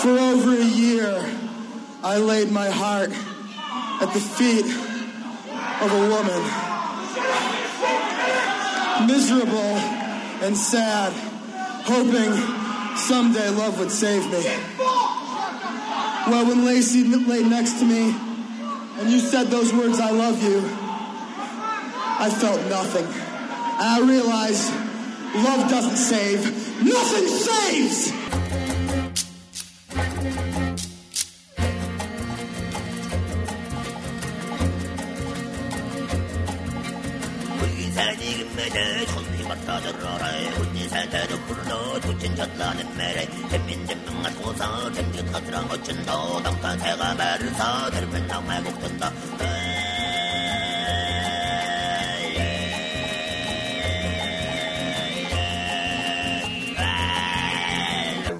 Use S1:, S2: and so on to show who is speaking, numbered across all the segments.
S1: For over a year, I laid my heart at the feet of a woman. Miserable and sad, hoping someday love would save me. Well, when Lacey lay next to me and you said those words, I love you, I felt nothing. And I realized love doesn't save, nothing saves!
S2: gustó,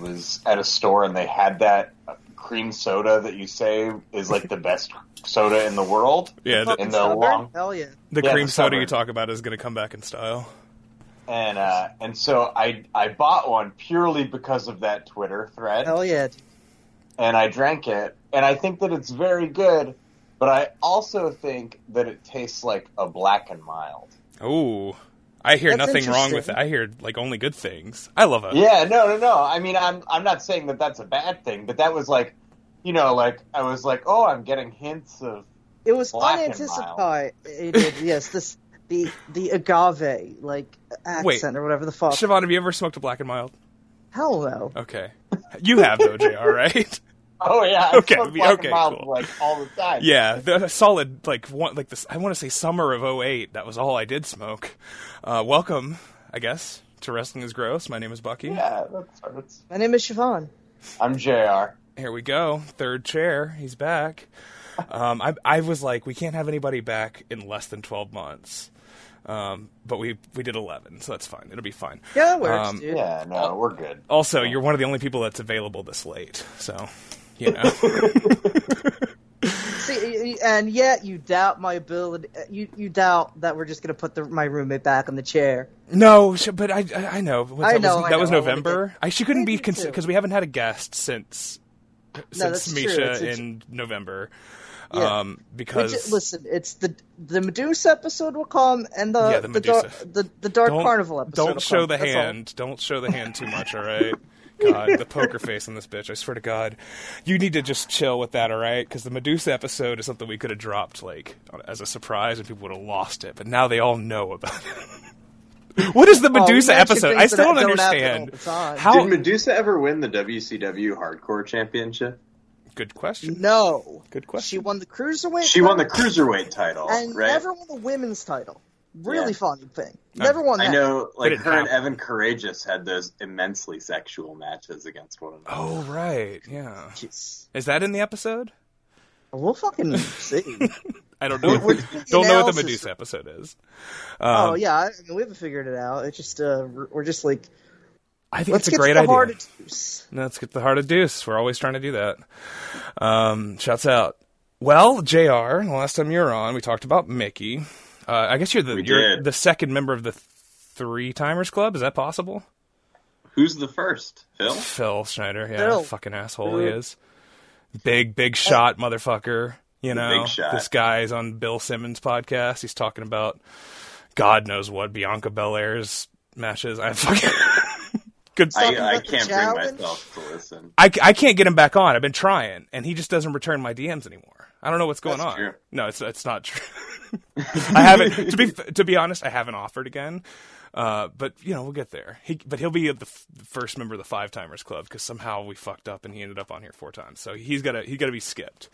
S2: was me at a store and they had that cream soda that you say is like the best soda in the world.
S3: Yeah, the,
S2: in the
S4: summer?
S2: long
S4: hell yeah.
S3: The
S2: yeah,
S3: cream
S2: the
S3: soda
S2: summer.
S3: you talk about is going to come back in style.
S2: And uh, and so I I bought one purely because of that Twitter thread.
S4: Hell yeah!
S2: And I drank it, and I think that it's very good, but I also think that it tastes like a black and mild.
S3: Ooh, I hear
S4: That's
S3: nothing wrong with it. I hear like only good things. I love it.
S2: Yeah, no, no, no. I mean, I'm I'm not saying that that's a bad thing, but that was like, you know, like I was like, oh, I'm getting hints of
S4: It was
S2: Black and
S4: unanticipated. yes, this the the agave like accent
S3: Wait.
S4: or whatever the fuck.
S3: Siobhan, have you ever smoked a black and mild?
S4: Hell no.
S3: Okay, you have though, Jr. Right?
S2: Oh yeah, I
S3: Okay,
S2: smoke black
S3: okay,
S2: and mild
S3: cool.
S2: like all the time.
S3: Yeah, the solid like one like this. I want to say summer of 08. That was all I did smoke. Uh, welcome, I guess, to Wrestling is Gross. My name is Bucky.
S2: yeah, that's, that's
S4: My name is Siobhan.
S2: I'm Jr.
S3: Here we go. Third chair. He's back. Um, I, I was like, we can't have anybody back in less than 12 months. Um, but we we did 11, so that's fine. It'll be fine.
S4: Yeah, it works,
S3: Um,
S4: dude.
S2: Yeah, no, we're good.
S3: Also, you're one of the only people that's available this late, so you know.
S4: See, and yet you doubt my ability. You you doubt that we're just gonna put the, my roommate back on the chair.
S3: no, but I I, I know. What,
S4: I
S3: that
S4: know,
S3: was,
S4: I
S3: that was
S4: know. I wanna
S3: November. I she couldn't be because we haven't had a guest since since
S4: that's.
S3: Misha
S4: It's- it's-
S3: in November.
S4: Yeah.
S3: Um,
S4: Which,
S3: because
S4: listen, it's the the Madusa episode will come, and the
S3: Yeah, the
S4: the, dark, the the Dark
S3: don't,
S4: Carnival episode.
S3: Don't show
S4: come.
S3: the
S4: That's all.
S3: hand. Don't show the hand too much. All right. God, the poker face on this bitch. I swear to God, you need to just chill with that. All right, because the Madusa episode is something we could have dropped like as a surprise, and people would have lost it. But now they all know about it. what is the
S4: Oh,
S3: Madusa
S4: mention
S3: episode? I still don't
S4: don't
S3: understand.
S4: all the time.
S3: How?
S5: Did Madusa ever win the WCW Hardcore Championship?
S3: Good question.
S4: No,
S3: Good question.
S4: she won the cruiserweight.
S5: She won the cruiserweight title,
S4: and
S5: right?
S4: never won the women's title. Really
S5: Yeah.
S4: funny thing. Never won that.
S5: I know, like
S3: didn't
S5: her and Evan Karagias had those immensely sexual matches against one another.
S3: Oh right, yeah.
S4: Jeez.
S3: Is that in the episode?
S4: We'll fucking see.
S3: I don't know.
S4: We're
S3: don't know what the
S4: analysis.
S3: Madusa episode is.
S4: oh
S3: Um,
S4: yeah, I mean, we haven't figured it out. It's just uh, we're, we're just like
S3: I think
S4: let's
S3: it's a great
S4: to the
S3: idea.
S4: heart of Deuce.
S3: Let's get the heart of Deuce. We're always trying to do that. Um, shouts out. Well, Jr. The last time you were on, we talked about Mickey. Uh, I guess you're the
S5: We
S3: you're
S5: did.
S3: the second member of the Three Timers Club. Is that possible?
S5: Who's the first? Phil?
S3: Phil Schneider. Yeah,
S4: Phil.
S3: fucking asshole he is. Big big shot motherfucker. You know,
S5: big shot.
S3: this guy's on Bill Simmons' podcast. He's talking about God knows what Bianca Belair's matches. I fucking good.
S4: Talking
S5: I, I can't bring myself to listen.
S3: I, I can't get him back on. I've been trying, and he just doesn't return my DMs anymore. I don't know what's going
S5: That's
S3: on.
S5: true.
S3: No, it's it's not true. I haven't to be to be honest. I haven't offered again, uh, but you know we'll get there. He, but he'll be the, f- the first member of the Five Timers Club because somehow we fucked up and he ended up on here four times. So he's gotta he's gotta be skipped.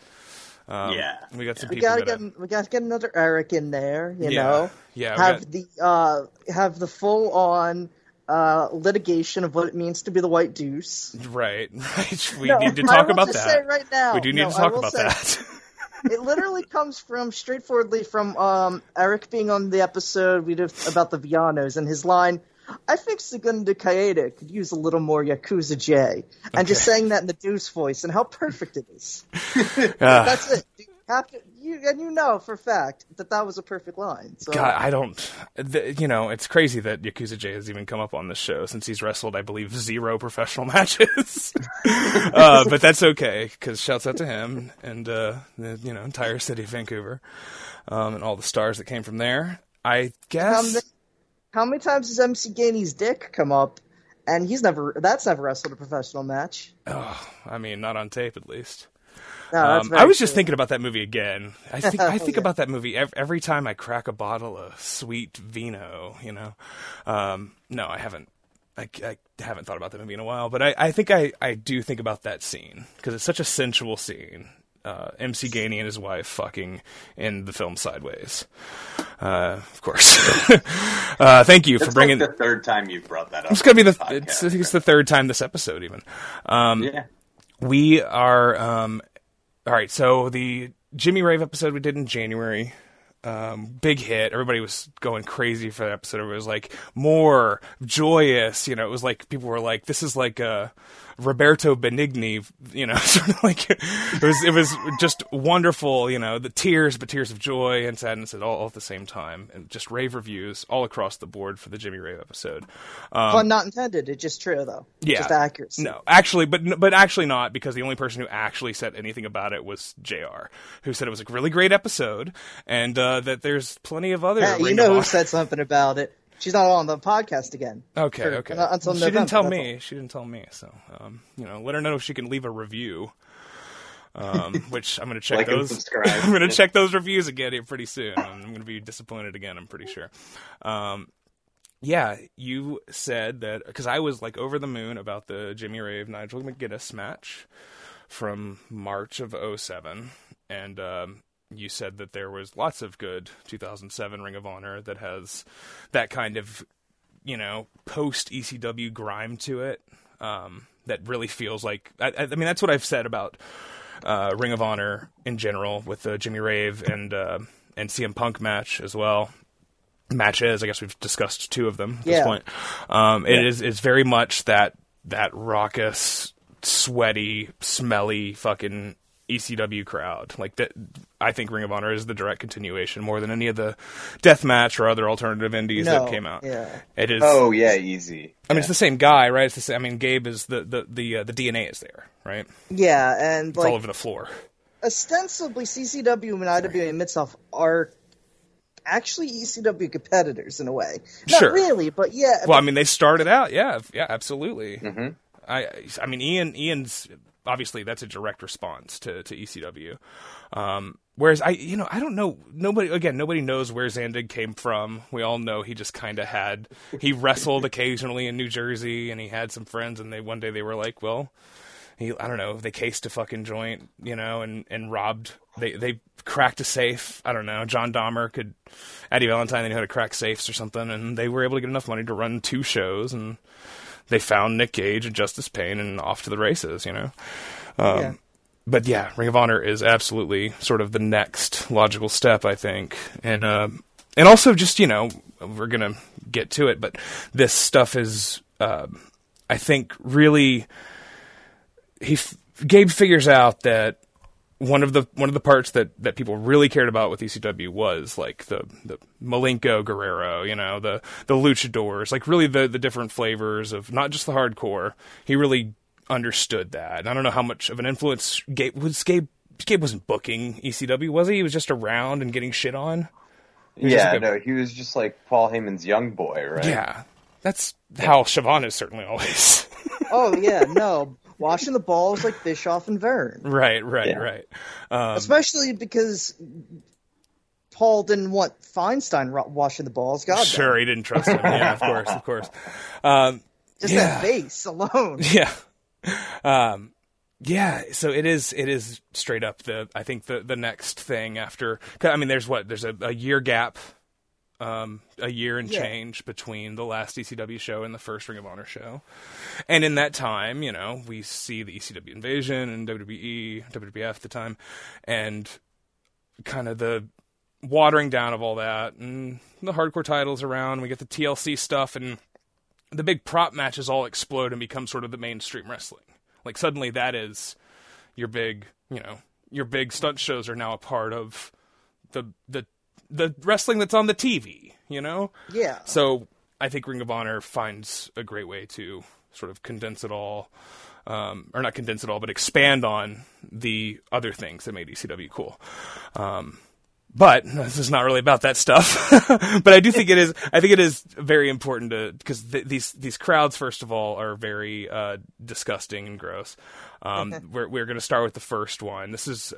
S3: Um,
S5: Yeah.
S3: we got some
S4: We
S3: people.
S4: gotta
S3: that-
S4: get we gotta get another Eric in there. You
S3: Yeah.
S4: know,
S3: Yeah,
S4: have
S3: got-
S4: the uh have the full on uh litigation of what it means to be the White Deuce.
S3: right, right. We
S4: No,
S3: need to
S4: I
S3: talk
S4: will
S3: about
S4: just
S3: that.
S4: say right now,
S3: we do need
S4: no,
S3: to talk about
S4: say-
S3: that.
S4: it literally comes from straightforwardly from um, Eric being on the episode we did about the Vianos and his line. I think Segunda Caida could use a little more Yakuza J, and just saying that in the Deuce voice and how perfect it is.
S3: Ah.
S4: That's it. You have to, you and you know for a fact that that was a perfect line. So
S3: God, I don't. The, you know, it's crazy that Yakuza J has even come up on this show since he's wrestled, I believe, zero professional matches. uh, but that's okay because shouts out to him and uh, the you know entire city of Vancouver um, and all the stars that came from there. I
S4: how,
S3: guess.
S4: ma- how many times has MC Gainey's dick come up? And he's never that's never wrestled a professional match.
S3: Oh, I mean, not on tape at least.
S4: No, that's
S3: Um, I was just thinking about that movie again. I think I think
S4: Yeah.
S3: about that movie every, every time I crack a bottle of sweet vino. You know, um, no, I haven't. I, I haven't thought about that movie in a while, but I, I think I, I do think about that scene because it's such a sensual scene. Uh, MC Gainey and his wife fucking in the film Sideways. Uh, of course. uh, thank you for bringing.
S5: like the third time you've brought that up.
S3: it's gonna be the.
S5: this
S3: It's. I think it's the third time this episode even. Um,
S5: yeah.
S3: we are um all right so the jimmy rave episode we did in january um big hit. Everybody was going crazy for that episode. It was like more joyous you know it was like people were like this is like uh roberto benigni you know sort of like it was it was just wonderful you know the tears but tears of joy and sadness at all, all at the same time and just rave reviews all across the board for the jimmy rave episode um,
S4: Pun not intended. It's just true though.
S3: yeah.
S4: Just accuracy.
S3: No, actually, but but actually not because the only person who actually said anything about it was Jr. Who said it was a really great episode and uh, that there's plenty of other.
S4: Hey, you know who said something about it. She's not on the podcast again.
S3: Okay,
S4: For-
S3: okay.
S4: not until
S3: she
S4: November,
S3: didn't tell
S4: that's
S3: me. She didn't tell me. So, um, you know, let her know if she can leave a review. Um, which I'm going to check
S5: Like
S3: those.
S5: subscribe.
S3: I'm going to check those reviews again here pretty soon. I'm going to be disappointed again. I'm pretty sure. Um, yeah, you said that because I was like over the moon about the Jimmy Rave Nigel McGuinness match from March of 07. and um, you said that there was lots of good 2007 Ring of Honor that has that kind of you know post ECW grime to it um, that really feels like I, I mean that's what I've said about uh, Ring of Honor in general with the Jimmy Rave and uh, and CM Punk match as well. Matches, I guess we've discussed two of them at this point. Um, it is it's very much that that raucous, sweaty, smelly, fucking ECW crowd. Like that, I think Ring of Honor is the direct continuation more than any of the death match or other alternative indies
S4: No,
S3: that came out.
S4: yeah.
S3: It is.
S5: Oh yeah, easy.
S3: I mean, it's the same guy, right? It's the same. I mean, Gabe is the the the uh, the DNA is there, right?
S4: Yeah, and
S3: It's
S4: like
S3: all over the floor.
S4: ostensibly CZW and IWA Mid-South are actually ECW competitors in a way. Not
S3: Sure.
S4: really, but yeah.
S3: Well, I mean, they started out, yeah, yeah, absolutely.
S5: Mm-hmm.
S3: I, I mean, Ian, Ian's obviously that's a direct response to to ECW. Um, whereas I, you know, I don't know. Nobody again, nobody knows where Zandig came from. We all know he just kind of had he wrestled occasionally in New Jersey, and he had some friends, and they one day they were like, well. He, I don't know. They cased a fucking joint, you know, and, and robbed. They they cracked a safe. I don't know. Jon Dahmer could, Eddie Valentine, they knew how to crack safes or something, and they were able to get enough money to run two shows, and they found Nick Gage and Justice Pain, and off to the races, you know. Um,
S4: Yeah.
S3: But yeah, Ring of Honor is absolutely sort of the next logical step, I think, and uh, and also just you know we're gonna get to it, but this stuff is, uh, I think, really he f- Gabe figures out that one of the one of the parts that, that people really cared about with ECW was like the the Malenko Guerrero, you know, the the luchadors, like really the the different flavors of not just the hardcore. He really understood that. And I don't know how much of an influence Gabe was Gabe Gabe wasn't booking ECW, was he? He was just around and getting shit on.
S5: Yeah,
S3: like a-
S5: no, he was just like Paul Heyman's young boy, right?
S3: Yeah. That's how Siobhan is certainly always.
S4: oh yeah, no, washing the balls like Bischoff and Vern,
S3: right, right,
S5: Yeah.
S3: right. Um,
S4: especially because Paul didn't want Feinstein ro- washing the balls. God,
S3: Sure, he didn't trust him. Yeah, of course, of course. Um,
S4: just
S3: yeah.
S4: that face alone.
S3: yeah, um, yeah. So it is. It is straight up the. I think the the next thing after. 'cause, I mean, there's what there's a, a year gap, um, a year and
S4: Yeah.
S3: change between the last ECW show and the first Ring of Honor show, and in that time, you know, we see the ECW invasion and WWE, WWF at the time, and kind of the watering down of all that and the hardcore titles around. We get the TLC stuff and the big prop matches all explode and become sort of the mainstream wrestling. Like suddenly that is your big, you know, your big stunt shows are now a part of the the the wrestling that's on the TV. You know.
S4: Yeah.
S3: So I think Ring of Honor finds a great way to sort of condense it all, um, or not condense it all, but expand on the other things that made ECW cool. Um, but this is not really about that stuff. but I do think it is. I think it is very important to because th- these these crowds, first of all, are very uh, disgusting and gross. Um, we're we're going to start with the first one. This is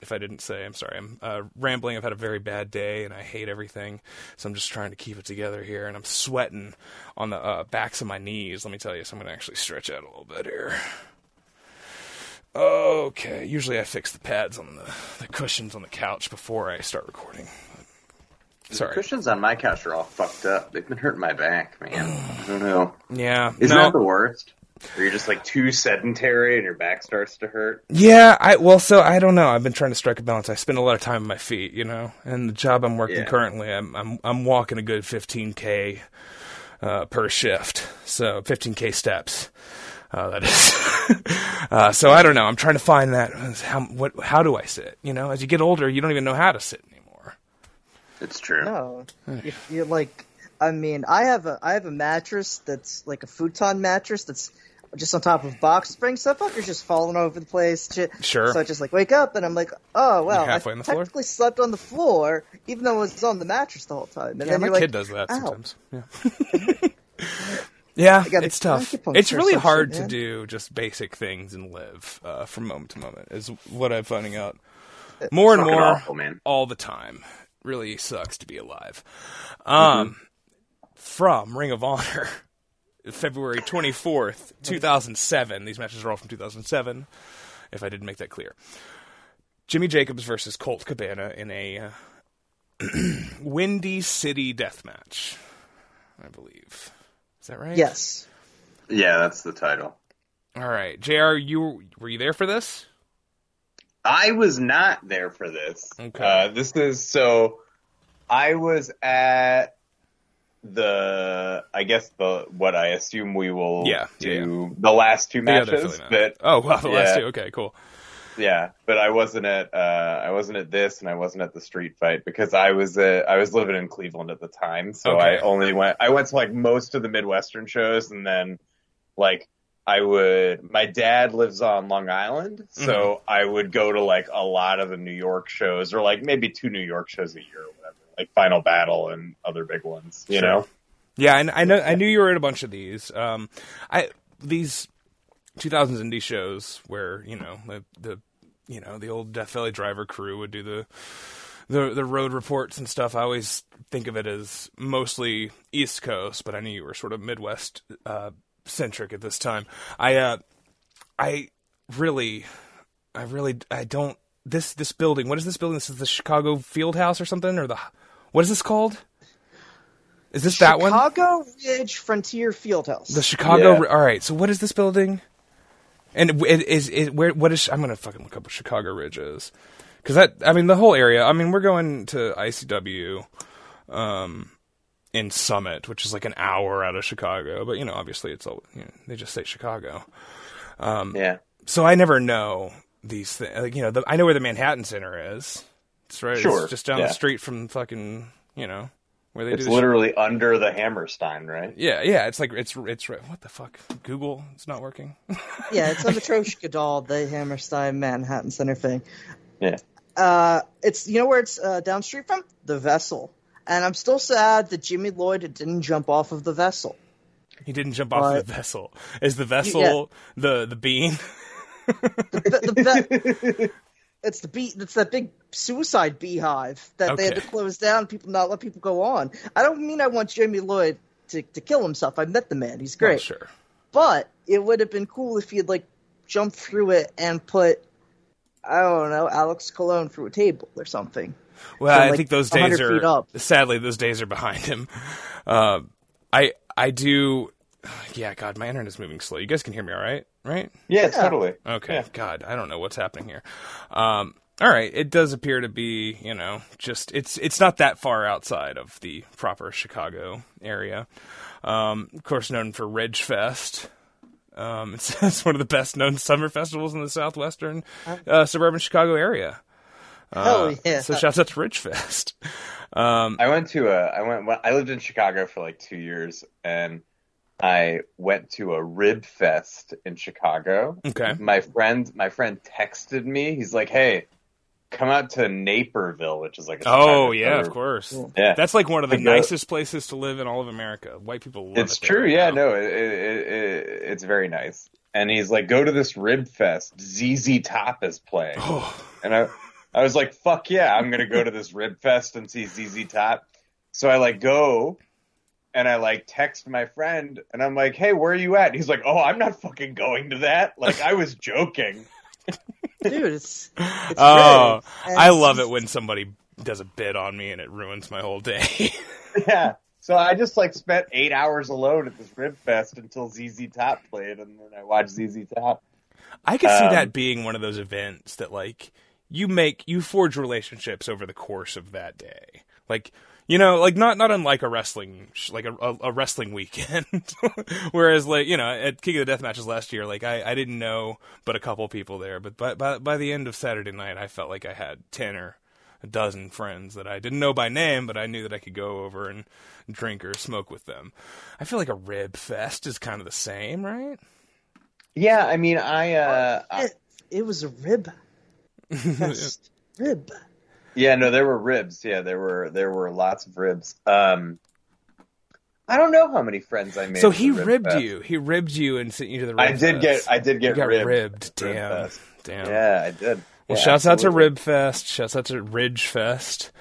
S3: if I didn't say, I'm sorry. I'm uh, rambling. I've had a very bad day and I hate everything. So I'm just trying to keep it together here. And I'm sweating on the uh, backs of my knees. Let me tell you. So I'm going to actually stretch out a little bit here. Okay. Usually I fix the pads on the, the cushions on the couch before I start recording. Sorry.
S5: The cushions on my couch are all fucked up. They've been hurting my back, man. I don't know.
S3: Yeah.
S5: Isn't
S3: no.
S5: that the worst? Where you're just like too sedentary and your back starts to hurt.
S3: Yeah, I well, so I don't know. I've been trying to strike a balance. I spend a lot of time on my feet, you know, and the job I'm working
S5: Yeah.
S3: currently, I'm I'm I'm walking a good 15k uh, per shift, so 15k steps. Uh, that is. uh, so I don't know. I'm trying to find that. How what? How do I sit? You know, as you get older, you don't even know how to sit anymore.
S5: It's true.
S4: No, if you like, I mean, I have a I have a mattress that's like a futon mattress that's just on top of box springs. So fuckers just falling over the place. Shit.
S3: Sure.
S4: So I just like wake up and I'm like, oh well,
S3: halfway
S4: I
S3: on the floor?
S4: technically slept on the floor even though it was on the mattress the whole time. And
S3: Yeah, my
S4: you're like,
S3: kid does that
S4: "Ow."
S3: sometimes. Yeah. yeah, it's tough. It's really
S4: session,
S3: hard to
S4: man.
S3: do just basic things and live uh, from moment to moment. Is what I'm finding out more and more
S5: awful, man.
S3: all the time. Really sucks to be alive. Um, from Ring of Honor, February 24th, 2007. These matches are all from 2007. If I didn't make that clear. Jimmy Jacobs versus Colt Cabana in a uh, Windy City death match, I believe. Is that right?
S4: Yes.
S5: Yeah, that's the title.
S3: All right, Jr. You were you there for this?
S5: I was not there for this.
S3: Okay.
S5: Uh, this is so. I was at the. I guess the what I assume we will
S3: Yeah,
S5: do
S3: yeah,
S5: the last two matches,
S3: match.
S5: but
S3: oh, wow, the last two. Okay, cool.
S5: yeah, but I wasn't at. Uh, I wasn't at this, and I wasn't at the street fight because I was. Uh, I was living in Cleveland at the time, so
S3: Okay.
S5: I only went. I went to like most of the Midwestern shows, and then like. I would. My dad lives on Long Island, so
S3: Mm-hmm.
S5: I would go to like a lot of the New York shows, or like maybe two New York shows a year, like Final Battle and other big ones. You
S3: Sure.
S5: know,
S3: Yeah, and I know I knew you were in a bunch of these. Um, I these 2000s indie shows where you know the the you know the old Death Valley Driver crew would do the the the road reports and stuff. I always think of it as mostly East Coast, but I knew you were sort of Midwest uh, centric at this time. I uh, I really, I really, I don't. This this building. What is this building? This is the Chicago Field House or something, or the what is this called? Is this that one?
S4: Chicago Ridge Frontier Fieldhouse.
S3: The Chicago.
S5: Yeah.
S3: All right. So what is this building? And it is is where what is I'm gonna fucking look up what Chicago Ridge is because that I mean the whole area. I mean we're going to ICW, um, in Summit, which is like an hour out of Chicago. But you know, obviously it's all you know, they just say Chicago.
S5: yeah.
S3: So I never know these things. Like, you know, the, I know where the Manhattan Center is. It's right.
S5: Sure,
S3: It's just down
S5: yeah.
S3: the street from fucking you know where they
S5: It's
S3: do. The sh-
S5: literally under the Hammerstein, right?
S3: yeah, yeah. It's like it's it's right. What the fuck? Google. It's not working.
S4: yeah, it's on the Troshka doll, the Hammerstein Manhattan Center thing.
S5: Yeah.
S4: Uh, it's you know where it's uh, down the street from the Vessel, and I'm still sad that Jimmy Lloyd didn't jump off of the Vessel.
S3: He didn't jump off
S4: But-
S3: the vessel. Is the vessel the the bean?
S4: The, the ve- it's the bee. It's that big suicide beehive that they had to close down. People not let people go on. I don't mean I want Jimmy Lloyd to, to kill himself. I met the man. He's great.
S3: Sure.
S4: But it would have been cool if he'd like jump through it and put I don't know Alex Colon through a table or something.
S3: Well,
S4: So,
S3: I
S4: like,
S3: think those days are
S4: up.
S3: sadly those days are behind him. Uh, I I do. Yeah, God, my internet's moving slow. You guys can hear me, all right? Right?
S5: Yeah, totally.
S3: Okay.
S5: Yeah.
S3: God, I don't know what's happening here. Um, all right, it does appear to be, you know, just it's it's not that far outside of the proper Chicago area. Um, of course, known for Ridge Fest. Um, it's, it's one of the best known summer festivals in the southwestern uh, suburban Chicago area.
S4: Hell yeah.
S3: So shout out to Ridgefest. Um,
S5: I went to a I went I lived in Chicago for like two years and I went to a rib fest in Chicago.
S3: okay.
S5: My friend my friend texted me. He's like, "Hey, come out to Naperville, which is like a
S3: Oh yeah, of
S5: suburb."
S3: course.
S5: Yeah,
S3: That's like one of the
S5: I go-
S3: nicest places to live in all of America. White people love
S5: it's
S3: it
S5: true.
S3: right
S5: Yeah,
S3: now.
S5: no, it, it, it's very nice. And he's like, "Go to this rib fest. ZZ Top is playing."
S3: Oh,
S5: And I, I was like, fuck yeah, I'm gonna go to this rib fest and see ZZ Top. So I like go, and I like text my friend, and I'm like, hey, where are you at? And he's like, oh, I'm not fucking going to that. Like I was joking.
S4: Dude, it's, it's
S3: oh,
S4: great.
S3: I love it when somebody does a bit on me and it ruins my whole day.
S5: yeah. So I just like spent eight hours alone at this rib fest until ZZ Top played, and then I watched ZZ Top.
S3: I could see
S5: Um,
S3: that being one of those events that like you make you forge relationships over the course of that day. Like you know, like not not unlike a wrestling sh- like a, a, a wrestling weekend. Whereas like you know at King of the Death matches last year, like I, I didn't know but a couple people there, but by, by by the end of Saturday night, I felt like I had ten or a dozen friends that I didn't know by name, but I knew that I could go over and drink or smoke with them. I feel like a rib fest is kind of the same, right?
S5: Yeah, I mean, I uh, I-
S4: It, it was a rib. fest. rib.
S5: Yeah, no, there were ribs. Yeah, there were there were lots of ribs. Um, I don't know how many friends I made.
S3: So he
S5: Rib
S3: ribbed
S5: Fest.
S3: you. He ribbed you and sent you to the.
S5: I
S3: Rib
S5: did get I did
S3: You
S5: get
S3: got
S5: ribbed.
S3: ribbed. Damn.
S5: Fest.
S3: Damn.
S5: Yeah, I did.
S3: Well,
S5: Yeah,
S3: shouts out to
S5: absolutely.
S3: Rib Fest. Shouts out to Ridge Fest.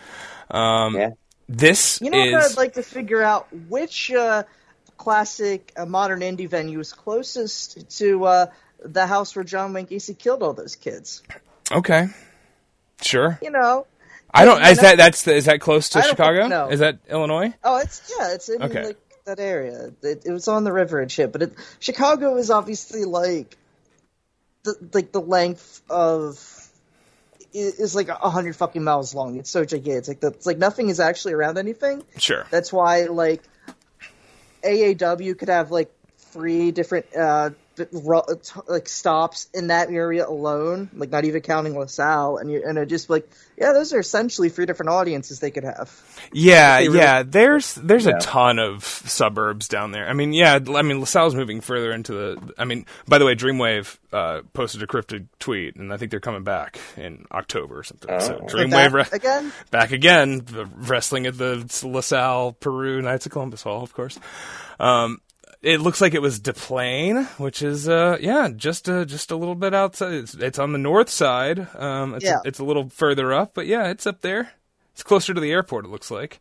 S3: Um,
S5: Yeah.
S3: This
S4: You know
S3: is
S4: what I'd like to figure out which uh, classic uh, modern indie venue is closest to uh, the house where John Wayne Gacy killed all those kids.
S3: okay. Sure.
S4: You know,
S3: I don't. Is that that's the, is that close to Chicago?
S4: no.
S3: Is that Illinois?
S4: Oh, it's yeah, it's in
S3: Okay.
S4: like that area. It, it was on the river and shit. But it, Chicago is obviously like the like the length of is like a hundred fucking miles long. It's so gigantic that it's like nothing is actually around anything.
S3: Sure.
S4: That's why like AAW could have like three different uh bit- ru- t- like stops in that area alone, like not even counting LaSalle, and you and it just like yeah, those are essentially three different audiences they could have.
S3: Yeah,
S4: really-
S3: yeah. There's there's
S5: Yeah.
S3: a ton of suburbs down there. I mean, yeah. I mean, LaSalle's moving further into the. I mean, by the way, Dreamwave uh, posted a cryptic tweet, and I think they're coming back in October or something. So
S5: Oh.
S3: Dreamwave
S4: Back
S3: re-
S4: again.
S3: back again, the wrestling at the LaSalle Peru Knights of Columbus Hall, of course. Um, it looks like it was Des Plaines, which is uh, yeah, just uh, just a little bit outside. It's, it's on the north side. Um, it's
S4: Yeah.
S3: a, it's a little further up, but yeah, it's up there. It's closer to the airport. It looks like.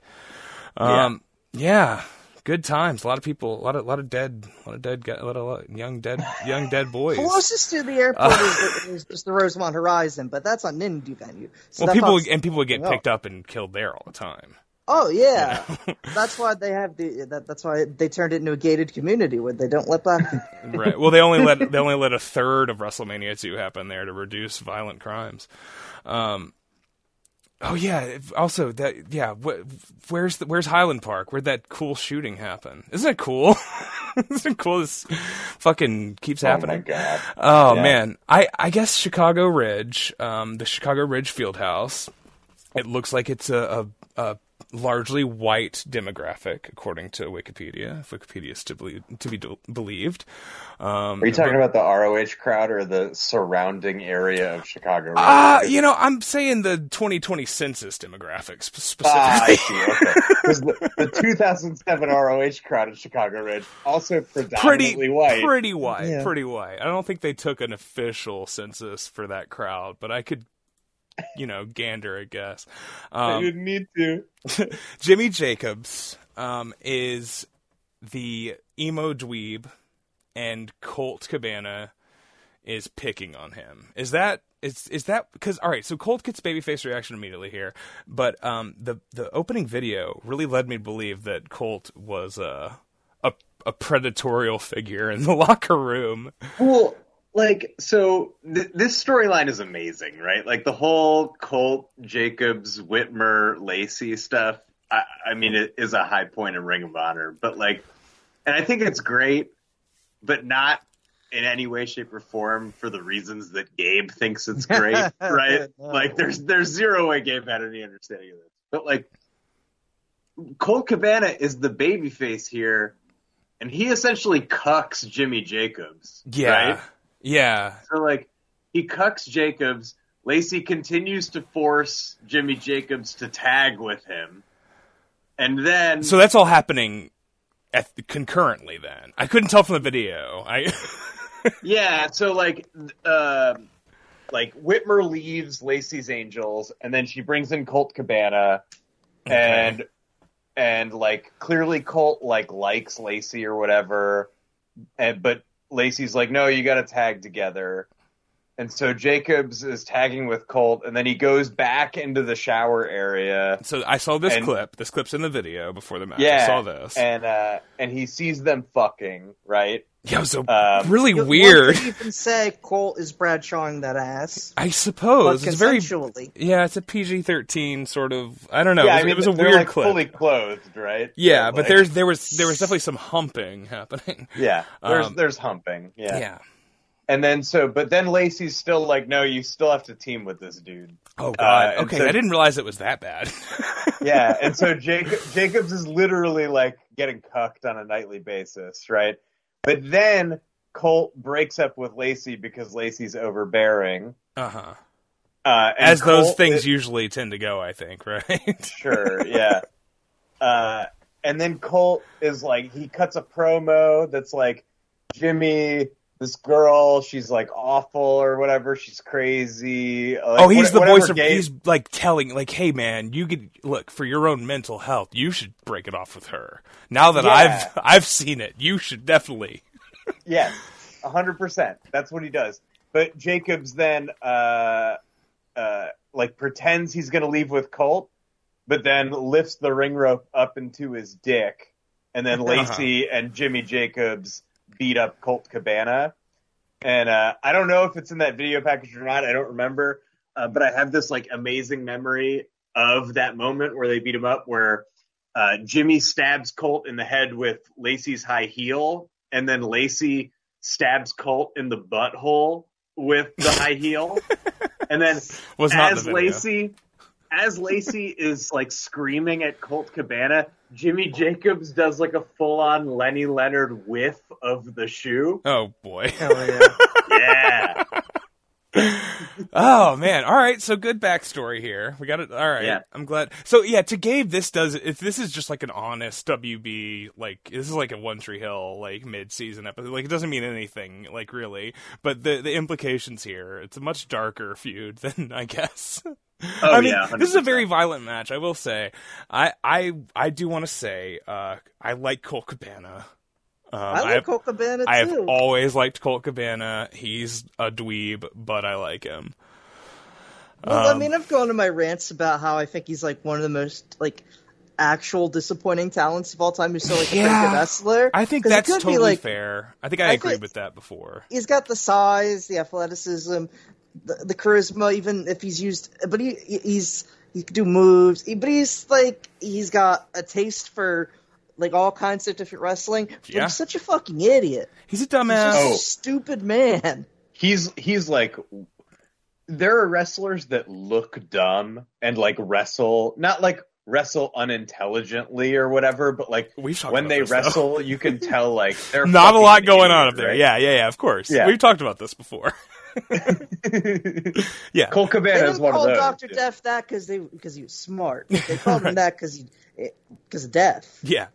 S3: Um, yeah. Good times. A lot of people. A lot of lot of dead. A lot of dead. A lot of, young dead. Young dead boys.
S4: Closest to the airport is, is just the Rosemont Horizon, but that's on indie venue. So
S3: well, people and people would get picked up and killed there all the time.
S4: Oh yeah, that's why they have the. That, that's why they turned it into a gated community where they don't let black
S3: right. Well, they only let they only let a third of WrestleMania two happen there to reduce violent crimes. Um. Oh yeah. Also, that yeah. Wh- where's the, where's Highland Park? Where'd that cool shooting happen? Isn't it cool? Isn't it cool? This fucking keeps
S5: Oh my
S3: happening.
S5: god.
S3: Oh
S5: Yeah.
S3: man, I I guess Chicago Ridge, um, the Chicago Ridge Field House. It looks like it's a, a, a largely white demographic, according to Wikipedia. If Wikipedia is to believe, to be do- believed. Um,
S5: Are you talking about the ROH crowd or the surrounding area of Chicago?
S3: Uh, you know, I'm saying the 2020 census demographics sp-
S5: Ah, I
S3: specifically.
S5: see. Okay. 'Cause the, the 2007 ROH crowd at Chicago Ridge also
S3: pretty
S5: white.
S3: pretty white,
S4: Yeah.
S3: pretty white. I don't think they took an official census for that crowd, but I could, you know, gander, I guess. Um,
S5: didn't need to.
S3: Jimmy Jacobs um, is the emo dweeb, and Colt Cabana is picking on him. Is that is is that because all right? So Colt gets babyface reaction immediately here, but um, the the opening video really led me to believe that Colt was a a, a predatorial figure in the locker room.
S5: Well, like, so th- this storyline is amazing, right? Like the whole Colt, Jacobs, Whitmer, Lacey stuff. I, I mean, it is a high point in Ring of Honor, but like, and I think it's great, but not in any way, shape, or form for the reasons that Gabe thinks it's great, right?
S4: No.
S5: Like there's there's zero way Gabe had any understanding of this. But like Colt Cabana is the baby face here, and he essentially cucks Jimmy Jacobs.
S3: Yeah.
S5: Right?
S3: Yeah.
S5: So like he cucks Jacobs. Lacey continues to force Jimmy Jacobs to tag with him. And then
S3: So that's all happening at concurrently then. I couldn't tell from the video. I
S5: Yeah, so like um like Whitmer leaves Lacey's Angels and then she brings in Colt Cabana and and like clearly Colt like likes Lacey or whatever and but Lacey's like no you got to tag together. And so Jacobs is tagging with Colt and then he goes back into the shower area.
S3: so I saw this
S5: And-
S3: clip. This clip's in the video before the match.
S5: Yeah.
S3: I saw this.
S5: And uh and he sees them fucking, right?
S3: yeah, it was so
S5: Um,
S3: really
S4: You-
S3: weird.
S4: One could even say Colt is Bradshawing that ass,
S3: I
S4: but
S3: suppose it's very
S4: consensually.
S3: yeah. It's a PG thirteen sort of. I don't know.
S5: yeah,
S3: it was,
S5: I mean
S3: it was a weird
S5: like
S3: clip.
S5: fully clothed, right?
S3: yeah,
S5: So,
S3: but
S5: like-
S3: there's there was there was definitely some humping happening.
S5: Yeah, there's
S3: Um,
S5: there's humping. Yeah.
S3: Yeah.
S5: And then so, but then Lacey's still like, no, you still have to team with this dude.
S3: Oh god.
S5: and
S3: okay,
S5: so-
S3: I didn't realize it was that bad.
S5: Yeah, and so Jacob Jacobs is literally like getting cucked on a nightly basis, right? But then Colt breaks up with Lacey because Lacey's overbearing.
S3: uh huh.
S5: Uh,
S3: As those things
S5: is-
S3: usually tend to go, I think. Right.
S5: Sure, yeah. Uh, and then Colt is like, he cuts a promo that's like, Jimmy, this girl, she's like awful or whatever. She's crazy. Like,
S3: oh, he's
S5: what-
S3: the voice of.
S5: Gabe-
S3: He's like telling, like, "Hey, man, you could look for your own mental health. You should break it off with her. Now that
S5: Yeah.
S3: I've I've seen it, you should definitely."
S5: Yes, a hundred percent. That's what he does. But Jacobs then, uh, uh, like pretends he's gonna leave with Colt, but then lifts the ring rope up into his dick, and then Lacey and Jimmy Jacobs beat up Colt Cabana. And uh, I don't know if it's in that video package or not. I don't remember, uh, but I have this like amazing memory of that moment where they beat him up, where uh, Jimmy stabs Colt in the head with Lacey's high heel, and then Lacey stabs Colt in the butthole with the high heel, and then
S3: Was not
S5: as. Lacey, as Lacey is like screaming at Colt Cabana, Jimmy Jacobs does like a full-on Lenny Leonard whiff of the shoe.
S3: Oh boy.
S4: Hell yeah.
S5: Yeah,
S3: Oh man! All right, so good backstory here. We got it. All right,
S5: Yeah.
S3: I'm glad. So yeah, to Gabe, this does. If this is just like an honest WB, like this is like a One Tree Hill like mid-season episode. Like it doesn't mean anything, like really. But the the implications here, it's a much darker feud than I guess.
S5: Oh,
S3: I mean,
S5: yeah,
S3: this is a very violent match. I will say. I I I do want to say, uh, I like Colt Cabana. Um,
S4: I like
S3: have-
S4: Colt Cabana too.
S3: I have always liked Colt Cabana. He's a dweeb, but I like him.
S4: Well, I
S3: Um,
S4: mean, I've gone to my rants about how I think he's like one of the most like actual disappointing talents of all time. Who's still like a pretty good wrestler.
S3: I think
S4: it
S3: that's
S4: could be,
S3: totally
S4: like,
S3: fair. I think I,
S4: I
S3: agreed
S4: think-
S3: with that before.
S4: He's got the size, the athleticism, the, the charisma. Even if he's used, but he he's he can do moves. But he's like he's got a taste for like all kinds of different wrestling. But
S3: Yeah.
S4: he's such a fucking idiot.
S3: He's a
S4: He's
S3: dumbass.
S4: just
S5: Oh.
S4: a stupid man.
S5: he's he's like. There are wrestlers that look dumb and like wrestle, not like wrestle unintelligently or whatever, but like when they
S3: this, though.
S5: wrestle, you can tell like they're
S3: Not a lot going on up there.
S5: right?
S3: Yeah, yeah, yeah. Of course.
S5: Yeah.
S3: We've talked about this before. yeah.
S5: Colt
S4: They
S5: Cabana is
S4: didn't
S5: one of
S4: call
S5: those.
S4: Doctor Death that because they because he was smart. They called him that because he because of death.
S3: Yeah.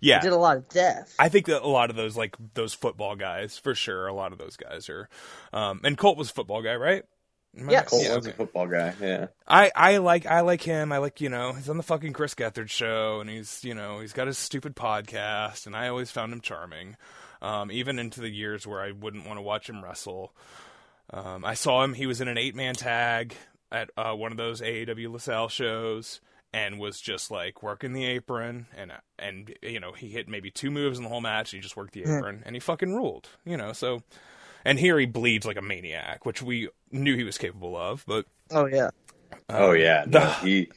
S4: He
S3: Yeah.
S4: did a lot of death.
S3: I think that a lot of those, like those football guys, for sure. A lot of those guys are. Um, and Colt was a football guy, right? Am I-
S4: Yes.
S5: Colt
S3: Yeah,
S5: was a football guy. Yeah.
S3: I, I like I like him. I like you know he's on the fucking Chris Gethard show, and he's you know he's got his stupid podcast, and I always found him charming, um, even into the years where I wouldn't want to watch him wrestle. Um, I saw him; he was in an eight man tag at uh, one of those AAW LaSalle shows, and was just like working the apron, and and you know he hit maybe two moves in the whole match. And he just worked the apron, and he fucking ruled. You know, so and here he bleeds like a maniac, which we knew he was capable of, but.
S4: Oh yeah.
S5: oh yeah.
S3: the-
S5: he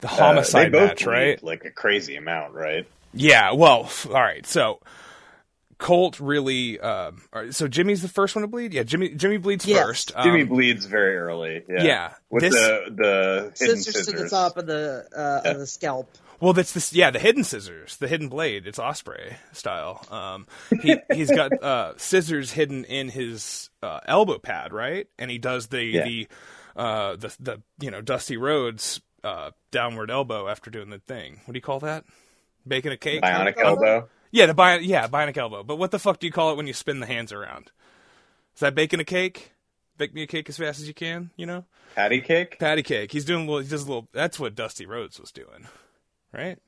S3: The
S5: uh,
S3: homicide
S5: they both
S3: match, right?
S5: Like a crazy amount, right?
S3: Yeah. Well, all right. So Colt really. Um, all right, so Jimmy's the first one to bleed. Yeah, Jimmy. Jimmy bleeds
S4: Yes.
S3: first.
S5: Jimmy
S3: Um,
S5: bleeds very early. Yeah.
S3: yeah,
S5: With
S3: this-
S5: the the hidden
S4: Scissors,
S5: scissors.
S4: to the top of the uh, of the scalp.
S3: Well, that's this. Yeah, the hidden scissors, the hidden blade. It's Osprey style. Um, he he's got uh, scissors hidden in his uh, elbow pad, right? And he does the
S5: Yeah.
S3: the uh, the the you know Dusty Rhodes uh, downward elbow after doing the thing. What do you call that? Baking a cake?
S5: Bionic
S4: elbow?
S3: Yeah, the bi- yeah bionic elbow. But what the fuck do you call it when you spin the hands around? Is that baking a cake? Bake me a cake as fast as you can. You know,
S5: Patty cake.
S3: patty cake. He's doing a little. He does a little. That's what Dusty Rhodes was doing, right?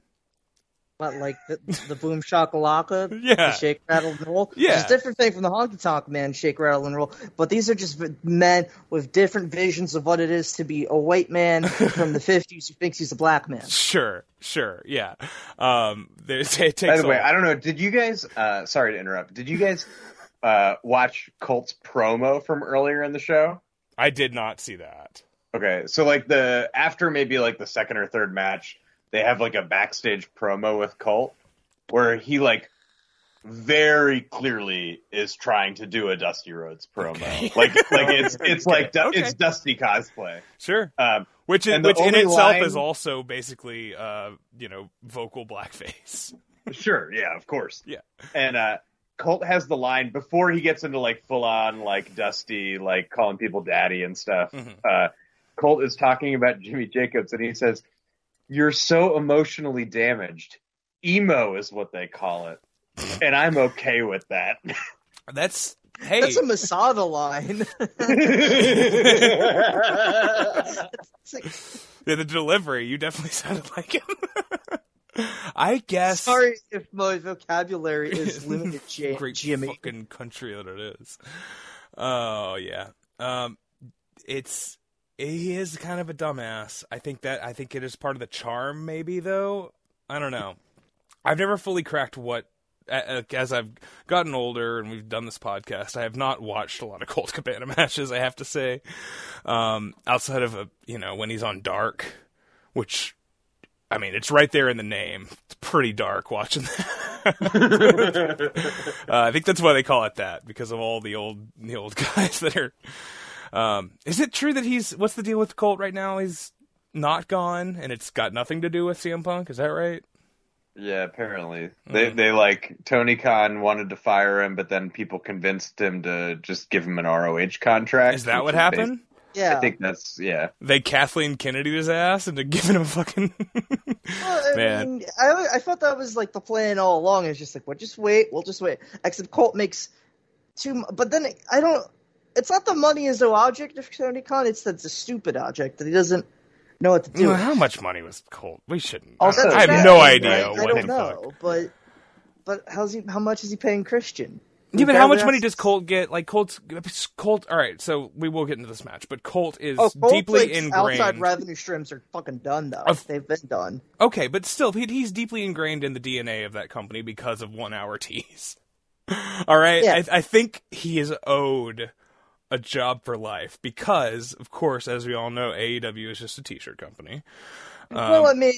S4: What, like the, the boom shakalaka?
S3: Yeah.
S4: The shake, rattle, and roll?
S3: Yeah.
S4: It's a different thing from the honky tonk man, shake, rattle, and roll. But these are just men with different visions of what it is to be a white man from the 50s who thinks he's a black man.
S3: Sure, sure, yeah. Um, there's, it takes
S5: By the way,
S3: a-
S5: I don't know. Did you guys? Uh, sorry to interrupt. Did you guys uh, watch Colt's promo from earlier in the show?
S3: I did not see that.
S5: Okay, so like the after maybe like the second or third match, they have like a backstage promo with Colt where he like very clearly is trying to do a Dusty Rhodes promo.
S3: Okay.
S5: Like like it's it's like du-
S3: Okay.
S5: it's Dusty cosplay.
S3: Sure,
S5: Um,
S3: which is, which in itself
S5: line-
S3: is also basically, uh, you know, vocal blackface.
S5: Sure, yeah, of course.
S3: Yeah.
S5: And uh Colt has the line before he gets into like full on like Dusty, like calling people daddy and stuff.
S3: Mhm.
S5: Uh Colt is talking about Jimmy Jacobs and he says, You're so emotionally damaged. Emo is what they call it. And I'm okay with that.
S3: That's hey,
S4: That's a Masada line.
S3: Yeah, the delivery. You definitely sounded like him. I guess.
S4: sorry if my vocabulary is limited, J-
S3: great
S4: Jimmy.
S3: fucking country that it is. Oh yeah. Um, it's he is kind of a dumbass. I think that I think it is part of the charm, maybe though. I don't know. I've never fully cracked what. As I've gotten older and we've done this podcast, I have not watched a lot of Colt Cabana matches. I have to say, um, outside of a you know when he's on Dark, which I mean it's right there in the name. It's pretty dark watching that. Uh, I think that's why they call it that because of all the old the old guys that are. Um, is it true that he's what's the deal with Colt right now? He's not gone, and it's got nothing to do with CM Punk. Is that right?
S5: yeah, apparently. They
S3: Mm.
S5: they like Tony Khan wanted to fire him, but then people convinced him to just give him an ROH contract.
S3: Is that
S5: which
S3: what
S5: basi-
S3: happened?
S4: Yeah.
S5: I think that's yeah.
S3: They Kathleen Kennedy his ass into giving him a fucking.
S4: Well, I
S3: Man.
S4: mean, I, I thought that was like the plan all along. It's just like, well, just wait. We'll just wait. Except Colt makes too. mu- But then I don't. It's not the money is no object of Tony Khan. It's that it's a stupid object that he doesn't know what to do.
S3: Well, how much money was Colt? We shouldn't.
S5: Also,
S3: I have
S4: That's
S3: no idea
S4: I,
S3: what
S4: I don't
S3: the
S4: know,
S3: fuck.
S4: but but how's he? How much is he paying Christian?
S3: Yeah, but how much money does Colt get? Like Colt's Colt. All right, so we will get into this match, but Colt is
S4: Oh, Colt's,
S3: deeply
S4: like,
S3: ingrained.
S4: Outside revenue streams are fucking done though.
S3: Of-
S4: They've been done.
S3: Okay, but still, he, he's deeply ingrained in the DNA of that company because of one hour teas. All right,
S4: Yeah.
S3: I, I think he is owed a job for life because, of course, as we all know, AEW is just a t-shirt company. Um,
S4: well, I mean,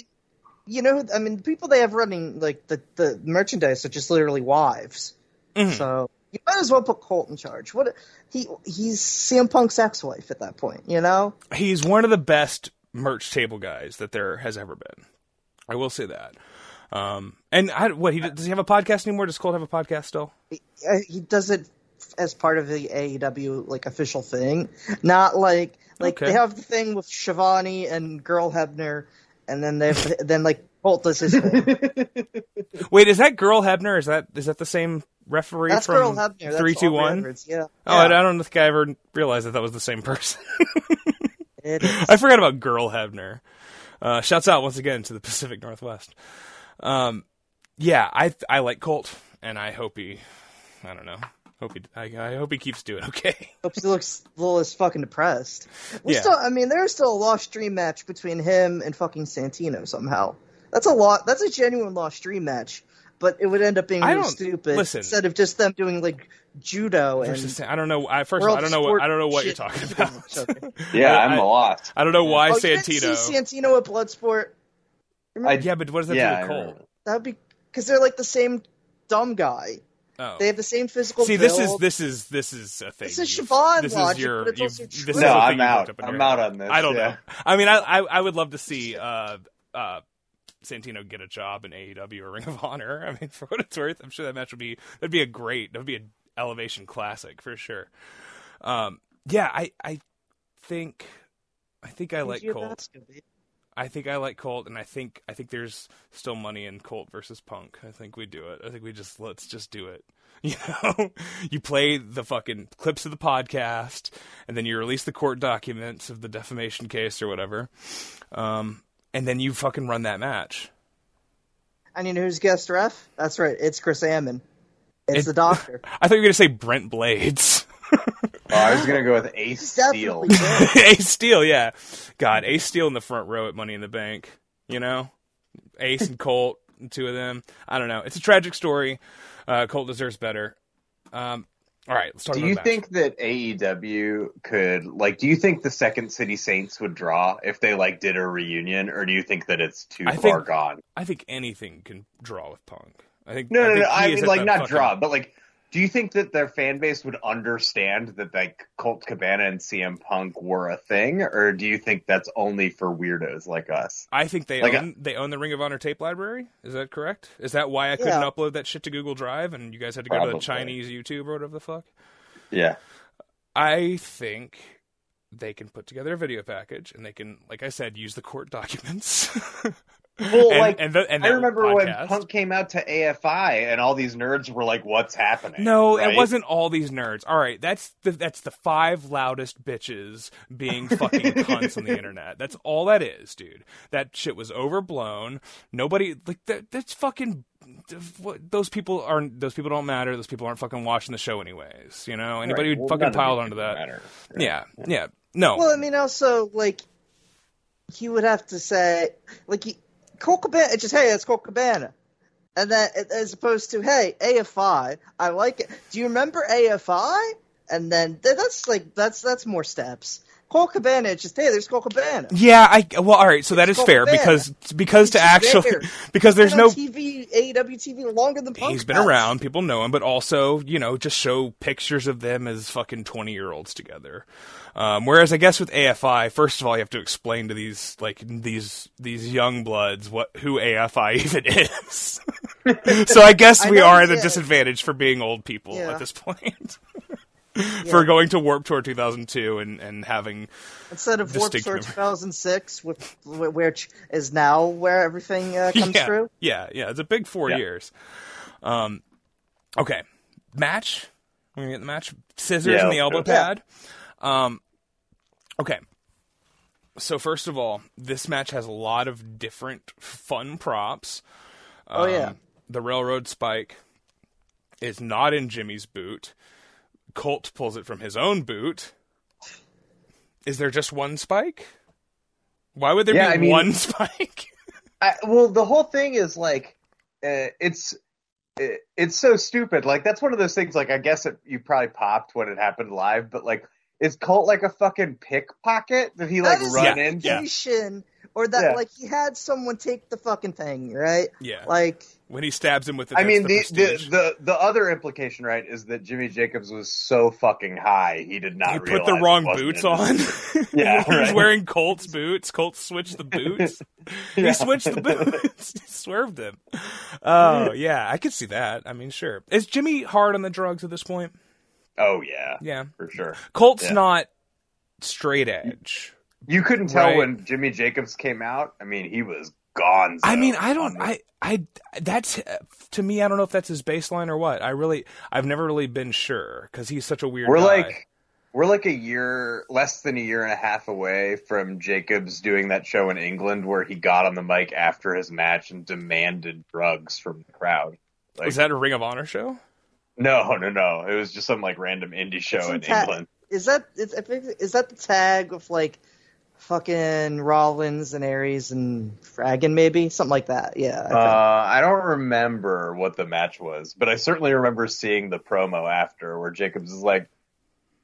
S4: you know, I mean, the people they have running like the the merchandise are just literally wives.
S3: Mhm.
S4: So you might as well put Colt in charge. What he he's CM Punk's ex-wife at that point, you know.
S3: he's one of the best merch table guys that there has ever been. I will say that. Um, and I, what he does he have a podcast anymore? Does Colt have a podcast still?
S4: He, uh, he does it as part of the AEW like official thing, not like like
S3: Okay.
S4: they have the thing with Shivani and Girl Hebner, and then they have, then like Colt does his thing.
S3: Wait, is that Girl Hebner? Is that is that the same referee
S4: That's
S3: from
S4: Girl Hebner.
S3: Three two one?
S4: Yeah.
S3: Oh, I, I don't think I ever realized that that was the same person.
S4: it is.
S3: I forgot about Girl Hebner. Uh, shouts out once again to the Pacific Northwest. Um, yeah, I I like Colt, and I hope he, I don't know, hope he, I, I hope he keeps doing okay.
S4: Hope he looks a little as fucking depressed. We
S3: Yeah.
S4: still, I mean, there's still a lost dream match between him and fucking Santino somehow. That's a lot. That's a genuine lost dream match, but it would end up being really stupid
S3: listen.
S4: instead of just them doing like judo and.
S3: Versus, I don't know. I first, of all, I don't know what I don't know what you're talking about.
S5: Yeah,
S3: I-
S5: I'm
S3: I-
S5: lost.
S3: I don't know why
S4: Oh, you didn't
S3: Santino.
S4: see Santino at Bloodsport?
S5: I,
S3: yeah, but what does that
S5: yeah,
S3: do
S5: I
S3: with Colt?
S4: That would be because they're like the same dumb guy.
S3: Oh.
S4: They have the same physical.
S3: See, this is this is this is a thing.
S4: This is
S3: you've-
S4: Siobhan
S3: This
S4: logic,
S3: is your.
S4: but it's also true.
S3: is
S5: No,
S3: a
S5: I'm out.
S3: looked up in
S5: I'm
S3: your
S5: out on this,
S3: I don't
S5: yeah.
S3: know. I mean, I, I I would love to see uh uh Santino get a job in AEW or Ring of Honor. I mean, for what it's worth, I'm sure that match would be that'd be a great that'd be an elevation classic for sure. Um, yeah, I I think I think I like
S4: Easier
S3: Colt.
S4: basket, baby.
S3: I think I like Colt, and I think I think there's still money in Colt versus Punk. I think we do it. I think we just let's just do it. You know, you play the fucking clips of the podcast, and then you release the court documents of the defamation case or whatever, um, and then you fucking run that match.
S4: And you know who's guest ref? That's right. It's Chris Ammon. It's
S3: It-
S4: the doctor.
S3: I thought you were gonna say Brent Blades.
S5: Oh, I was gonna go with Ace Steel.
S3: Ace Steel, yeah. God, Ace Steel in the front row at Money in the Bank. You know, Ace and Colt, two of them. I don't know. It's a tragic story. Uh, Colt deserves better. Um, all right, let's talk
S5: Do
S3: about
S5: you
S3: the
S5: think that AEW could like? Do you think the Second City Saints would draw if they like did a reunion, or do you think that it's too
S3: I
S5: far
S3: think-
S5: gone?
S3: I think anything can draw with Punk. I think
S5: No,
S3: I
S5: no,
S3: think
S5: no.
S3: he
S5: I mean, like not
S3: fucking-
S5: draw, but like, do you think that their fan base would understand that like Colt Cabana and CM Punk were a thing, or do you think that's only for weirdos like us?
S3: I think they
S5: Like,
S3: own uh, they own the Ring of Honor tape library. Is that correct? Is that why I couldn't
S4: Yeah.
S3: upload that shit to Google Drive and you guys had to go to
S5: Probably.
S3: the Chinese YouTube or whatever the fuck?
S5: Yeah.
S3: I think they can put together a video package and they can, like I said, use the court documents.
S5: Well,
S3: And-
S5: like
S3: and the- and
S5: I
S3: that
S5: remember when. Punk came out to AFI, and all these nerds were like, "What's happening?"
S3: No,
S5: right?
S3: it wasn't all these nerds. All right, that's the that's the five loudest bitches being fucking cunts on the internet. That's all that is, dude. That shit was overblown. Nobody like that. That's fucking. what- Those people aren't. Those people don't matter. Those people aren't fucking watching the show anyways. You know, anybody
S5: Right.
S3: who
S5: Well,
S3: fucking
S5: none
S3: piled onto
S5: people
S3: that.
S5: matter.
S3: Yeah, yeah. No,
S4: Well, I mean, also like he would have to say like he, Colt Cabana. Just hey, it's Colt Cabana, and then as opposed to hey AFI, I like it. Do you remember AFI? And then that's like that's that's more steps. Colt Cabana, it's just hey, there's Colt Cabana.
S3: Yeah, I well, all right. So that is
S4: Colt
S3: fair
S4: Cabana.
S3: because because to actually
S4: there.
S3: because there's no
S4: TV AEW TV longer than Punk
S3: he's been
S4: has.
S3: around, people know him, but also you know just show pictures of them as fucking twenty year olds together. Um, whereas I guess with AFI, first of all, you have to explain to these like these these young bloods what who AFI even is. so I guess
S4: I
S3: we
S4: know,
S3: are at a disadvantage for being old people
S4: Yeah.
S3: at this point. For going to Warp Tour 2002 and, and having
S4: Instead of Warped
S3: distinct
S4: Tour 2006, with wh- which is now where everything uh, comes
S3: yeah,
S4: through.
S3: Yeah, yeah, it's a big four
S5: Yeah.
S3: years. Um, okay, match. We're gonna get the match. Scissors
S5: Yeah,
S3: and the elbow
S5: do
S3: pad. Um, okay. So first of all, this match has a lot of different fun props.
S4: Oh, yeah.
S3: Um, the railroad spike is not in Jimmy's boot. Colt pulls it from his own boot. Is there just one spike? Why would there
S5: Yeah,
S3: be
S5: I mean-
S3: one spike?
S5: I, well, the whole thing is like, uh, it's it, it's so stupid. Like that's one of those things. Like I guess it, you probably popped when it happened live, but like, is Colt like a fucking pickpocket? Did he like
S4: that is
S5: run
S3: Yeah,
S5: in?
S4: indication, or that
S5: Yeah.
S4: like he had someone take the fucking thing, right?
S3: Yeah.
S4: Like
S3: when he stabs him with the.
S5: I mean, the,
S3: the,
S5: the, the the other implication, right, is that Jimmy Jacobs was so fucking high he did not
S3: he put the wrong boots on.
S5: Yeah,
S3: he was wearing Colt's boots. Colt switched the boots. He switched the boots. he swerved him. Oh yeah, I could see that. I mean, sure. Is Jimmy hard on the drugs at this point?
S5: Oh yeah,
S3: Yeah.
S5: for sure.
S3: Colt's
S5: Yeah.
S3: not straight edge.
S5: You couldn't tell
S3: Right.
S5: when Jimmy Jacobs came out. I mean, he was gone.
S3: I mean, I don't. I. I. That's to me. I don't know if that's his baseline or what. I really. I've never really been sure because he's such a weird.
S5: We're
S3: guy.
S5: like we're like a year, less than a year and a half away from Jacobs doing that show in England where he got on the mic after his match and demanded drugs from the crowd. Like,
S3: Was that a Ring of Honor show?
S5: no, no, no. It was just some like random indie show
S4: some
S5: in
S4: ta-
S5: England.
S4: Is that is, is that the tag of like fucking Rollins and Aries and Fragan maybe something like that? Yeah. I.
S5: Uh, I don't remember what the match was, but I certainly remember seeing the promo after where Jacobs is like,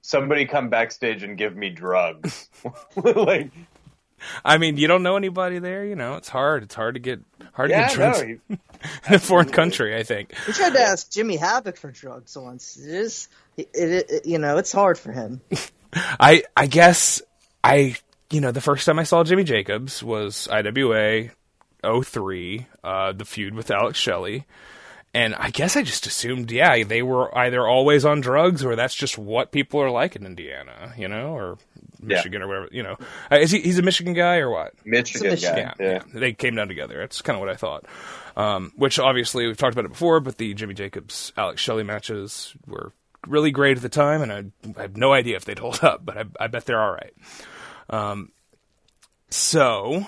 S5: "Somebody come backstage and give me drugs." like,
S3: I mean, you don't know anybody there. You know, it's hard. It's hard to get hard
S5: Yeah,
S3: to get
S5: no,
S3: drugs
S5: he-
S3: in a foreign country. I think.
S4: We tried to ask Jimmy Havoc for drugs once. It is, it, it, it- you know, it's hard for him.
S3: I I guess I you know the first time I saw Jimmy Jacobs was IWA 03, uh, the feud with Alex Shelley. And I guess I just assumed, yeah, they were either always on drugs or that's just what people are like in Indiana, you know, or
S5: Yeah.
S3: Michigan or whatever, you know. Uh, is he he's a Michigan guy or what?
S5: Michigan,
S4: Michigan.
S5: guy.
S3: yeah,
S5: Yeah.
S3: yeah. They came down together. That's kind of what I thought. Um, which obviously we've talked about it before, but the Jimmy Jacobs Alex Shelley matches were really great at the time, and I, I have no idea if they'd hold up, but I, I bet they're all right. Um, so,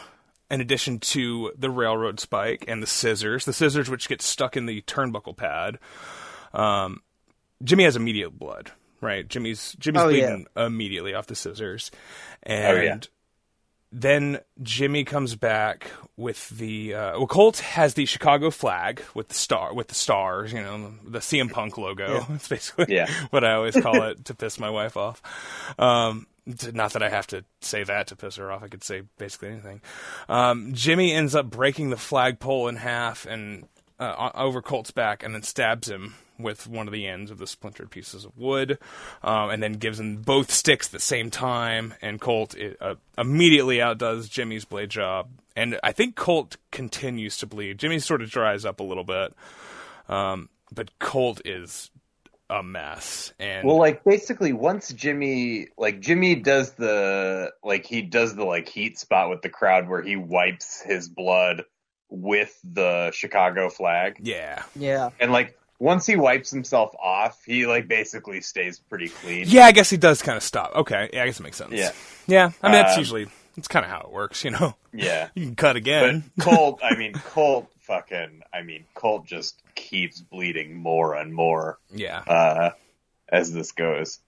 S3: in addition to the railroad spike and the scissors, the scissors which get stuck in the turnbuckle pad, um, Jimmy has immediate blood. Right, Jimmy's Jimmy's
S4: Oh, yeah.
S3: bleeding immediately off the scissors, and
S5: Oh, yeah.
S3: then Jimmy comes back with the uh, well. Colt has the Chicago flag with the star with the stars, you know, the CM Punk logo. It's basically
S5: Yeah.
S3: what I always call it to piss my wife off. Um, not that I have to say that to piss her off. I could say basically anything. Um, Jimmy ends up breaking the flagpole in half and uh, over Colt's back, and then stabs him with one of the ends of the splintered pieces of wood, um, and then gives him both sticks at the same time. And Colt uh, immediately outdoes Jimmy's blade job, and I think Colt continues to bleed. Jimmy sort of dries up a little bit, um, but Colt is a mess. And
S5: Well, like basically, once Jimmy, like Jimmy does the, like he does the like heat spot with the crowd where he wipes his blood with the Chicago flag,
S3: yeah,
S4: Yeah.
S5: and like once he wipes himself off, he like basically stays pretty clean.
S3: yeah, I guess he does kind of stop. Okay, yeah, I guess it makes sense.
S5: Yeah.
S3: yeah. I mean, that's
S5: Um,
S3: usually it's kind of how it works, you know.
S5: Yeah.
S3: You can cut
S5: But
S3: again.
S5: Colt, I mean, Colt fucking, I mean, Colt just keeps bleeding more and more
S3: yeah.
S5: uh, as this goes.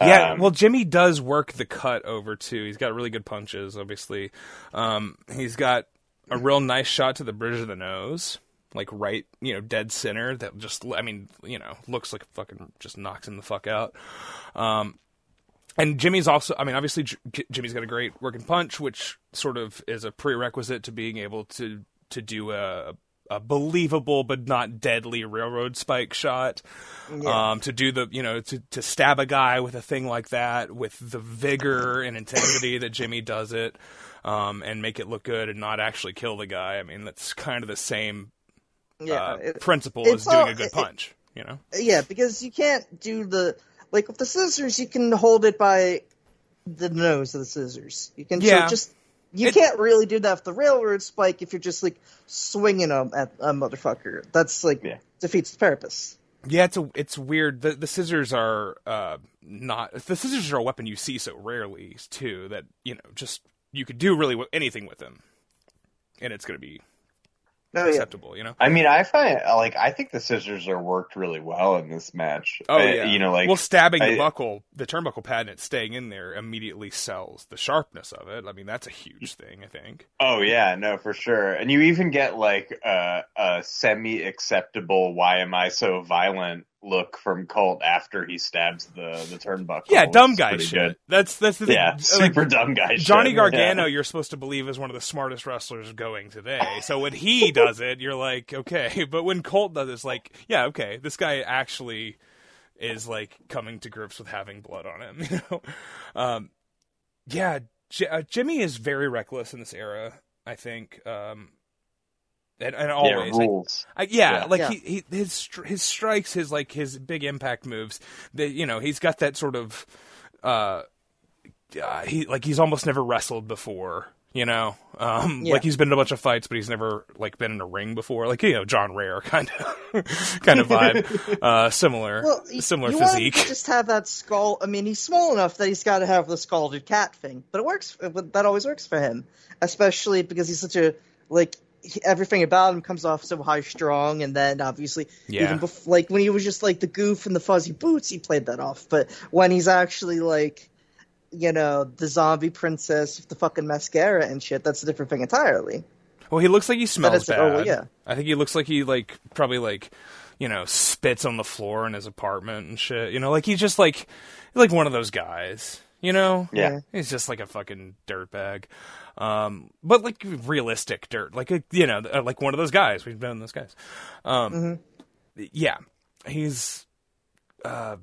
S3: Yeah,
S5: Um,
S3: well, Jimmy does work the cut over too. He's got really good punches. Obviously, um, he's got a real nice shot to the bridge of the nose, like right, you know, dead center. That just, I mean, you know, looks like fucking just knocks him the fuck out. Um, and Jimmy's also, I mean, obviously J- Jimmy's got a great working punch, which sort of is a prerequisite to being able to to do a, a believable but not deadly railroad spike shot. Um, to do the, you know, to to stab a guy with a thing like that, with the vigor and intensity that Jimmy does it, um, and make it look good and not actually kill the guy. I mean, that's kind of the same
S4: Yeah.
S3: uh,
S4: it-
S3: principle as doing
S4: all-
S3: a good
S4: it-
S3: punch. You know.
S4: Yeah, because you can't do the like with the scissors. You can hold it by the nose of the scissors. You can so
S3: Yeah.
S4: just you
S3: It-
S4: can't really do that with the railroad spike if you're just like swinging them at a motherfucker. That's like
S5: Yeah.
S4: defeats the purpose.
S3: Yeah, it's a, it's weird. The the scissors are uh, not the scissors are a weapon you see so rarely too that you know just you could do really anything with them, and it's going to
S4: Oh yeah,
S3: acceptable. You know.
S5: I mean, I find like I think the scissors are worked really well in this match.
S3: Oh
S5: Uh,
S3: yeah,
S5: you know, like
S3: well, stabbing the buckle, the turnbuckle pad, and it staying in there immediately sells the sharpness of it. I mean, that's a huge thing. I think.
S5: Oh yeah, no, for sure. And you even get like a, a semi-acceptable "Why am I so violent?" Look from Colt after he stabs the the turnbuckle.
S3: Yeah, dumb guy shit.
S5: good.
S3: That's that's the thing.
S5: Yeah,
S3: Like,
S5: super dumb guy.
S3: Johnny
S5: shit.
S3: Gargano,
S5: Yeah.
S3: you're supposed to believe is one of the smartest wrestlers going today. So when he does it, you're like, okay. But when Colt does it, it's like, yeah, okay, this guy actually is like coming to grips with having blood on him. You know, um, yeah, J- uh, Jimmy is very reckless in this era. I think, um, and, and
S5: yeah,
S3: always, like,
S5: rules.
S3: I, yeah,
S5: Yeah.
S3: like
S4: Yeah.
S3: He, he his his strikes, his like his big impact moves. That you know he's got that sort of, uh, uh, he like he's almost never wrestled before. You know, um,
S4: Yeah.
S3: like he's been in a bunch of fights, but he's never like been in a ring before. Like you know, John Rare kind of kind of vibe, uh, similar,
S4: well,
S3: similar
S4: you want him
S3: physique.
S4: to just have that skull. I mean, he's small enough that he's got to have the scalded cat thing, but it works. That always works for him, especially because he's such a like he- everything about him comes off so high strong, and then obviously
S3: Yeah.
S4: even bef- like when he was just like the goof and the fuzzy boots, he played that off. But when he's actually like you know the zombie princess with the fucking mascara and shit, that's a different thing entirely.
S3: Well, he looks like he smells
S4: is-
S3: bad.
S4: oh, well, yeah.
S3: I think he looks like he like probably like you know spits on the floor in his apartment and shit. You know, like he's just like like one of those guys. You know,
S5: Yeah.
S3: he's just like a fucking dirtbag. Um, but like realistic dirt, like a you know, uh, like one of those guys. We've been those guys. Um, yeah, he's. Uh,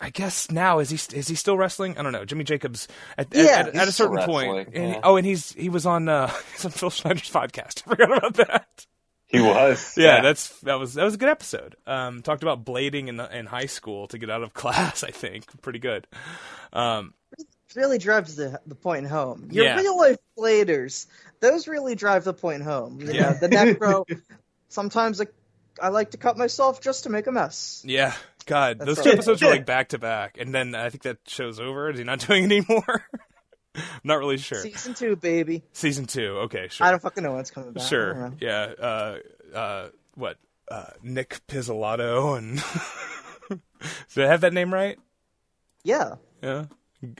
S3: I guess now is he is he still wrestling? I don't know. Jimmy Jacobs at,
S4: Yeah,
S3: at, at, a certain point. and-
S5: yeah.
S3: oh, and he's he was on uh, he's on Phil Schneider's podcast. I forgot about that.
S5: He was.
S3: Yeah, that's that was that was a good episode. Um, talked about blading in in high school to get out of class. I think pretty good. Um,
S4: really drives the the point home. Your
S3: Yeah.
S4: real life bladers, those really drive the point home. You
S3: Yeah.
S4: know, the necro. sometimes I, I like to cut myself just to make a mess.
S3: yeah, God,
S4: That's
S3: those two
S4: right.
S3: episodes were like back to back, and then I think that show's over. Is he not doing it anymore? not really sure.
S4: Season two, baby.
S3: Season two. Okay, sure.
S4: I don't fucking know when it's coming back.
S3: Sure. Yeah. Uh, uh, what? Uh, Nic Pizzolatto and. Did I have that name right?
S4: Yeah,
S3: Yeah.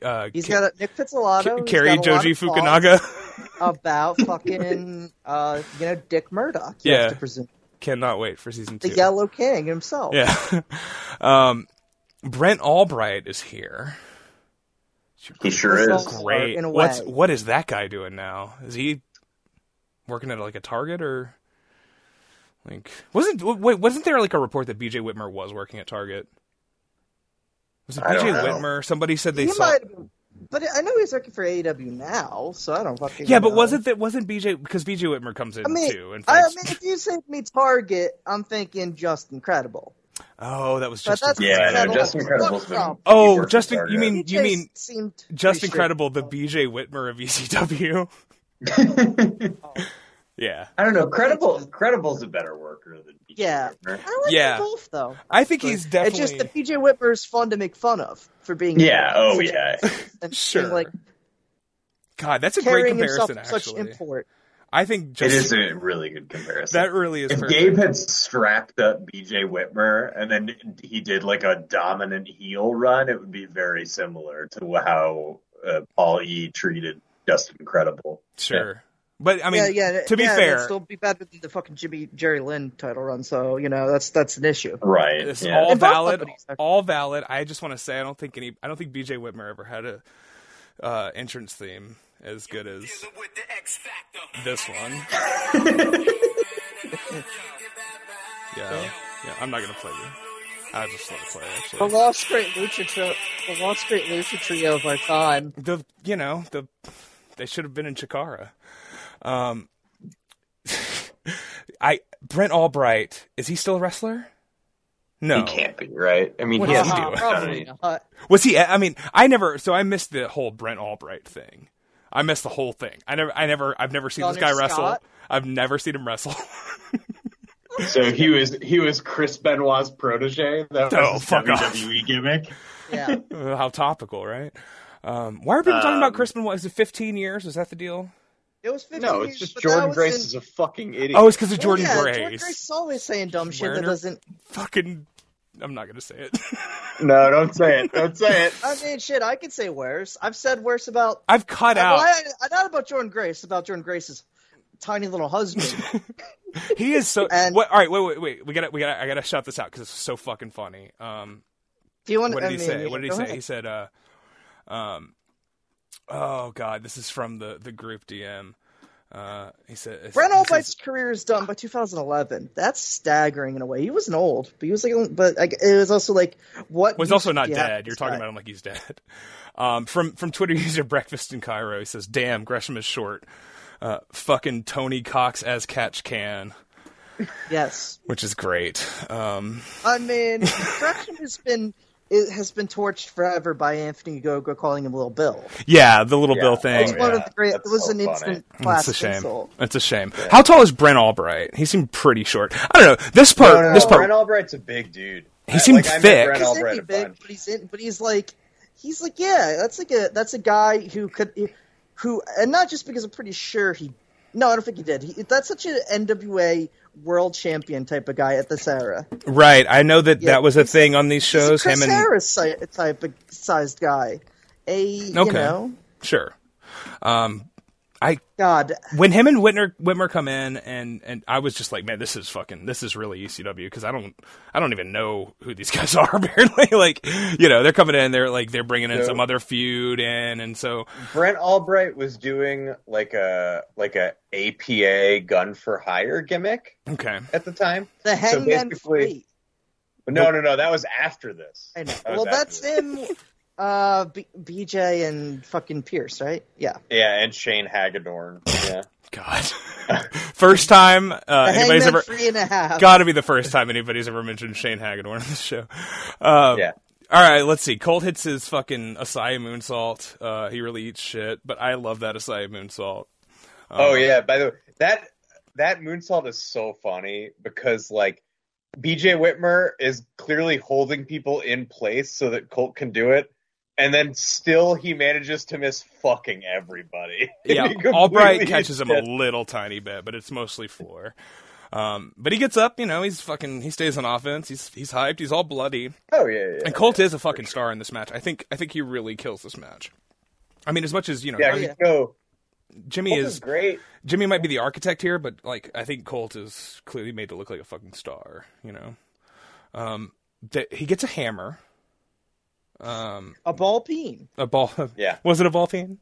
S3: Uh,
S4: he's
S3: Ca-
S4: got a, Nic Pizzolatto.
S3: Ca-
S4: he's
S3: Cary
S4: got a lot
S3: Joji
S4: of thoughts
S3: Fukunaga.
S4: about fucking uh, you know Dick Murdoch. You
S3: Yeah.
S4: have to presume
S3: Cannot wait for season two.
S4: the Yellow King himself.
S3: Yeah. um, Brent Albright is here.
S5: He sure is.
S3: Great.
S4: in a
S3: What's what is that guy doing now? Is he working at like a Target or like wasn't wait wasn't there like a report that BJ Whitmer was working at Target? Was it
S5: I don't
S3: BJ
S5: know.
S3: Whitmer? Somebody said they
S4: he
S3: saw.
S4: might, have been- but I know he's working for AEW now, so I don't fucking.
S3: Yeah, but
S4: know.
S3: wasn't that wasn't BJ because BJ Whitmer comes in
S4: I mean,
S3: too and
S4: I
S3: fights-
S4: mean, if you say me Target, I'm thinking Justin Credible.
S3: oh that was
S4: But
S3: just
S4: that's
S5: Yeah, no,
S4: Incredible.
S5: Incredible's been.
S4: Oh,
S3: oh
S5: he worked
S3: just
S5: at
S3: you mean you mean
S4: seemed Justin
S3: Credible the. BJ Whitmer of ECW yeah oh.
S5: I don't know. Credible, Credible's a better worker than BJ
S4: Yeah.
S5: Whitmer.
S4: I like
S3: Yeah.
S4: them both though.
S3: I think he's
S4: It's
S3: definitely
S4: just that BJ Whitmer's fun to make fun of for being
S5: Yeah. Oh
S4: such-
S5: yeah.
S4: and
S3: Sure.
S4: being, like
S3: God that's a great
S4: carrying himself
S3: comparison
S4: with such import.
S3: I think
S5: It
S3: just
S5: is a really good comparison.
S3: that really is
S5: if
S3: perfect.
S5: Gabe had strapped up BJ Whitmer and then he did like a dominant heel run, it would be very similar to how uh, Paul E treated Justin Credible.
S3: Sure. But I mean,
S4: yeah, yeah.
S3: to be
S4: yeah,
S3: fair,
S4: it'd still be better than the fucking Jimmy Jerry Lynn title run. So you know that's that's an issue.
S5: Right.
S3: it's
S5: yeah.
S3: all
S4: And
S3: valid. All valid. I just want to say, I don't think any. I don't think BJ Whitmer ever had a uh, entrance theme as good as this one. yeah, yeah. I'm not gonna play you. I just want to play actually.
S4: The lost great lucha trio, the lost great lucha trio of our time.
S3: The you know the they should have been in Chikara. Um, I Brent Albright is he still a wrestler? No,
S5: He can't be, right? I mean,
S3: What
S5: he
S3: does
S5: has
S3: he
S5: to
S3: do?
S5: be
S4: Probably
S5: done.
S4: not.
S3: Was he? I mean, I never. So I missed the whole Brent Albright thing. I missed the whole thing. I never. I never. I've never seen this
S4: Connor
S3: guy wrestle. I've never seen him wrestle.
S5: So he was he was Chris Benoit's protege. That was
S3: Oh,
S5: his
S3: fuck off.
S5: WWE gimmick.
S4: Yeah.
S3: How topical, right? Um, why are people talking about
S5: Um,
S3: Chris Benoit? Is it 15 years? Is that the deal?
S4: It was 15
S5: No,
S4: years,
S5: it's just
S4: Jordynne
S5: Grace
S4: in-
S5: is a fucking idiot.
S3: Oh, it's because of
S4: Well,
S3: Jordynne
S4: yeah,
S3: Grace.
S4: Jordynne Grace is always saying dumb shit
S3: Wearing
S4: that doesn't.
S3: Fucking. I'm not gonna say it.
S5: no, don't say it. Don't say it.
S4: I mean, shit. I could say worse. I've said worse about.
S3: I've cut
S4: Well,
S3: out.
S4: I, I, not about Jordynne Grace. About Jordynne Grace's tiny little husband.
S3: He is so.
S4: And-
S3: what, all right, wait, wait, wait. We gotta, we gotta. I gotta shout this out because it's so fucking funny. Um,
S4: Do you want?
S3: what did
S4: I
S3: he
S4: mean,
S3: say? What did he say?
S4: ahead.
S3: He said, uh, um, oh god, this is from the the group DM. Uh, he said,
S4: Brent Albright's career is done by 2011. That's staggering in a way. He wasn't old, but he was like, but like, it was also like what
S3: was also not dead. You're talking
S4: guy?
S3: about him like he's dead. Um, from from Twitter user Breakfast in Cairo, he says, "Damn, Gresham is short. Uh, fucking Tony Cox as catch can."
S4: Yes,
S3: which is great. Um,
S4: I mean, Gresham has been it has been torched forever by Anthony Gogo calling him Little Bill.
S3: yeah, the little
S5: Yeah.
S3: Bill
S5: Oh,
S3: thing.
S4: It's one of the great. It was
S5: so
S4: an
S5: funny.
S4: instant
S3: It's a shame.
S4: insult.
S3: It's a shame. How tall is Brent Albright? He seemed pretty short. I don't know. This part,
S5: No, no, no.
S3: this part,
S5: Brent Albright's a big dude.
S3: He seemed
S5: like, I
S3: thick.
S5: Brent
S4: He's
S5: Albright
S4: big, but he's in, but he's like, he's like, yeah, that's like a that's a guy who could, who, and not just because I'm pretty sure he. No, I don't think he did. He, that's such an NWA world champion type of guy at this era.
S3: right? I know that
S4: Yeah,
S3: that was a thing on these shows.
S4: He's a
S3: Him
S4: Chris
S3: and
S4: Harris type of sized guy. A you
S3: Okay.
S4: know,
S3: sure. Um, I
S4: God,
S3: when him and Whitmer Whitmer come in and and I was just like, man, this is fucking this is really ECW because I don't I don't even know who these guys are apparently. like, you know, they're coming in, they're like they're bringing in
S5: So-
S3: some other feud in, and so
S5: Brent Albright was doing like a like a APA gun for hire gimmick
S3: okay,
S5: at the time.
S4: the Hangman
S5: basically- no, no, no, that was after this.
S4: I know.
S5: That was
S4: Well,
S5: after
S4: that's
S5: this.
S4: him, uh, B- BJ and fucking Pierce, right? Yeah.
S5: Yeah, and Shane Hagedorn. Yeah.
S3: God, first time uh, anybody's ever
S4: Free and a half.
S3: got to be the first time anybody's ever mentioned Shane Hagedorn on this show. Um,
S5: Yeah.
S3: All right, let's see. Colt hits his fucking Asai moonsault. Uh, he really eats shit, but I love that Asai moonsault.
S5: Oh yeah. By the way, that that moonsault is so funny because like BJ Whitmer is clearly holding people in place so that Colt can do it, and then still he manages to miss fucking everybody.
S3: Yeah, Albright catches him a little tiny bit, but it's mostly floor. Um, but he gets up, you know, he's fucking, he stays on offense. He's he's hyped. He's all bloody.
S5: Oh yeah, yeah.
S3: And Colt is a fucking star in this match. I think I think he really kills this match. I mean, as much as you know,
S5: Yeah,
S3: I mean, Jimmy
S5: Colt
S3: is
S5: is great.
S3: Jimmy might be the architect here, but like I think Colt is clearly made to look like a fucking star. You know, um, that he gets a hammer. Um,
S4: A ball peen.
S3: a ball.
S5: Yeah.
S3: Was it a ball peen?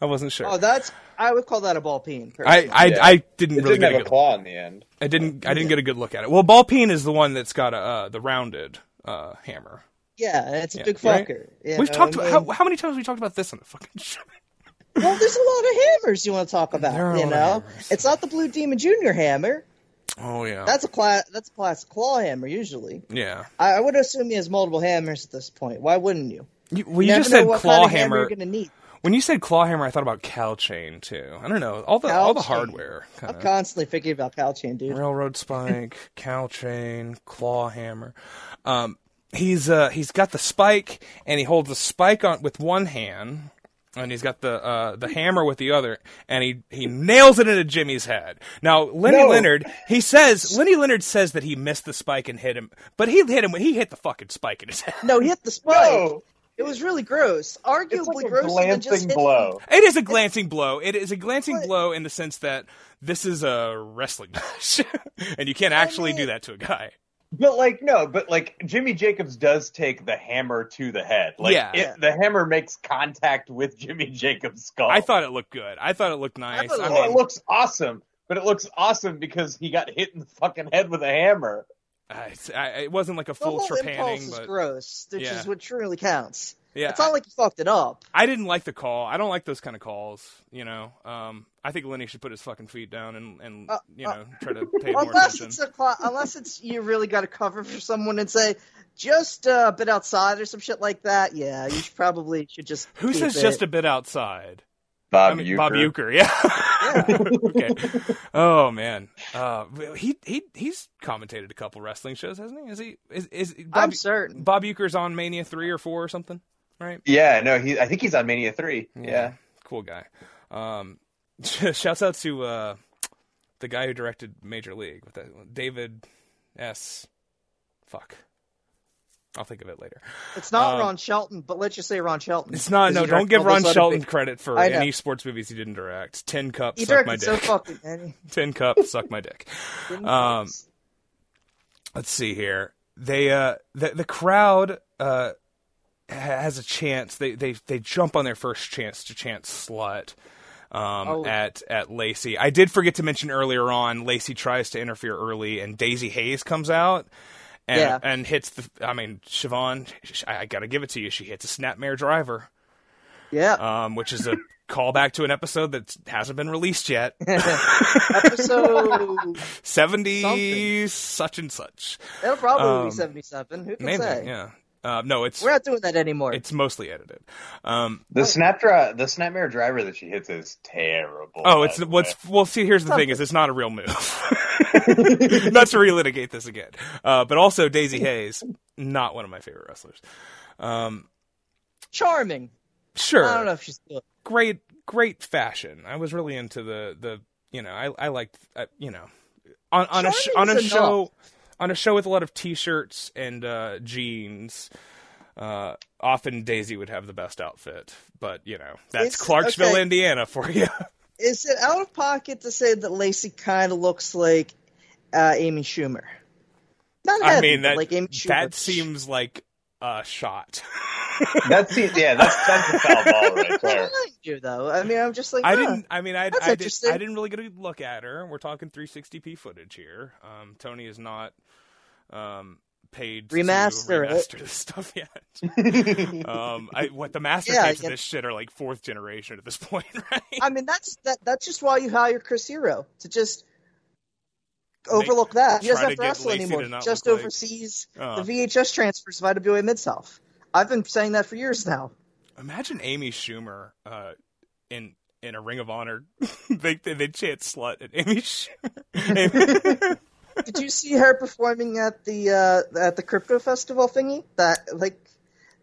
S3: I wasn't sure.
S4: Oh, that's. I would call that a ball peen.
S3: I I,
S5: Yeah.
S3: I didn't
S5: It
S3: really
S5: didn't
S3: get
S5: have
S3: a
S5: a
S3: good.
S5: claw in the end.
S3: I didn't I didn't get a good look at it. Well, ball peen is the one that's got a uh, the rounded uh, hammer.
S4: yeah, it's a
S3: Yeah,
S4: big
S3: right?
S4: fucker. you
S3: We've
S4: know
S3: talked
S4: I
S3: about
S4: mean?
S3: how, how many times have we talked about this on the fucking show.
S4: Well, there's a lot of hammers you want to talk about.
S3: There are a
S4: you
S3: lot
S4: know,
S3: hammers.
S4: it's not the Blue Demon Junior hammer.
S3: Oh yeah,
S4: That's a class. That's a classic claw hammer. Usually,
S3: yeah.
S4: I, I would assume he has multiple hammers at this point. Why wouldn't you?
S3: You, well, you
S4: Never
S3: just said claw
S4: kind of
S3: hammer.
S4: Need.
S3: When you said claw hammer, I thought about cow chain too. I don't know all the
S4: Cow
S3: all the
S4: chain.
S3: hardware.
S4: I'm constantly thinking about cow Calchain, dude.
S3: Railroad spike, cow chain, claw hammer. Um, he's uh, he's got the spike, and he holds the spike on with one hand, and he's got the uh, the hammer with the other, and he he nails it into Jimmy's head. Now Lenny
S5: No.
S3: Leonard, he says Lenny Leonard says that he missed the spike and hit him, but he hit him when he hit the fucking spike in his head.
S4: No, he hit the spike.
S5: No,
S4: It was really gross.
S5: it's
S4: Arguably
S5: like a
S4: grosser than just
S5: glancing
S4: hitting-
S5: blow.
S3: It is a glancing blow. It is a glancing
S4: But-
S3: blow in the sense that this is a wrestling match, and you can't actually do that to a guy.
S5: But like no, but like Jimmy Jacobs does take the hammer to the head. Like
S3: Yeah.
S5: it, the hammer makes contact with Jimmy Jacobs' skull.
S3: I thought it looked good. I thought it looked nice.
S4: thought
S3: I mean,
S5: it looks awesome, but it looks awesome because he got hit in the fucking head with a hammer.
S3: I, it's- I, it wasn't like a
S4: The
S3: full
S4: whole impulse
S3: trepanning,
S4: is gross, which
S3: Yeah.
S4: is what truly counts.
S3: yeah,
S4: It's not like you fucked it up.
S3: I didn't like the call. I don't like those kind of calls. You know, um, I think Lenny should put his fucking feet down and, and
S4: Uh,
S3: you know try to pay more
S4: Unless
S3: attention.
S4: it's a unless it's you really got to cover for someone and say just uh, a bit outside or some shit like that. Yeah, you should probably should just.
S3: Who says
S4: it.
S3: just a bit outside?
S5: Bob
S3: I mean, Bob Uecker, yeah. okay. Oh man, uh, he he he's commentated a couple wrestling shows, hasn't he? Is he is is Bob,
S4: I'm certain.
S3: Bob Uecker's on Mania three or four or something, right?
S5: Yeah, no, he. I think he's on Mania three. Yeah.
S3: cool guy. Um, shouts out to uh, the guy who directed Major League with that David S. Fuck, I'll think of it later.
S4: It's not
S3: um,
S4: Ron Shelton, but let's just say Ron Shelton.
S3: It's not. No, don't give Ron Shelton
S4: big-
S3: credit for any sports movies he didn't direct. Tin Cup,
S4: He
S3: suck my
S4: directed so
S3: dick.
S4: fucking many.
S3: Tin Cup, suck my dick. Um, let's see here. They uh the the crowd uh has a chance. They they they jump on their first chance to chant slut. Um,
S4: Oh.
S3: at at Lacey, I did forget to mention earlier on. Lacey tries to interfere early, and Daizee Haze comes out and
S4: Yeah.
S3: and hits the. I mean, Siobhan, I, I got to give it to you. She hits a snapmare driver,
S4: Yeah.
S3: um, which is a callback to an episode that hasn't been released yet.
S4: Episode.
S3: 70 such and such.
S4: It'll probably
S3: Um,
S4: be 77. Who can
S3: Maybe,
S4: say?
S3: yeah. Uh, no, it's
S4: We're not doing that anymore.
S3: it's mostly edited. Um,
S5: The snapdra the snapmare driver that she hits is terrible.
S3: oh, it's what's
S5: way.
S3: well. See, here's the thing: is it's not a real move. not to relitigate this again, uh, but also Daizee Haze, not one of my favorite wrestlers. Um,
S4: Charming.
S3: sure,
S4: I don't know if she's good.
S3: great, great fashion. I was really into the the you know I I liked uh, you know on on a sh- on a
S4: Charming's
S3: show on a show with a lot of t-shirts and uh, jeans. Uh, often Daizee would have the best outfit, but you know that's
S4: It's-
S3: Clarksville,
S4: okay.
S3: Indiana for you.
S4: is it out of pocket to say that Lacey kind of looks like uh, Amy Schumer? Not
S3: I mean that
S4: like Amy Schumer.
S3: that seems like a shot.
S5: That's the, yeah, that's that's a foul ball right
S4: I
S5: there.
S4: don't mind you though. I mean, I'm just like
S3: I
S4: huh.
S3: didn't. I mean, I,
S4: That's
S3: I, did,
S4: interesting.
S3: I didn't really get a look at her. We're talking 360p footage here. Um, Tony is not um, paid
S4: Remaster
S3: to remaster this stuff yet. um, I, what the master
S4: Yeah,
S3: tapes of this shit are like fourth generation at this point, right?
S4: I mean, that's that. That's just why you hire Chris Hero to just overlook that. He doesn't have to wrestle
S3: Lacey
S4: anymore.
S3: to
S4: Just
S3: look like-
S4: oversees
S3: Uh.
S4: the VHS transfers of IWA Mid South. I've been saying that for years now.
S3: Imagine Amy Schumer uh, in in a Ring of Honor. they they they chant slut at Amy Schumer.
S4: Did you see her performing at the uh, at the crypto festival thingy? That like,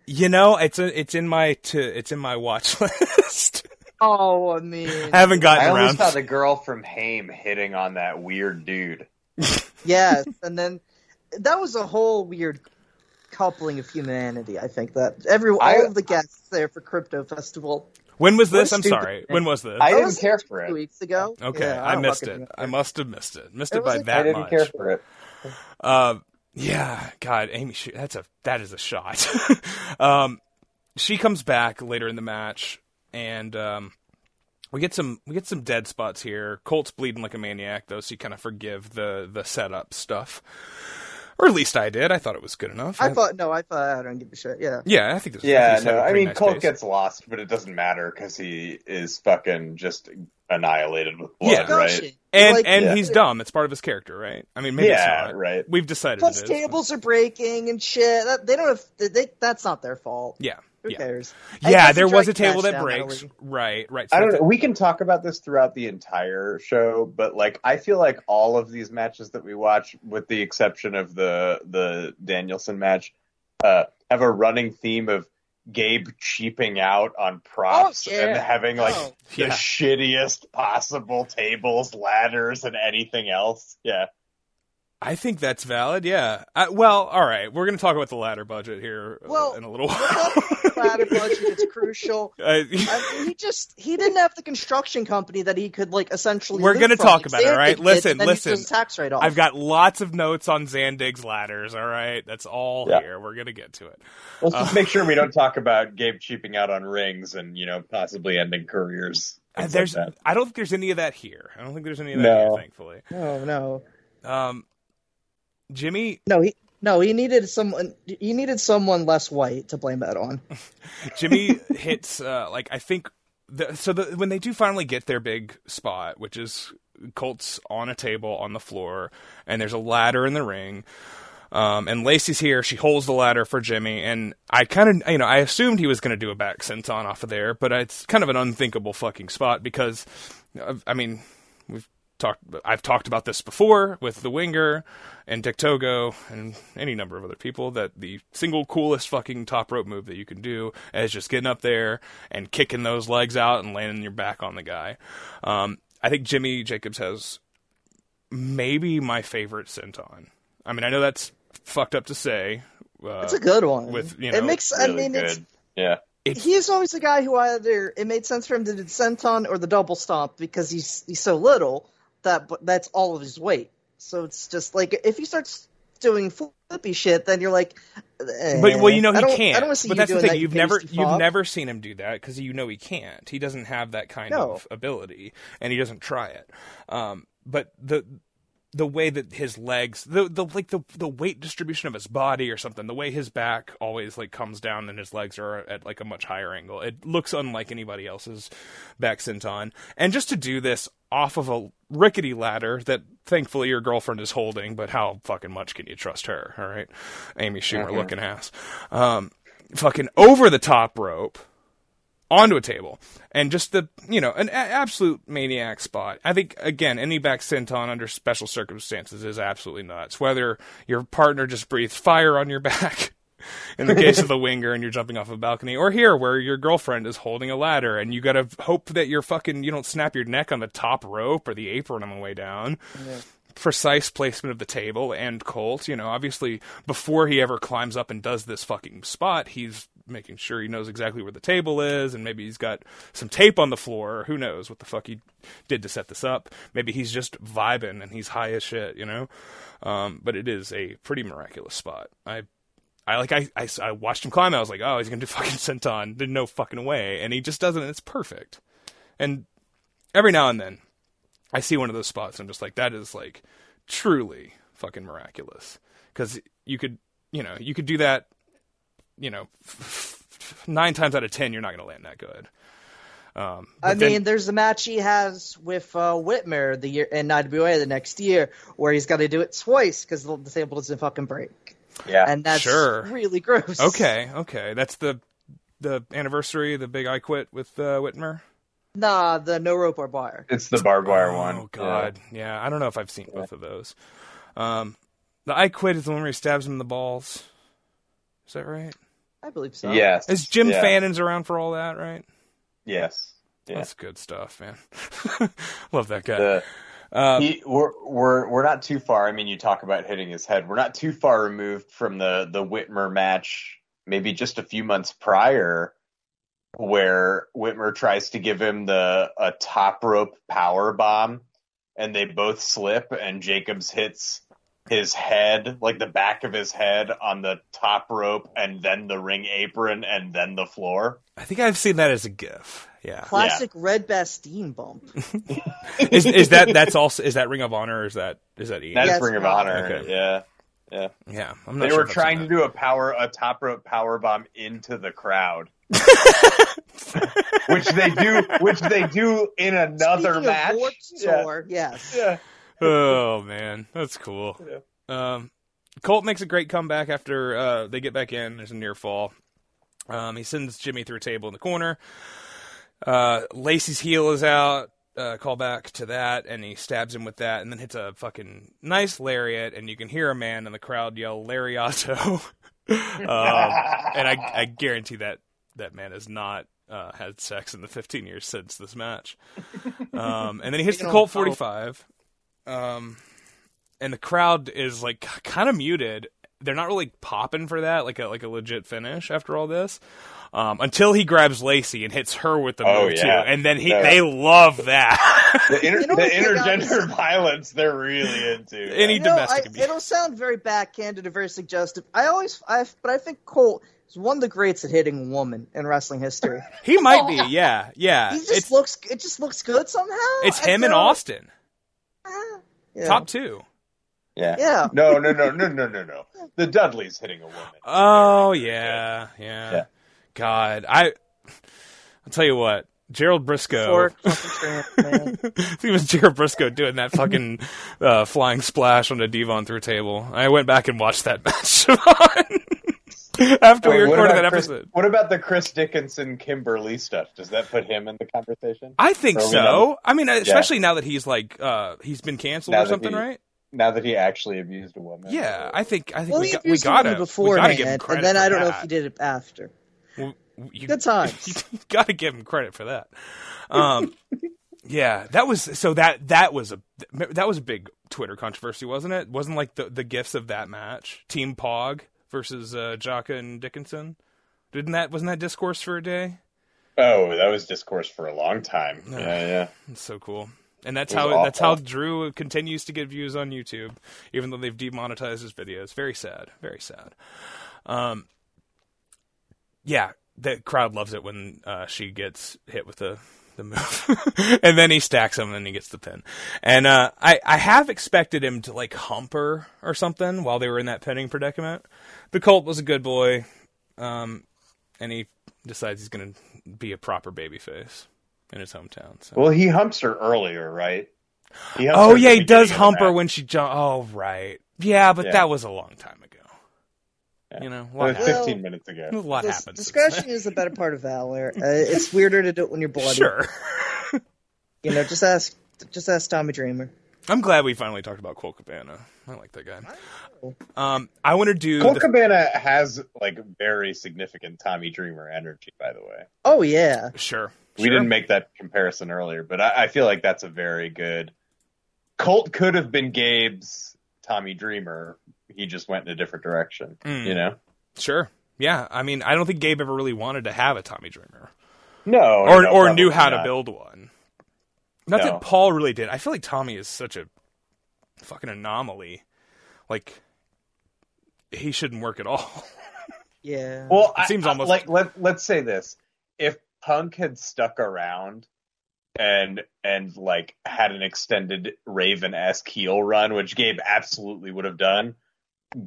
S3: you know, it's a, it's in my to it's in my watch list.
S4: Oh, I mean,
S3: Haven't gotten around.
S5: I only saw the girl from Haim hitting on that weird dude.
S4: yes, and then that was a whole weird coupling of humanity. I think that every all
S5: I-
S4: of the guests there for crypto festival.
S3: When was this?
S4: What a
S3: I'm sorry.
S4: thing.
S3: When was this?
S5: I didn't care for it.
S4: Two weeks ago.
S3: Okay,
S4: Yeah,
S3: I
S4: don't
S3: missed it. I must have missed it. Missed
S4: It
S3: it, by
S4: like-
S3: that
S5: I didn't
S3: much.
S5: care for it.
S3: Uh, yeah, God, Amy, that's a that is a shot. um, she comes back later in the match, and um, we get some we get some dead spots here. Colt's bleeding like a maniac, though, so you kind of forgive the the setup stuff, or at least I did. I thought it was good enough.
S4: I thought no, I thought I don't give a shit. Yeah.
S3: yeah, I think this.
S5: Yeah,
S3: this had
S5: no,
S3: a
S5: I mean
S3: nice
S5: Colt
S3: pace.
S5: gets lost, but it doesn't matter because he is fucking just annihilated with blood,
S3: Yeah.
S4: Gosh,
S5: right?
S3: and
S4: like,
S3: and
S5: Yeah.
S3: he's dumb. It's part of his character, right? I mean, maybe
S5: Yeah,
S3: it's not.
S5: right.
S3: We've decided
S4: Plus,
S3: it is.
S4: tables are breaking and shit. That, they don't have. They, they, that's not their fault.
S3: Yeah,
S4: Who
S3: yeah,
S4: cares? I
S3: yeah.
S4: guess
S3: There
S4: the
S3: was a table that breaks.
S4: early.
S3: Right, right.
S5: I don't know. We can talk about this throughout the entire show, but like I feel like all of these matches that we watch, with the exception of the the Danielson match, uh, have a running theme of Gabe cheaping out on props
S4: Oh, yeah.
S5: and having like
S4: Oh.
S5: the
S3: Yeah.
S5: shittiest possible tables, ladders, and anything else. Yeah.
S3: I think that's valid. Yeah. I, well, all right. We're going to talk about the ladder budget here uh,
S4: Well,
S3: in a little while.
S4: that ladder budget, it's crucial.
S3: I-
S4: I mean, he just he didn't have the construction company that he could like essentially.
S3: We're gonna talk
S4: Like,
S3: about it,
S4: Zandig
S3: right?
S4: did,
S3: Listen,
S4: and
S3: listen.
S4: tax write off.
S3: I've got lots of notes on Zandig's ladders. All right, that's all
S5: Yeah.
S3: here. We're gonna get to it.
S5: Let's
S3: Uh,
S5: just make sure we don't talk about Gabe cheaping out on rings and you know possibly ending careers.
S3: There's,
S5: like.
S3: I don't think there's any of that here. I don't think there's any of that
S5: No.
S3: here, thankfully.
S4: no, no,
S3: Um, Jimmy,
S4: no. He no. He needed someone. He needed someone less white to blame that on.
S3: Jimmy hits uh, like I think the, so. The, when they do finally get their big spot, which is Colt's on a table on the floor, and there's a ladder in the ring. Um, and Lacey's here. She holds the ladder for Jimmy, and I kind of, you know, I assumed he was going to do a back senton off of there, but it's kind of an unthinkable fucking spot because, uh, I mean, we've talked, I've talked about this before with the Winger and Dick Togo and any number of other people that the single coolest fucking top rope move that you can do is just getting up there and kicking those legs out and landing your back on the guy. Um, I think Jimmy Jacobs has maybe my favorite senton. I mean, I know that's fucked up to say. Uh,
S4: It's a good one.
S3: with, you know,
S4: it makes.
S5: Really
S4: I mean,
S5: good.
S4: it's
S5: Yeah.
S4: he's always a guy who either it made sense for him to do the senton or the double stomp because he's he's so little that but that's all of his weight. So it's just like if he starts doing flippy shit, then you're like, eh,
S3: But well, you know he can't.
S4: I don't see
S3: but that's the thing. You've never you've never seen him do that because you know he can't. He doesn't have that kind
S4: No.
S3: of ability, and he doesn't try it. Um, but the the way that his legs, the the like the the weight distribution of his body or something, the way his back always like comes down and his legs are at like a much higher angle. It looks unlike anybody else's back senton. And just to do this off of a rickety ladder that thankfully your girlfriend is holding, but how fucking much can you trust her? All right, Amy Schumer looking ass. Um, fucking over the top rope onto a table. And just the you know an a- absolute maniac spot. I think again any back senton under special circumstances is absolutely nuts. Whether your partner just breathes fire on your back in the case of the winger and you're jumping off a balcony or here where your girlfriend is holding a ladder and you gotta hope that you're fucking you don't snap your neck on the top rope or the apron on the way down. Precise placement of the table and Colt. You know, obviously before he ever climbs up and does this fucking spot, he's making sure he knows exactly where the table is, and maybe he's got some tape on the floor. Or who knows what the fuck he did to set this up? Maybe he's just vibing and he's high as shit, you know. Um, but it is a pretty miraculous spot. I I like I, I, I watched him climb. I was like, oh, he's gonna do fucking senton. There's no fucking way, and he just does it. and It's perfect. And every now and then, I see one of those spots. And I'm just like, that is like truly fucking miraculous. Because you could, you know, you could do that. You know, nine times out of ten, you're not gonna land that good. Um,
S4: I
S3: then-
S4: mean, there's a match he has with uh, Whitmer the year in IWA the next year where he's got to do it twice because the, the table doesn't fucking break,
S5: Yeah.
S4: and that's
S3: Sure.
S4: really gross.
S3: okay, okay, that's the the anniversary, the big I quit with uh, Whitmer.
S4: Nah, the no rope or wire.
S5: it's the barbed wire
S3: oh,
S5: one.
S3: god, yeah. I don't know if I've seen both of those. Um, the I quit is the one where he stabs him in the balls. Is that right?
S4: I believe so.
S5: Yes.
S3: Is Jim
S5: yeah.
S3: Fannon's around for all that, right?
S5: Yes. Yeah.
S3: That's good stuff, man. Love that guy.
S5: The,
S3: Um,
S5: he, we're we're we're not too far. I mean, you talk about hitting his head. We're not too far removed from the the Whitmer match, maybe just a few months prior, where Whitmer tries to give him the a top rope power bomb, and they both slip, and Jacobs hits his head, like the back of his head, on the top rope, and then the ring apron, and then the floor.
S3: I think I've seen that as a GIF. Yeah.
S4: Classic Red Bastien bump.
S3: is, is that that's also is that Ring of Honor or is that is that E?
S5: That's
S4: Yes,
S5: Ring of
S4: Rob.
S5: Honor.
S3: Okay.
S5: Yeah.
S3: yeah, I'm not
S5: They
S3: sure
S5: were trying to do a power, a top rope power bomb into the crowd, which they do, which they do in another
S4: Speaking
S5: match.
S4: Of Warped
S5: Yeah.
S4: Tour, yes.
S5: Yeah.
S3: Oh man, that's cool. Um, Colt makes a great comeback after uh, they get back in. There's a near fall. Um, he sends Jimmy through a table in the corner. Uh, Lacey's heel is out. Uh, call back to that, and he stabs him with that, and then hits a fucking nice lariat, and you can hear a man in the crowd yell "Lariato," um, and I, I guarantee that that man has not uh, had sex in the 15 years since this match. Um, and then he hits the Colt
S4: on
S3: 45, um, and the crowd is like kind of muted. They're not really popping for that, like a like a legit finish after all this. Um, until he grabs Lacey and hits her with the
S5: Oh,
S3: move too, and then he
S5: Yeah.
S3: they love that.
S5: The, inter-
S4: You know
S5: the
S4: what they
S5: intergender violence they're really into.
S3: Any
S4: You know,
S3: domestic
S4: I,
S3: abuse.
S4: it'll sound very backhanded or very suggestive. I always, I, but I think Colt is one of the greats at hitting a woman in wrestling history.
S3: he might be, yeah, yeah.
S4: He just
S3: It's
S4: looks, it just looks good somehow.
S3: it's him and
S4: don't-
S3: Austin,
S4: Yeah.
S3: top two.
S5: yeah.
S4: Yeah.
S5: No, no, no, no, no, no, no. The Dudley's hitting a woman.
S3: Oh yeah, yeah.
S5: Yeah.
S3: God, I I'll tell you what, Gerald Briscoe.
S4: Fork fucking tramp,
S3: it was Gerald Briscoe doing that fucking uh, flying splash on the Devon through table. I went back and watched that match after we
S5: Wait, what
S3: recorded that
S5: Chris-
S3: episode.
S5: What about the Chris Dickinson Kimberly stuff? Does that put him in the conversation?
S3: I think so. I mean, especially now that he's like uh, he's been canceled
S5: Now
S3: or something,
S5: he-
S3: right?
S5: Now that he actually abused a woman.
S3: Yeah, I think I think
S4: Well,
S3: we got we gotta
S4: woman
S3: we gotta give him
S4: beforehand,
S3: credit.
S4: and then I don't know if he did it after.
S3: Well, you,
S4: Good times.
S3: you gotta give him credit for that. Um, yeah, that was so that that was a that was a big Twitter controversy, wasn't it? Wasn't like the the gifts of that match, Team Pog versus uh, Jaka and Dickinson. Didn't that wasn't that discourse for a day?
S5: Oh, that was discourse for a long time.
S3: No.
S5: Yeah, yeah.
S3: It's so cool. And that's how that's how. Drew continues to get views on YouTube, even though they've demonetized his videos. Very sad. Very sad. Um, yeah, the crowd loves it when uh, she gets hit with the the move, and then he stacks him, and then he gets the pin. And uh, I I have expected him to like hump her or something while they were in that pinning predicament. The Colt was a good boy, um, and he decides he's going to be a proper babyface in his hometown. So.
S5: Well, he humps her earlier, right? He
S3: Oh yeah, he does
S5: beginning of the
S3: hump her when she jump. Oh right, yeah, but
S5: Yeah.
S3: that was a long time ago.
S5: Yeah.
S3: You know, a
S5: That
S3: lot,
S5: was
S3: happened.
S5: 15 minutes ago.
S3: a lot
S4: Dis-
S3: happened. since
S4: discretion is the better part of valor. Uh, it's weirder to do it when you're
S3: then.
S4: bloody.
S3: Sure.
S4: You know, just ask, just ask Tommy Dreamer.
S3: I'm glad we finally talked about Colt Cabana. I like that guy. Um, I want to do.
S5: Colt
S3: the-
S5: Cabana has like very significant Tommy Dreamer energy, by the way.
S4: Oh yeah,
S3: sure.
S5: We
S3: sure.
S5: didn't make that comparison earlier, but I, I feel like that's a very good. Colt could have been Gabe's Tommy Dreamer. He just went in a different direction.
S3: Mm.
S5: You know,
S3: Sure. Yeah, I mean, I don't think Gabe ever really wanted to have a Tommy Dreamer,
S5: No,
S3: or
S5: no,
S3: or knew how to build one. Not
S5: No.
S3: that Paul really did. I feel like Tommy is such a fucking anomaly. Like he shouldn't work at all.
S4: Yeah.
S5: Well,
S3: It seems
S5: I-
S3: almost-
S5: like let let's say this: if Punk had stuck around and and like had an extended Raven esque heel run, which Gabe absolutely would have done,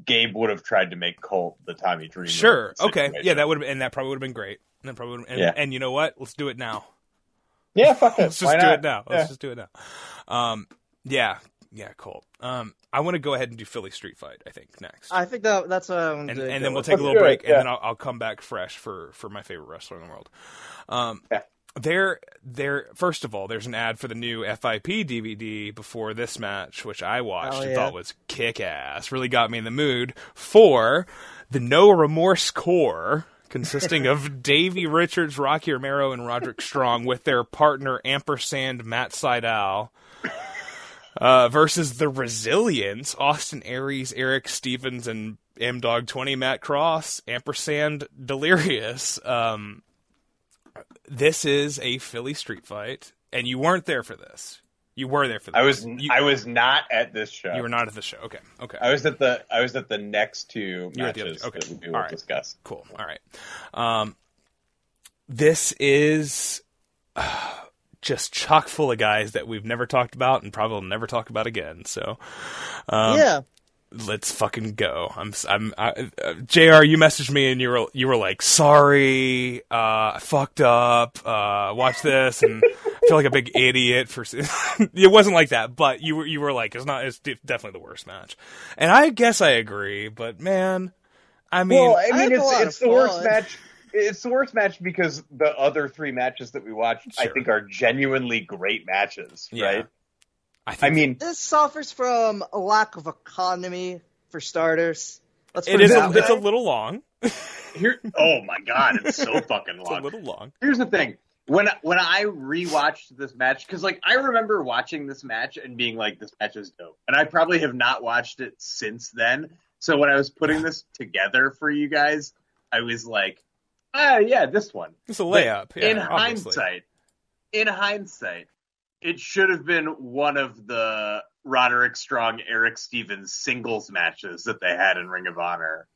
S5: Gabe would have tried to make Colt the Tommy Dreamer.
S3: sure. Okay. Yeah, that would have and that probably would have been great. And that probably would've- and,
S5: Yeah.
S3: and you know what? Let's do it now.
S5: Yeah, fuck it.
S3: Let's just
S5: Why
S3: do
S5: not?
S3: it now. Let's
S5: Yeah.
S3: just do it now. Um, yeah, yeah, Colt. Um, I want to go ahead and do Philly Street Fight. I think next.
S4: I think that that's what I'm
S3: and,
S4: gonna
S3: and
S4: go
S3: then we'll take a
S5: Let's
S3: little
S5: do
S3: break,
S5: it,
S3: and then I'll, I'll come back fresh for for my favorite wrestler in the world. Um,
S5: Yeah.
S3: There, there. First of all, there's an ad for the new FIP DVD before this match, which I watched
S4: Oh,
S3: and thought was kick ass. Really got me in the mood for the No Remorse Corps. Consisting of Davey Richards, Rocky Romero, and Roderick Strong, with their partner ampersand Matt Sydal, uh, versus the Resilience, Austin Aries, Eric Stevens, and M Dog Twenty, Matt Cross, ampersand Delirious. Um, this is a Philly street fight, and you weren't there for this. You were there for this.
S5: I was
S3: You,
S5: I was not at this show.
S3: you were not at the show. Okay. Okay.
S5: I was at the I was at the next two
S3: You were at the other
S5: matches.
S3: Okay.
S5: that we will
S3: All right.
S5: discuss.
S3: Cool. All right. Um, this is uh, just chock full of guys that we've never talked about and probably will never talk about again. So, um,
S4: yeah.
S3: Let's fucking go. I'm, I'm, I, uh, Jr. You messaged me and you were, you were like, sorry, uh, I fucked up. Uh, watch this and I feel like a big idiot for. it wasn't like that, but you were, you were like, it's not. It's de- definitely the worst match, and I guess I agree. But man, I mean,
S5: well, I
S4: I
S5: mean,
S4: had a
S5: it's it's
S4: of
S5: the worst match. It's the worst match because the other three matches that we watched, I think, are genuinely great matches.
S3: Yeah.
S5: Right?
S3: I, think
S5: I mean,
S4: This suffers from a lack of economy for starters. Let's
S3: it
S4: put it
S3: A,
S4: that
S3: it's a little long.
S5: here. Oh my god, it's so fucking
S3: It's a
S5: long.
S3: little long.
S5: Here's the thing. When when I rewatched this match, because like I remember watching this match and being like, "This match is dope," and I probably have not watched it since then. So when I was putting this together for you guys, I was like, "Ah, yeah, this one."
S3: It's a layup. Yeah,
S5: in
S3: obviously.
S5: hindsight, in hindsight, it should have been one of the Roderick Strong, Eric Stevens singles matches that they had in Ring of Honor.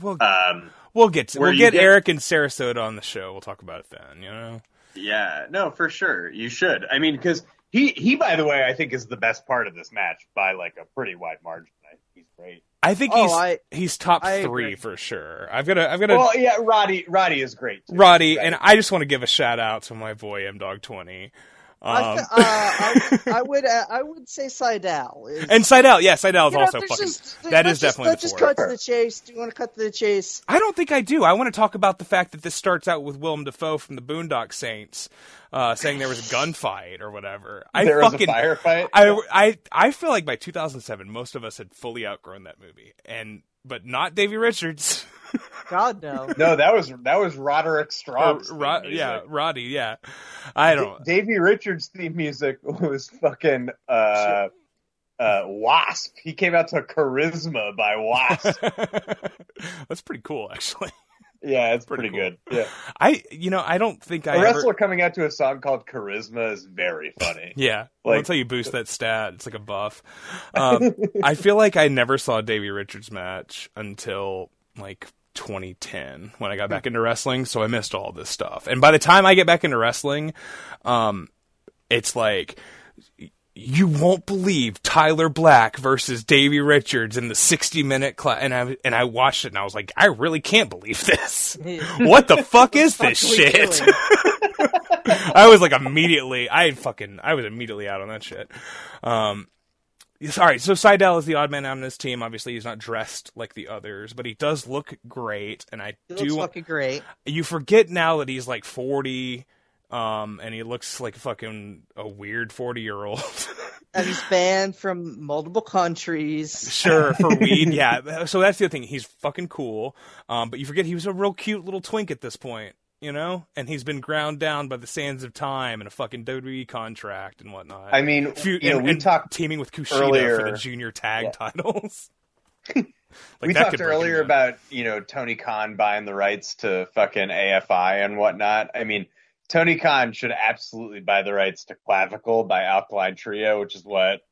S3: we'll
S5: Um,
S3: we'll get to, we'll get,
S5: get-
S3: Eric and Sarasota on the show. We'll talk about it then. You know.
S5: yeah, no, for sure, you should. I mean, because he he, by the way, I think is the best part of this match by like a pretty wide margin. I think he's great.
S3: I think
S4: Oh,
S3: he's
S4: I-
S3: he's top
S4: I
S3: three
S4: agree.
S3: for sure. I've got to I've got to
S5: Well, yeah, Roddy Roddy is great. Too.
S3: Roddy,
S5: Right.
S3: and I just want to give a shout out to my boy M Dog Twenty.
S4: I,
S3: Um,
S4: fe- uh, I, I would uh, I would say Sydal. Is,
S3: and Sydal, yeah, Sydal is
S4: You know,
S3: also
S4: let's
S3: fucking.
S4: just-
S3: that
S4: let's just-
S3: definitely
S4: Let's just cut to the chase. Do you want to cut to the chase?
S3: I don't think I do. I want to talk about the fact that this starts out with Willem Dafoe from the Boondock Saints uh, saying there was a gunfight or whatever. I
S5: there was a firefight.
S3: I, I I feel like by 2007 most of us had fully outgrown that movie, and but not Davey Richards.
S4: God no.
S5: no, that was that was Roderick
S3: Or
S5: Strong's theme
S3: Ro- yeah, Roddy. Yeah, I don't.
S5: Davey Richards' theme music was fucking uh, uh, Wasp. He came out to Charisma by Wasp.
S3: That's pretty cool, actually.
S5: yeah, it's
S3: Pretty
S5: pretty,
S3: cool.
S5: good. Yeah,
S3: I, you know, I don't think I
S5: a
S3: ever.
S5: wrestler coming out to a song called Charisma is very funny.
S3: Yeah,
S5: Like-
S3: that's how you boost that stat. It's like a buff. Um, I feel like I never saw a Davey Richards match until like 2010 when I got back into wrestling, so I missed all this stuff. And by the time I get back into wrestling, um, it's like you won't believe Tyler Black versus Davey Richards in the 60 minute class. And I and I watched it and I was like, I really can't believe this. what the fuck is this
S4: What are we
S3: shit? I was like immediately, I fucking, I was immediately out on that shit. Um, sorry, so Sydal is the odd man out on his team. Obviously, he's not dressed like the others, but he does look great. And I
S4: He
S3: do.
S4: looks fucking great.
S3: you forget now that he's like forty, um, and he looks like fucking a weird forty year old.
S4: And he's banned from multiple countries.
S3: sure for weed, yeah. So that's the other thing. He's fucking cool. Um, but you forget he was a real cute little twink at this point. You know, and he's been ground down by the sands of time and a fucking WWE contract and whatnot.
S5: I mean,
S3: Few-
S5: you know,
S3: and-
S5: we
S3: and
S5: talked
S3: teaming with Kushida
S5: earlier-
S3: for the junior tag
S5: Yeah.
S3: titles. Like,
S5: we talked
S3: could break him
S5: earlier about you know Tony Khan buying the rights to fucking AFI and whatnot. I mean, Tony Khan should absolutely buy the rights to Clavicle by Alkaline Trio, which is what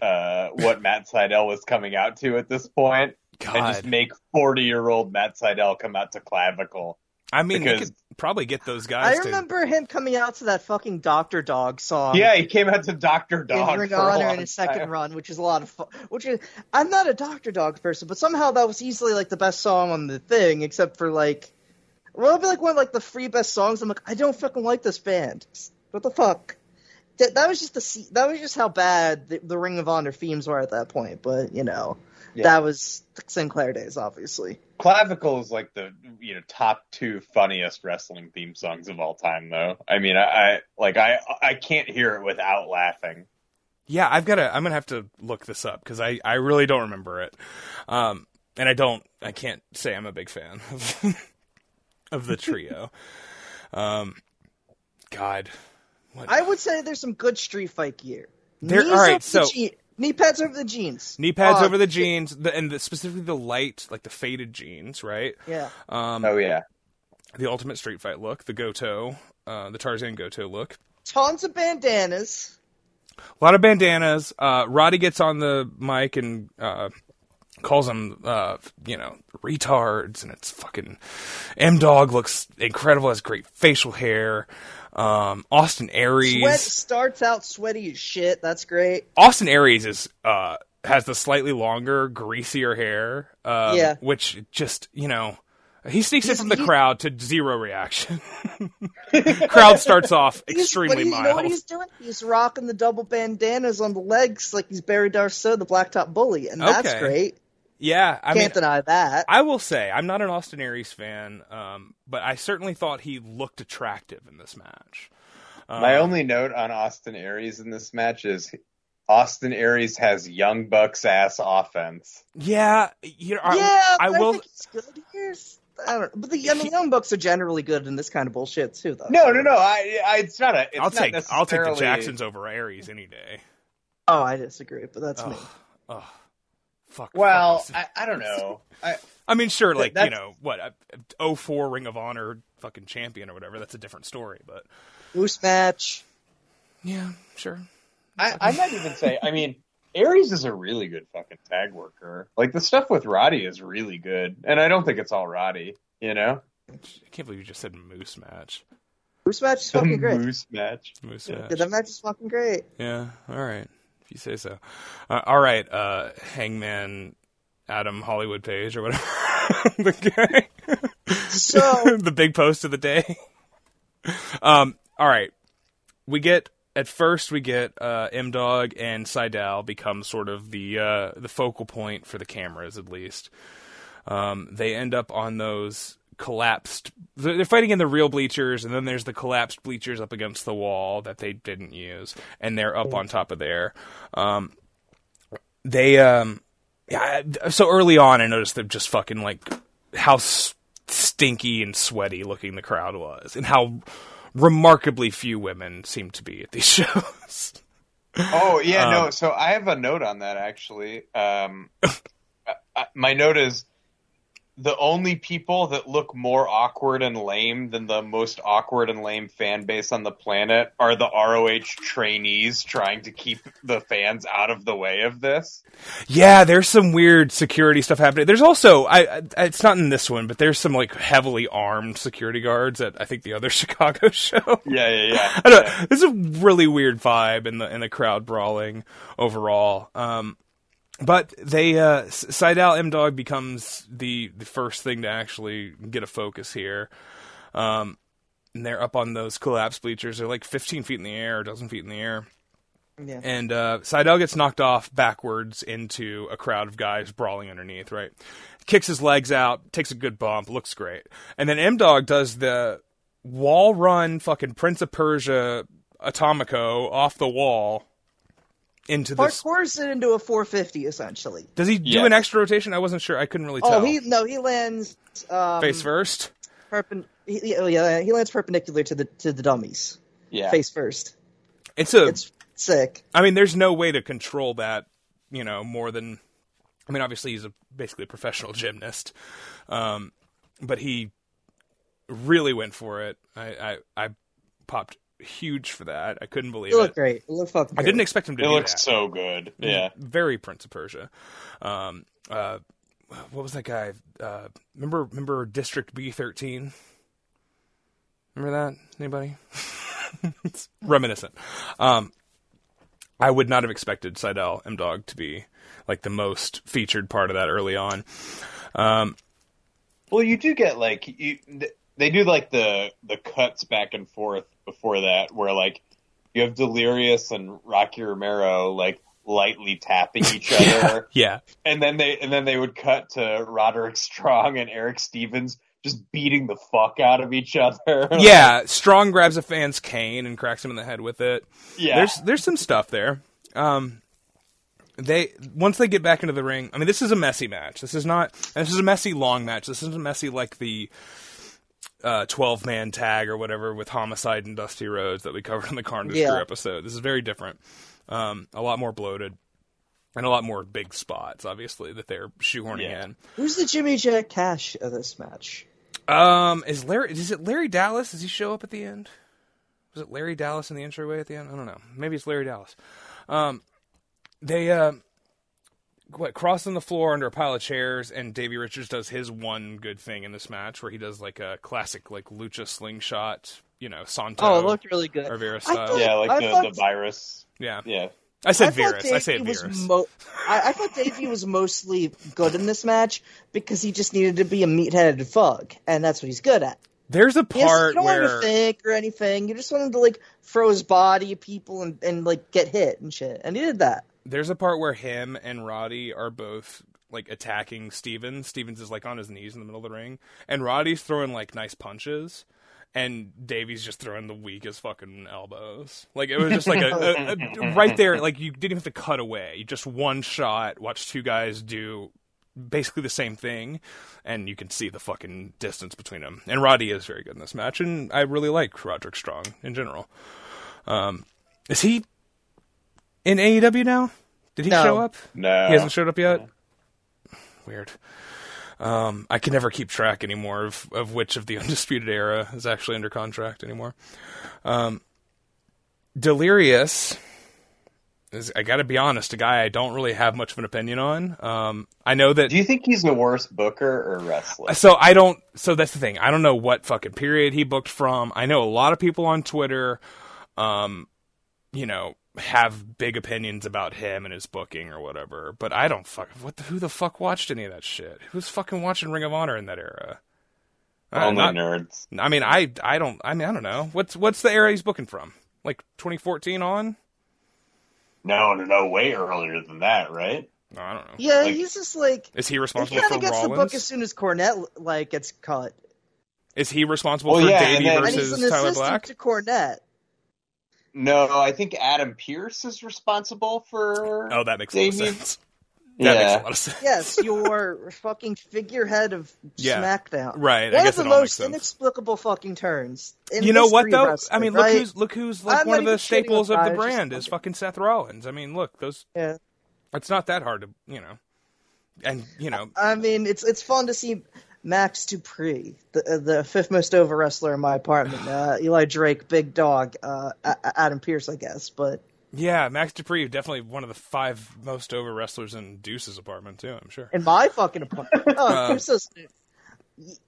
S5: uh, what Matt Sydal was coming out to at this point, and just make forty year old Matt Sydal come out to Clavicle.
S3: I mean, they
S5: because-
S3: could probably get those guys.
S4: I
S3: to-
S4: remember him coming out to that fucking Doctor Dog song.
S5: yeah, he came out to Doctor
S4: in
S5: Dog
S4: Ring
S5: for
S4: of
S5: a
S4: Honor in his second
S5: time.
S4: run, which is a lot of fun. Which is, I'm not a Doctor Dog person, but somehow that was easily like the best song on the thing, except for like, well, it'd be like one of like the three best songs. I'm like, I don't fucking like this band. What the fuck? That, that was just the that was just how bad the, the Ring of Honor themes were at that point. But you know,
S5: Yeah.
S4: that was Sinclair days, obviously.
S5: Clavicle is like the you know top two funniest wrestling theme songs of all time, though. I mean, I, I like I I can't hear it without laughing.
S3: Yeah, I've got to. I'm gonna have to look this up because I I really don't remember it, um, and I don't. I can't say I'm a big fan of, of the trio. um, God, what?
S4: I would say there's some good Street Fight gear.
S3: There-
S4: Knees
S3: all right, so-
S4: je- knee pads over the jeans.
S3: knee pads
S4: Uh,
S3: over the jeans, the, and the, specifically the light, like the faded jeans, right?
S4: Yeah.
S3: Um,
S5: Oh yeah,
S3: the ultimate street fight look, the Goto, uh, the Tarzan Goto look.
S4: Tons of bandanas.
S3: A lot of bandanas. Uh, Roddy gets on the mic and uh, calls them, uh, you know, retards, and it's fucking. M Dog looks incredible, has great facial hair. Um, Austin Aries.
S4: Sweat starts out sweaty as shit. That's great.
S3: Austin Aries is uh, has the slightly longer, greasier hair. Um,
S4: Yeah.
S3: Which just you know. He sneaks in from the
S4: he-
S3: crowd to zero reaction. crowd starts off
S4: He's-
S3: extremely
S4: he- You know what he's doing? He's rocking the double bandanas on the legs like he's Barry Darsow, the Blacktop Bully, and that's
S3: Okay.
S4: great.
S3: Yeah, I
S4: Can't
S3: mean,
S4: deny that.
S3: I will say I'm not an Austin Aries fan, um, but I certainly thought he looked attractive in this match.
S5: my
S3: Um,
S5: only note on Austin Aries in this match is Austin Aries has Young Bucks ass offense.
S3: yeah, you know, I,
S4: yeah,
S3: I
S4: but
S3: will.
S4: think he's good. Here's, I don't know. But the I mean, Young Bucks are generally good in this kind of bullshit too, though.
S5: No, no, no. I, I it's not a. It's
S3: I'll
S5: not
S3: take I'll take the Jacksons over Aries any day.
S4: Oh, I disagree, but that's me.
S3: Oh, fuck.
S5: Well,
S3: fuck
S5: I, I don't know. I,
S3: I mean, sure, like you know what, a 04 Ring of Honor fucking champion or whatever. That's a different story, but
S4: Moose match.
S3: yeah, sure.
S5: I, I might even say, I mean, Aries is a really good fucking tag worker. Like the stuff with Roddy is really good, and I don't think it's all Roddy. You know,
S3: I can't believe you just said Moose match.
S4: Moose match is
S5: the
S4: great.
S5: Moose match.
S3: Moose match.
S4: Yeah, that match is fucking great.
S3: Yeah, all right. You say so. Uh, all right, uh, Hangman Adam Hollywood Page or whatever. the guy.
S4: So
S3: the big post of the day. Um, all right. We get at first we get uh, M Dog and Sydal become sort of the uh, the focal point for the cameras at least. Um, they end up on those collapsed. They're fighting in the real bleachers, and then there's the collapsed bleachers up against the wall that they didn't use, and they're up on top of there. Um, they um, yeah. So early on, I noticed they're just fucking like how stinky and sweaty looking the crowd was, and how remarkably few women seem to be at these shows.
S5: Oh yeah,
S3: Um,
S5: no. So I have a note on that actually. Um, my note is the only people that look more awkward and lame than the most awkward and lame fan base on the planet are the ROH trainees trying to keep the fans out of the way of this.
S3: Yeah, there's some weird security stuff happening. There's also, I, I it's not in this one, but there's some like heavily armed security guards at I think the other Chicago show.
S5: Yeah, yeah, yeah.
S3: I don't.
S5: Yeah.
S3: Is a really weird vibe in the in the crowd brawling overall. Um, but they uh, Sydal M Dog becomes the the first thing to actually get a focus here. Um, and they're up on those collapsed bleachers. They're like 15 feet in the air, a dozen feet in the air.
S4: Yeah.
S3: And uh, Sydal gets knocked off backwards into a crowd of guys brawling underneath, right? Kicks his legs out, takes a good bump, looks great. And then M Dog does the wall run fucking Prince of Persia Atomico off the wall into this.
S4: Parkours it into a 450 essentially.
S3: Does he do an extra rotation? I wasn't sure. I couldn't really tell.
S4: Oh, he no, he lands um,
S3: Face first?
S4: Perpen- he, he- oh, yeah, he lands perpendicular to the to the dummies.
S5: Yeah.
S4: Face first.
S3: It's a.
S4: It's sick.
S3: I mean, there's no way to control that, you know, more than I mean, obviously he's a basically a professional gymnast, um, but he really went for it. I, I I popped huge for that. I couldn't believe
S4: It looked
S3: it.
S4: great. It looked fucking.
S3: I didn't expect him to
S5: It
S3: do
S5: looks
S3: that.
S5: so good. Yeah.
S3: very Prince of Persia. Um, uh, what was that guy? Uh, remember, remember District B thirteen. Remember that? Anybody? it's reminiscent. Um, I would not have expected Sydal M Dog to be like the most featured part of that early on. Um,
S5: Well, you do get like you. th- They do like the the cuts back and forth before that, where like you have Delirious and Rocky Romero like lightly tapping each other,
S3: yeah,
S5: and then they and then they would cut to Roderick Strong and Eric Stevens just beating the fuck out of each other.
S3: yeah. Strong grabs a fan's cane and cracks him in the head with it.
S5: yeah.
S3: there's there's some stuff there. Um, they once they get back into the ring. I mean, this is a messy match. This is not. This is a messy long match. This isn't messy like the uh, twelve man tag or whatever with Homicide and Dusty Rhodes that we covered in the Carnage
S4: Yeah.
S3: Crew episode. This is very different. Um, a lot more bloated. And a lot more big spots, obviously, that they're shoehorning
S5: Yeah.
S3: in.
S4: Who's the Jimmy Jack Cash of this match?
S3: Um, is Larry? Is it Larry Dallas? Does he show up at the end? Was it Larry Dallas in the entryway at the end? I don't know. Maybe it's Larry Dallas. Um, they uh, what crossing the floor under a pile of chairs, and Davey Richards does his one good thing in this match, where he does like a classic like lucha slingshot, you know, Santo.
S4: Oh, it looked really good.
S3: or Vera style.
S4: thought-
S5: yeah, like
S4: I
S5: the,
S4: thought-
S5: the virus.
S3: yeah.
S5: Yeah.
S3: I said
S4: I
S3: Virus. I say
S4: Davey
S3: Virus.
S4: mo- I, I thought Davey was mostly good in this match because he just needed to be a meat-headed thug, and that's what he's good at.
S3: There's a
S4: Yes,
S3: part
S4: you don't want him to think or anything. You just want him to like throw his body at people and, and like get hit and shit, and he did that.
S3: There's a part where him and Roddy are both like attacking Stevens. Stevens is like on his knees in the middle of the ring, and Roddy's throwing like nice punches, and Davey's just throwing the weakest fucking elbows. Like it was just like a, a, a right there. Like you didn't even have to cut away. You just one shot. Watch two guys do basically the same thing, and you can see the fucking distance between them. And Roddy is very good in this match, and I really like Roderick Strong in general. Um, is he in AEW now? Did he
S4: No.
S3: show up?
S5: No.
S3: He hasn't showed up yet. Weird. Um, I can never keep track anymore of, of which of the Undisputed Era is actually under contract anymore. Um, Delirious is, I got to be honest, a guy I don't really have much of an opinion on. Um, I know that
S5: Do you think he's the worst booker or wrestler?
S3: so I don't. So that's the thing. I don't know what fucking period he booked from. I know a lot of people on Twitter, um, you know, have big opinions about him and his booking or whatever. But I don't fuck. What the, who the fuck watched any of that shit? Who's fucking watching Ring of Honor in that era? Uh,
S5: Only
S3: not-
S5: nerds.
S3: I mean, I I don't. I mean, I don't know. What's what's the era he's booking from? Like 2014 on?
S5: No, no, no, way earlier than that, right?
S3: No, I don't know.
S4: Yeah,
S5: Like-
S4: he's just like
S3: Is he
S4: he
S3: responsible
S4: kind
S3: for
S4: of gets the book as soon as Cornette like gets cut,
S3: Is he responsible
S5: Well,
S3: for
S5: yeah, and
S3: Davey
S5: then-
S4: and he's
S3: versus
S4: an
S3: Tyler Black?
S4: to Cornette.
S5: No, I think Adam Pearce is responsible for.
S3: Oh, that makes a lot of sense. That makes a lot of sense.
S4: Yes, your fucking figurehead of
S3: Yeah.
S4: SmackDown.
S3: Right, I
S4: One
S3: guess
S4: of
S3: it
S4: the
S3: all
S4: most inexplicable fucking turns. In
S3: you know what though? I mean, look
S4: right?
S3: who's look who's like
S4: I'm
S3: one of the staples of the
S4: that,
S3: brand is fucking Seth Rollins. I mean, look, those
S4: Yeah.
S3: it's not that hard to you know, and you know,
S4: I mean, it's it's fun to see Max Dupri, the the fifth most over wrestler in my apartment. Uh, Eli Drake, Big Dog, uh, Adam Pearce, I guess. But
S3: yeah, Max Dupri definitely one of the five most over wrestlers in Deuce's apartment too. I'm sure
S4: in my fucking apartment, oh,
S3: Uh,
S4: Deuce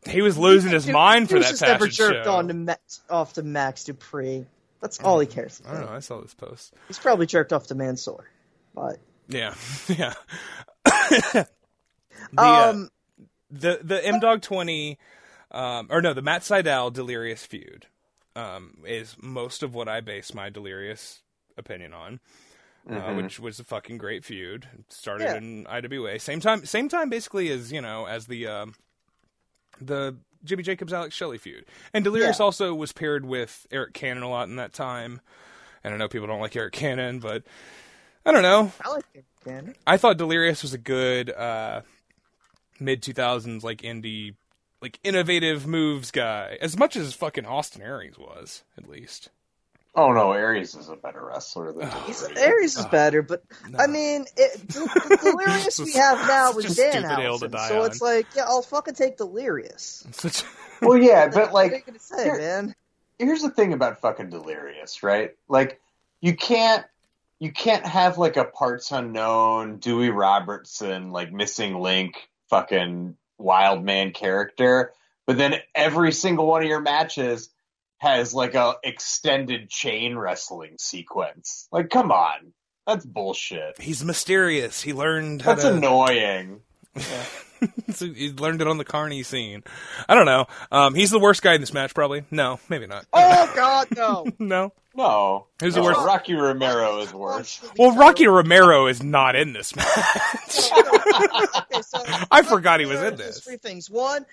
S3: he was losing his mind for
S4: Deuce
S3: that
S4: has never jerked
S3: show.
S4: on to Ma- off to Max Dupri. That's all he cares
S3: I don't know. I saw this post.
S4: He's probably jerked off to Mansoor. But
S3: Yeah, yeah. the, uh,
S4: um,
S3: the the M Dog twenty, um, or no, the Matt Sydal Delirious feud, um, is most of what I base my Delirious opinion on. Uh, which was a fucking great feud. It started
S4: Yeah.
S3: in IWA, same time, same time basically as you know as the um, the Jimmy Jacobs Alex Shelley feud. And Delirious
S4: Yeah.
S3: also was paired with Eric Cannon a lot in that time. And I know people don't like Eric Cannon, but I don't know.
S4: I like him, Ken.
S3: I thought Delirious was a good uh, mid two thousands like indie like innovative moves guy. As much as fucking Austin Aries was, at least.
S5: Oh no, Aries is a better wrestler than
S4: He's,
S5: Delirious.
S4: Aries is better, but I mean, it, the, the Delirious we have now
S3: Such
S4: is
S3: a stupid hill to
S4: Danhausen,
S3: die
S4: so
S3: on.
S4: it's like, yeah, I'll fucking take Delirious.
S3: Such-
S5: Well, yeah, but
S4: what are you
S5: like,
S4: gonna say,
S5: here-
S4: man?
S5: here's the thing about fucking Delirious, right? Like, you can't, you can't have like a parts unknown Dewey Robertson like missing link fucking wild man character, but then every single one of your matches has like a extended chain wrestling sequence. Like, come on, that's bullshit.
S3: he's mysterious. He learned how
S5: That's
S3: to.
S5: annoying.
S3: so he learned it on the Carney scene. I don't know. Um, he's the worst guy in this match, probably. No, maybe not.
S4: Oh God, no!
S3: No.
S5: No,
S3: Who's the worst?
S5: Rocky Romero is worse.
S3: Well, Rocky Romero is not in this match.
S4: okay, so
S3: I forgot he was in this.
S4: Three things. One,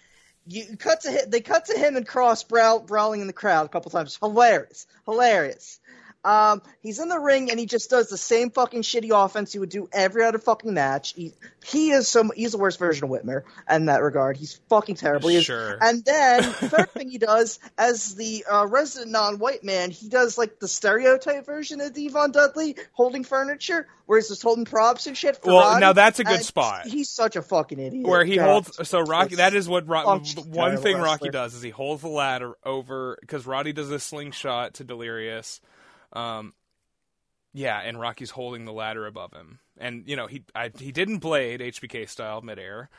S4: you cut to hi- they cut to him and Cross brow, brawling in the crowd a couple times. Hilarious, hilarious. Um, he's in the ring and he just does the same fucking shitty offense he would do every other fucking match. He he is some he's the worst version of Whitmer in that regard. He's fucking terrible. He is-
S3: Sure.
S4: And then the third thing he does as the uh, resident non-white man, he does like the stereotype version of D-Von Dudley holding furniture, where he's just holding props and shit. For
S3: Well,
S4: Roddy,
S3: now that's a good spot.
S4: He's such a fucking idiot.
S3: Where he
S4: God.
S3: holds, so Rocky, that is what Ro- one thing Rocky
S4: wrestler.
S3: does is he holds the ladder over because Roddy does a slingshot to Delirious, um, yeah, and Rocky's holding the ladder above him, and you know he I, he didn't blade HBK style midair,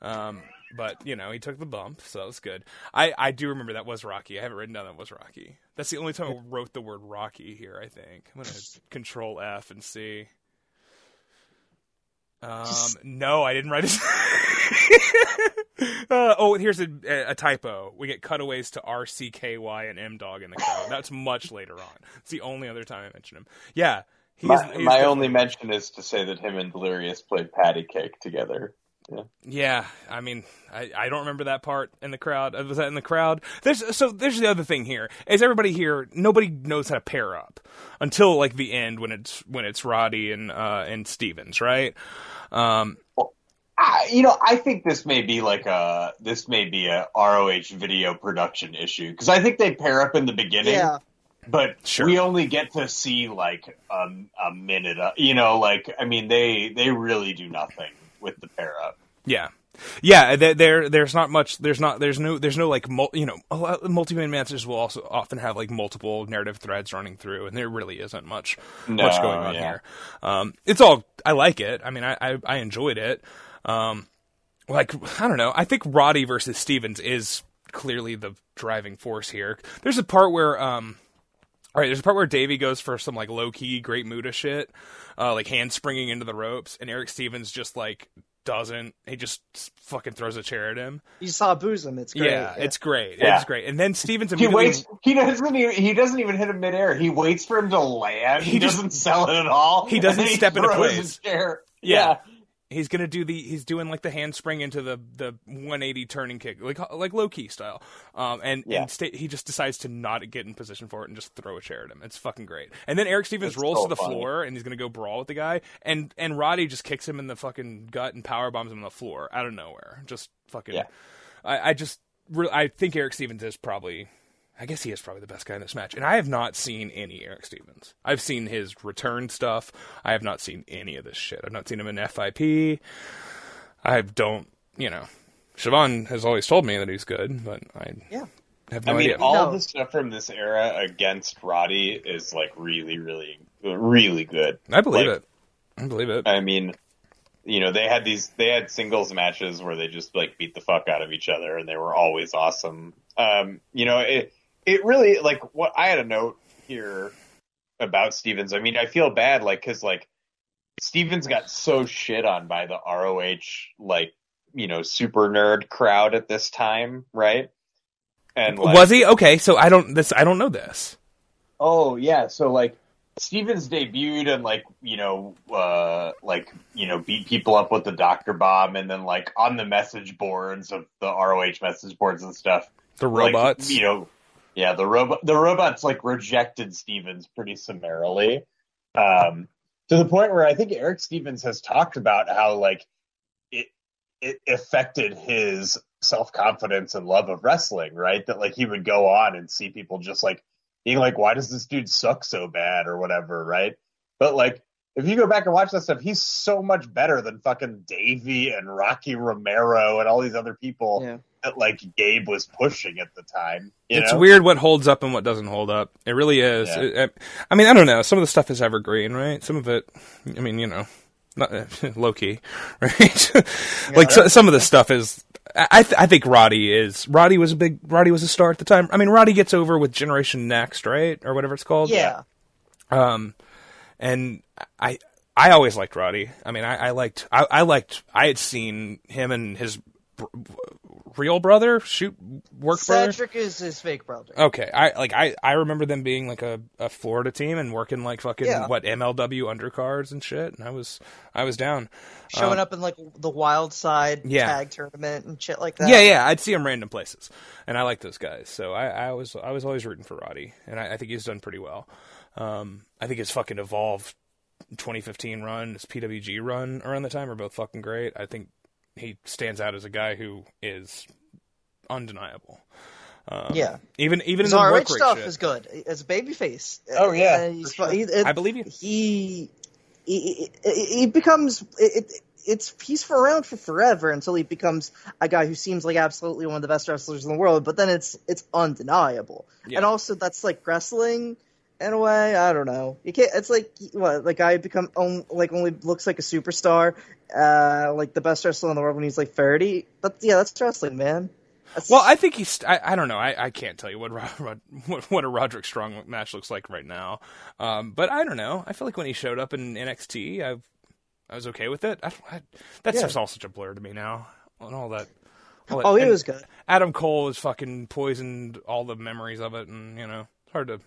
S3: um, but you know he took the bump, so that's good. I I do remember that was Rocky. I haven't written down that was Rocky. That's the only time I wrote the word Rocky here. I think I'm gonna Control F and see. Um, no, I didn't write it. uh, oh, here's a, a typo. We get cutaways to R C K Y and M Dog in the crowd. That's much later on. It's the only other time I mention him. Yeah, he's,
S5: My,
S3: he's
S5: my only mention is to say that him and Delirious played patty cake together.
S3: Yeah, I mean, I, I don't remember that part in the crowd. Uh, Was that in the crowd? There's so there's the other thing here. Is everybody here? Nobody knows how to pair up until like the end when it's when it's Roddy and uh and Stevens, right? Um,
S5: I, you know, I think this may be like a this may be a ROH video production issue because I think they pair up in the beginning,
S4: Yeah,
S5: but
S3: Sure.
S5: we only get to see like um, a minute. Of, you know, like I mean, they they really do nothing with the pair up.
S3: Yeah, yeah. There, there, there's not much. There's not. There's no. There's no like. Mul- you know, a lot, multi-man matches will also often have like multiple narrative threads running through, and there really isn't much
S5: No,
S3: much going on
S5: yeah.
S3: here. Um, it's all. I like it. I mean, I I, I enjoyed it. Um, like I don't know. I think Roddy versus Stevens is clearly the driving force here. There's a part where um. All right, there's a part where Davey goes for some like low key great Muta shit, uh, like hand springing into the ropes, and Eric Stevens just like doesn't. He just fucking throws a chair at him.
S4: you saw boozum. It's great.
S3: Yeah, it's great.
S5: Yeah.
S3: It's great. And then Stevens
S5: He waits. He doesn't. Even, he doesn't even hit him midair. He waits for him to land. He,
S3: He just-
S5: doesn't sell it at all.
S3: he doesn't
S5: and then
S3: step into
S5: throws
S3: place.
S5: his chair.
S3: Yeah. He's gonna do the he's doing like the handspring into the the 180 turning kick like like Low Ki style um and,
S5: Yeah.
S3: and sta- he just decides to not get in position for it and just throw a chair at him it's fucking great and then eric stevens
S5: It's
S3: rolls
S5: so
S3: to the
S5: funny.
S3: floor and he's gonna go brawl with the guy and and roddy just kicks him in the fucking gut and power bombs him on the floor out of nowhere just fucking
S5: Yeah.
S3: i i just re- i think eric stevens is probably I guess he is probably the best guy in this match. And I have not seen any Eric Stevens. I've seen his return stuff. I have not seen any of this shit. I've not seen him in FIP. I don't, you know. Siobhan has always told me that he's good, but I
S4: Yeah.
S3: have no
S5: I mean,
S3: idea.
S5: all
S4: No.
S5: the stuff from this era against Roddy is like really, really, really good.
S3: I believe
S5: like-
S3: it. I believe it.
S5: I mean, you know, they had these, they had singles matches where they just like beat the fuck out of each other, and they were always awesome. Um, you know, it, it really like what I had a note here about Stevens. I mean, I feel bad, like, cause like Stevens got so shit on by the ROH, like, you know, super nerd crowd at this time, right? And like,
S3: Was he okay? So I don't. This I don't know this.
S5: Oh yeah, so like Stevens debuted and like you know uh like you know beat people up with the Doctor Bomb and then like on the message boards of the ROH message boards and stuff.
S3: The
S5: like,
S3: robots.
S5: you know, yeah, the robot the robots like rejected Stevens pretty summarily. Um to the point where I think Eric Stevens has talked about how like it it affected his self confidence and love of wrestling, right? That like he would go on and see people just like being like, why does this dude suck so bad or whatever, right? But like, if you go back and watch that stuff, he's so much better than fucking Davey and Rocky Romero and all these other people
S4: Yeah.
S5: That like Gabe was pushing at the time. You
S3: it's
S5: know?
S3: weird what holds up and what doesn't hold up. It really is.
S5: Yeah.
S3: It- it- I mean, I don't know. Some of the stuff is evergreen, right? Some of it, I mean, you know, not low key, right? like so, some of the stuff is. I th- I think Roddy is Roddy was a big Roddy was a star at the time. I mean, Roddy gets over with Generation Next, right, or whatever it's called.
S4: Yeah.
S3: Um, and I I always liked Roddy. I mean, I, I liked I, I liked I had seen him and his real brother shoot work brother.
S4: Cedric is his fake brother.
S3: Okay, I like I I remember them being like a, a Florida team and working like fucking
S4: Yeah.
S3: what MLW undercards and shit, and I was I was down.
S4: Showing up in like the Wild Side
S3: Yeah.
S4: tag tournament and shit like that.
S3: Yeah, yeah, I'd see him random places, and I like those guys. So I, I was I was always rooting for Roddy, and I, I think he's done pretty well. Um, I think his fucking evolve 2015 run, his PWG run around the time are both fucking great. I think he stands out as a guy who is undeniable. Um,
S4: Yeah.
S3: even even in the
S4: ROH
S3: work
S4: stuff
S3: shit.
S4: is good as a babyface.
S5: Oh, yeah,
S4: Uh, he's,
S5: sure.
S4: he, it-
S3: I believe you.
S4: He he, he he becomes it, it's he's for around for forever until he becomes a guy who seems like absolutely one of the best wrestlers in the world. But then it's it's undeniable,
S3: Yeah.
S4: and also that's like wrestling in a way. I don't know. You can't. It's like what Like I become on, like only looks like a superstar, uh, like the best wrestler in the world when he's like thirty. But yeah, that's wrestling, man. That's,
S3: Well, I think he's. I, I don't know. I, I can't tell you what, Rod, what what a Roderick Strong match looks like right now. Um, but I don't know. I feel like when he showed up in NXT, I I was okay with it. I, I, that's
S4: Yeah.
S3: just all such a blur to me now. And all that. all that-
S4: oh, he was good.
S3: Adam Cole has fucking poisoned all the memories of it, and you know, it's hard to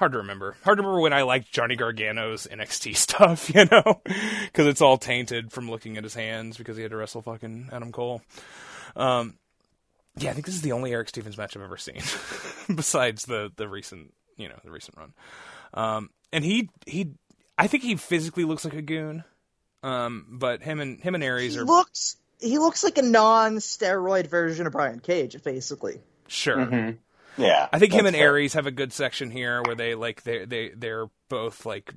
S3: hard to remember. Hard to remember when I liked Johnny Gargano's NXT stuff, you know, because it's all tainted from looking at his hands because he had to wrestle fucking Adam Cole. Um, yeah, I think this is the only Eric Stevens match I've ever seen, besides the the recent, you know, the recent run. Um, and he he, I think he physically looks like a goon. Um, but him and him and Aries
S4: he
S3: are
S4: looks he looks like a non-steroid version of Brian Cage, basically.
S3: sure.
S5: Mm-hmm. Yeah.
S3: I think him and
S5: fair.
S3: Aries have a good section here where they like they they they're both like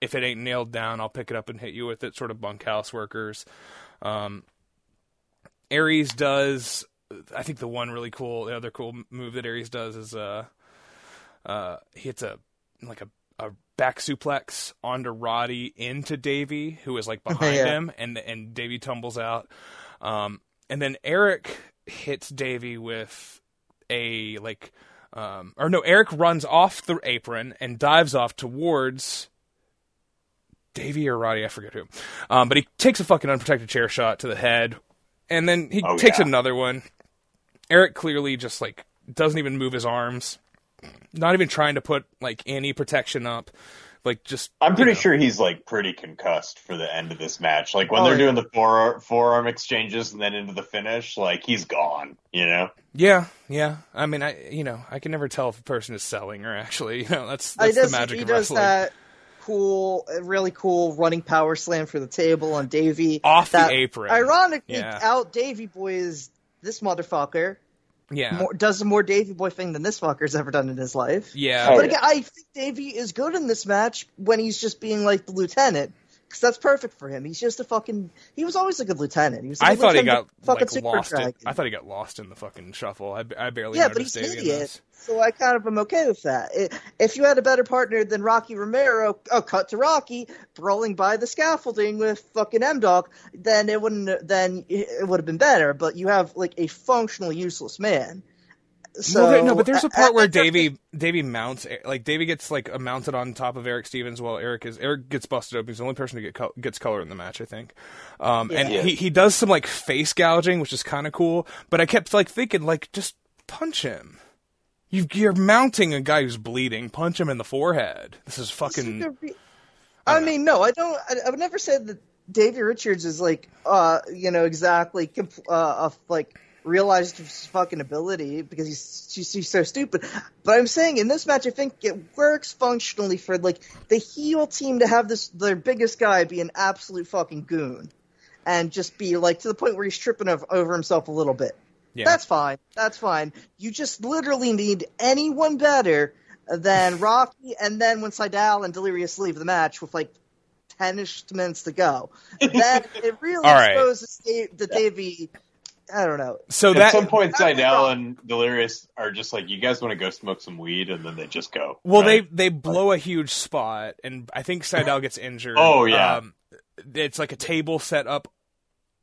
S3: if it ain't nailed down, I'll pick it up and hit you with it. Sort of bunkhouse workers. Um, Aries does. I think the one really cool, the other cool move that Aries does is uh, uh, he hits a like a a back suplex onto Roddy into Davey, who is like behind
S4: Yeah.
S3: him, and and Davey tumbles out. Um, and then Eric hits Davey with a like um or no Eric runs off the apron and dives off towards Davey or Roddy, I forget who. Um but he takes a fucking unprotected chair shot to the head and then he
S5: Oh,
S3: takes
S5: yeah.
S3: another one. Eric clearly just like doesn't even move his arms. Not even trying to put like any protection up. Like just
S5: I'm pretty
S3: you know.
S5: sure he's like pretty concussed for the end of this match. Like when
S4: Oh,
S5: they're
S4: yeah.
S5: doing the forearm, forearm exchanges and then into the finish, like he's gone. You know?
S3: Yeah, yeah. I mean, I you know, I can never tell if a person is selling or actually, you know, that's
S4: he
S3: that's
S4: does,
S3: the magic
S4: he
S3: of
S4: does
S3: wrestling.
S4: that cool, uh, really cool running power slam for the table on Davey.
S3: Off the
S4: that,
S3: apron.
S4: Ironically,
S3: Yeah.
S4: out Davey Boy is this motherfucker.
S3: Yeah.
S4: More, does a more Davey Boy thing than this fucker's ever done in his life.
S3: yeah.
S5: Oh,
S4: but again, I think Davey is good in this match when he's just being like the lieutenant. Because that's perfect for him. He's just a fucking. He was always a good lieutenant. He was.
S3: I thought he got
S4: fucking
S3: like lost. In, I thought he got lost in the fucking shuffle. I, I barely
S4: Yeah, but he's an idiot. So I kind of am okay with that. I- If you had a better partner than Rocky Romero, oh, cut to Rocky brawling by the scaffolding with fucking M Dog, then it wouldn't. Then it would have been better. But you have like a functional useless man. So
S3: no, there- no, but there's a part
S4: I-
S3: where
S4: I-
S3: Davey Davey mounts like Davey gets like mounted on top of Eric Stevens while Eric is Eric gets busted open. He's the only person to get col- gets color in the match, I think. Um, and he he does some like face gouging, which is kind of cool. But I kept like thinking like just punch him. You, you're mounting a guy who's bleeding. Punch him in the forehead. This is fucking.
S4: I mean, no, I don't. I, I would never say that Davey Richards is like, uh, you know, exactly compl- uh, like realized his fucking ability because he's, he's he's so stupid. But I'm saying in this match, I think it works functionally for like the heel team to have this their biggest guy be an absolute fucking goon, and just be like to the point where he's tripping over, over himself a little bit.
S3: Yeah.
S4: That's fine. That's fine. You just literally need anyone better than Rocky, and then when Sydal and Delirious leave the match with like ten-ish minutes to go, then it really
S3: All right.
S4: exposes Dave, the Davey. I don't know.
S3: So
S5: At
S3: that
S5: some point,
S4: That's Sydal
S5: and Delirious are just like, "You guys want to go smoke some weed?" and then they just go.
S3: Well,
S5: right?
S3: they they blow a huge spot, and I think Sydal gets injured.
S5: Oh, yeah.
S3: um, it's like a table set up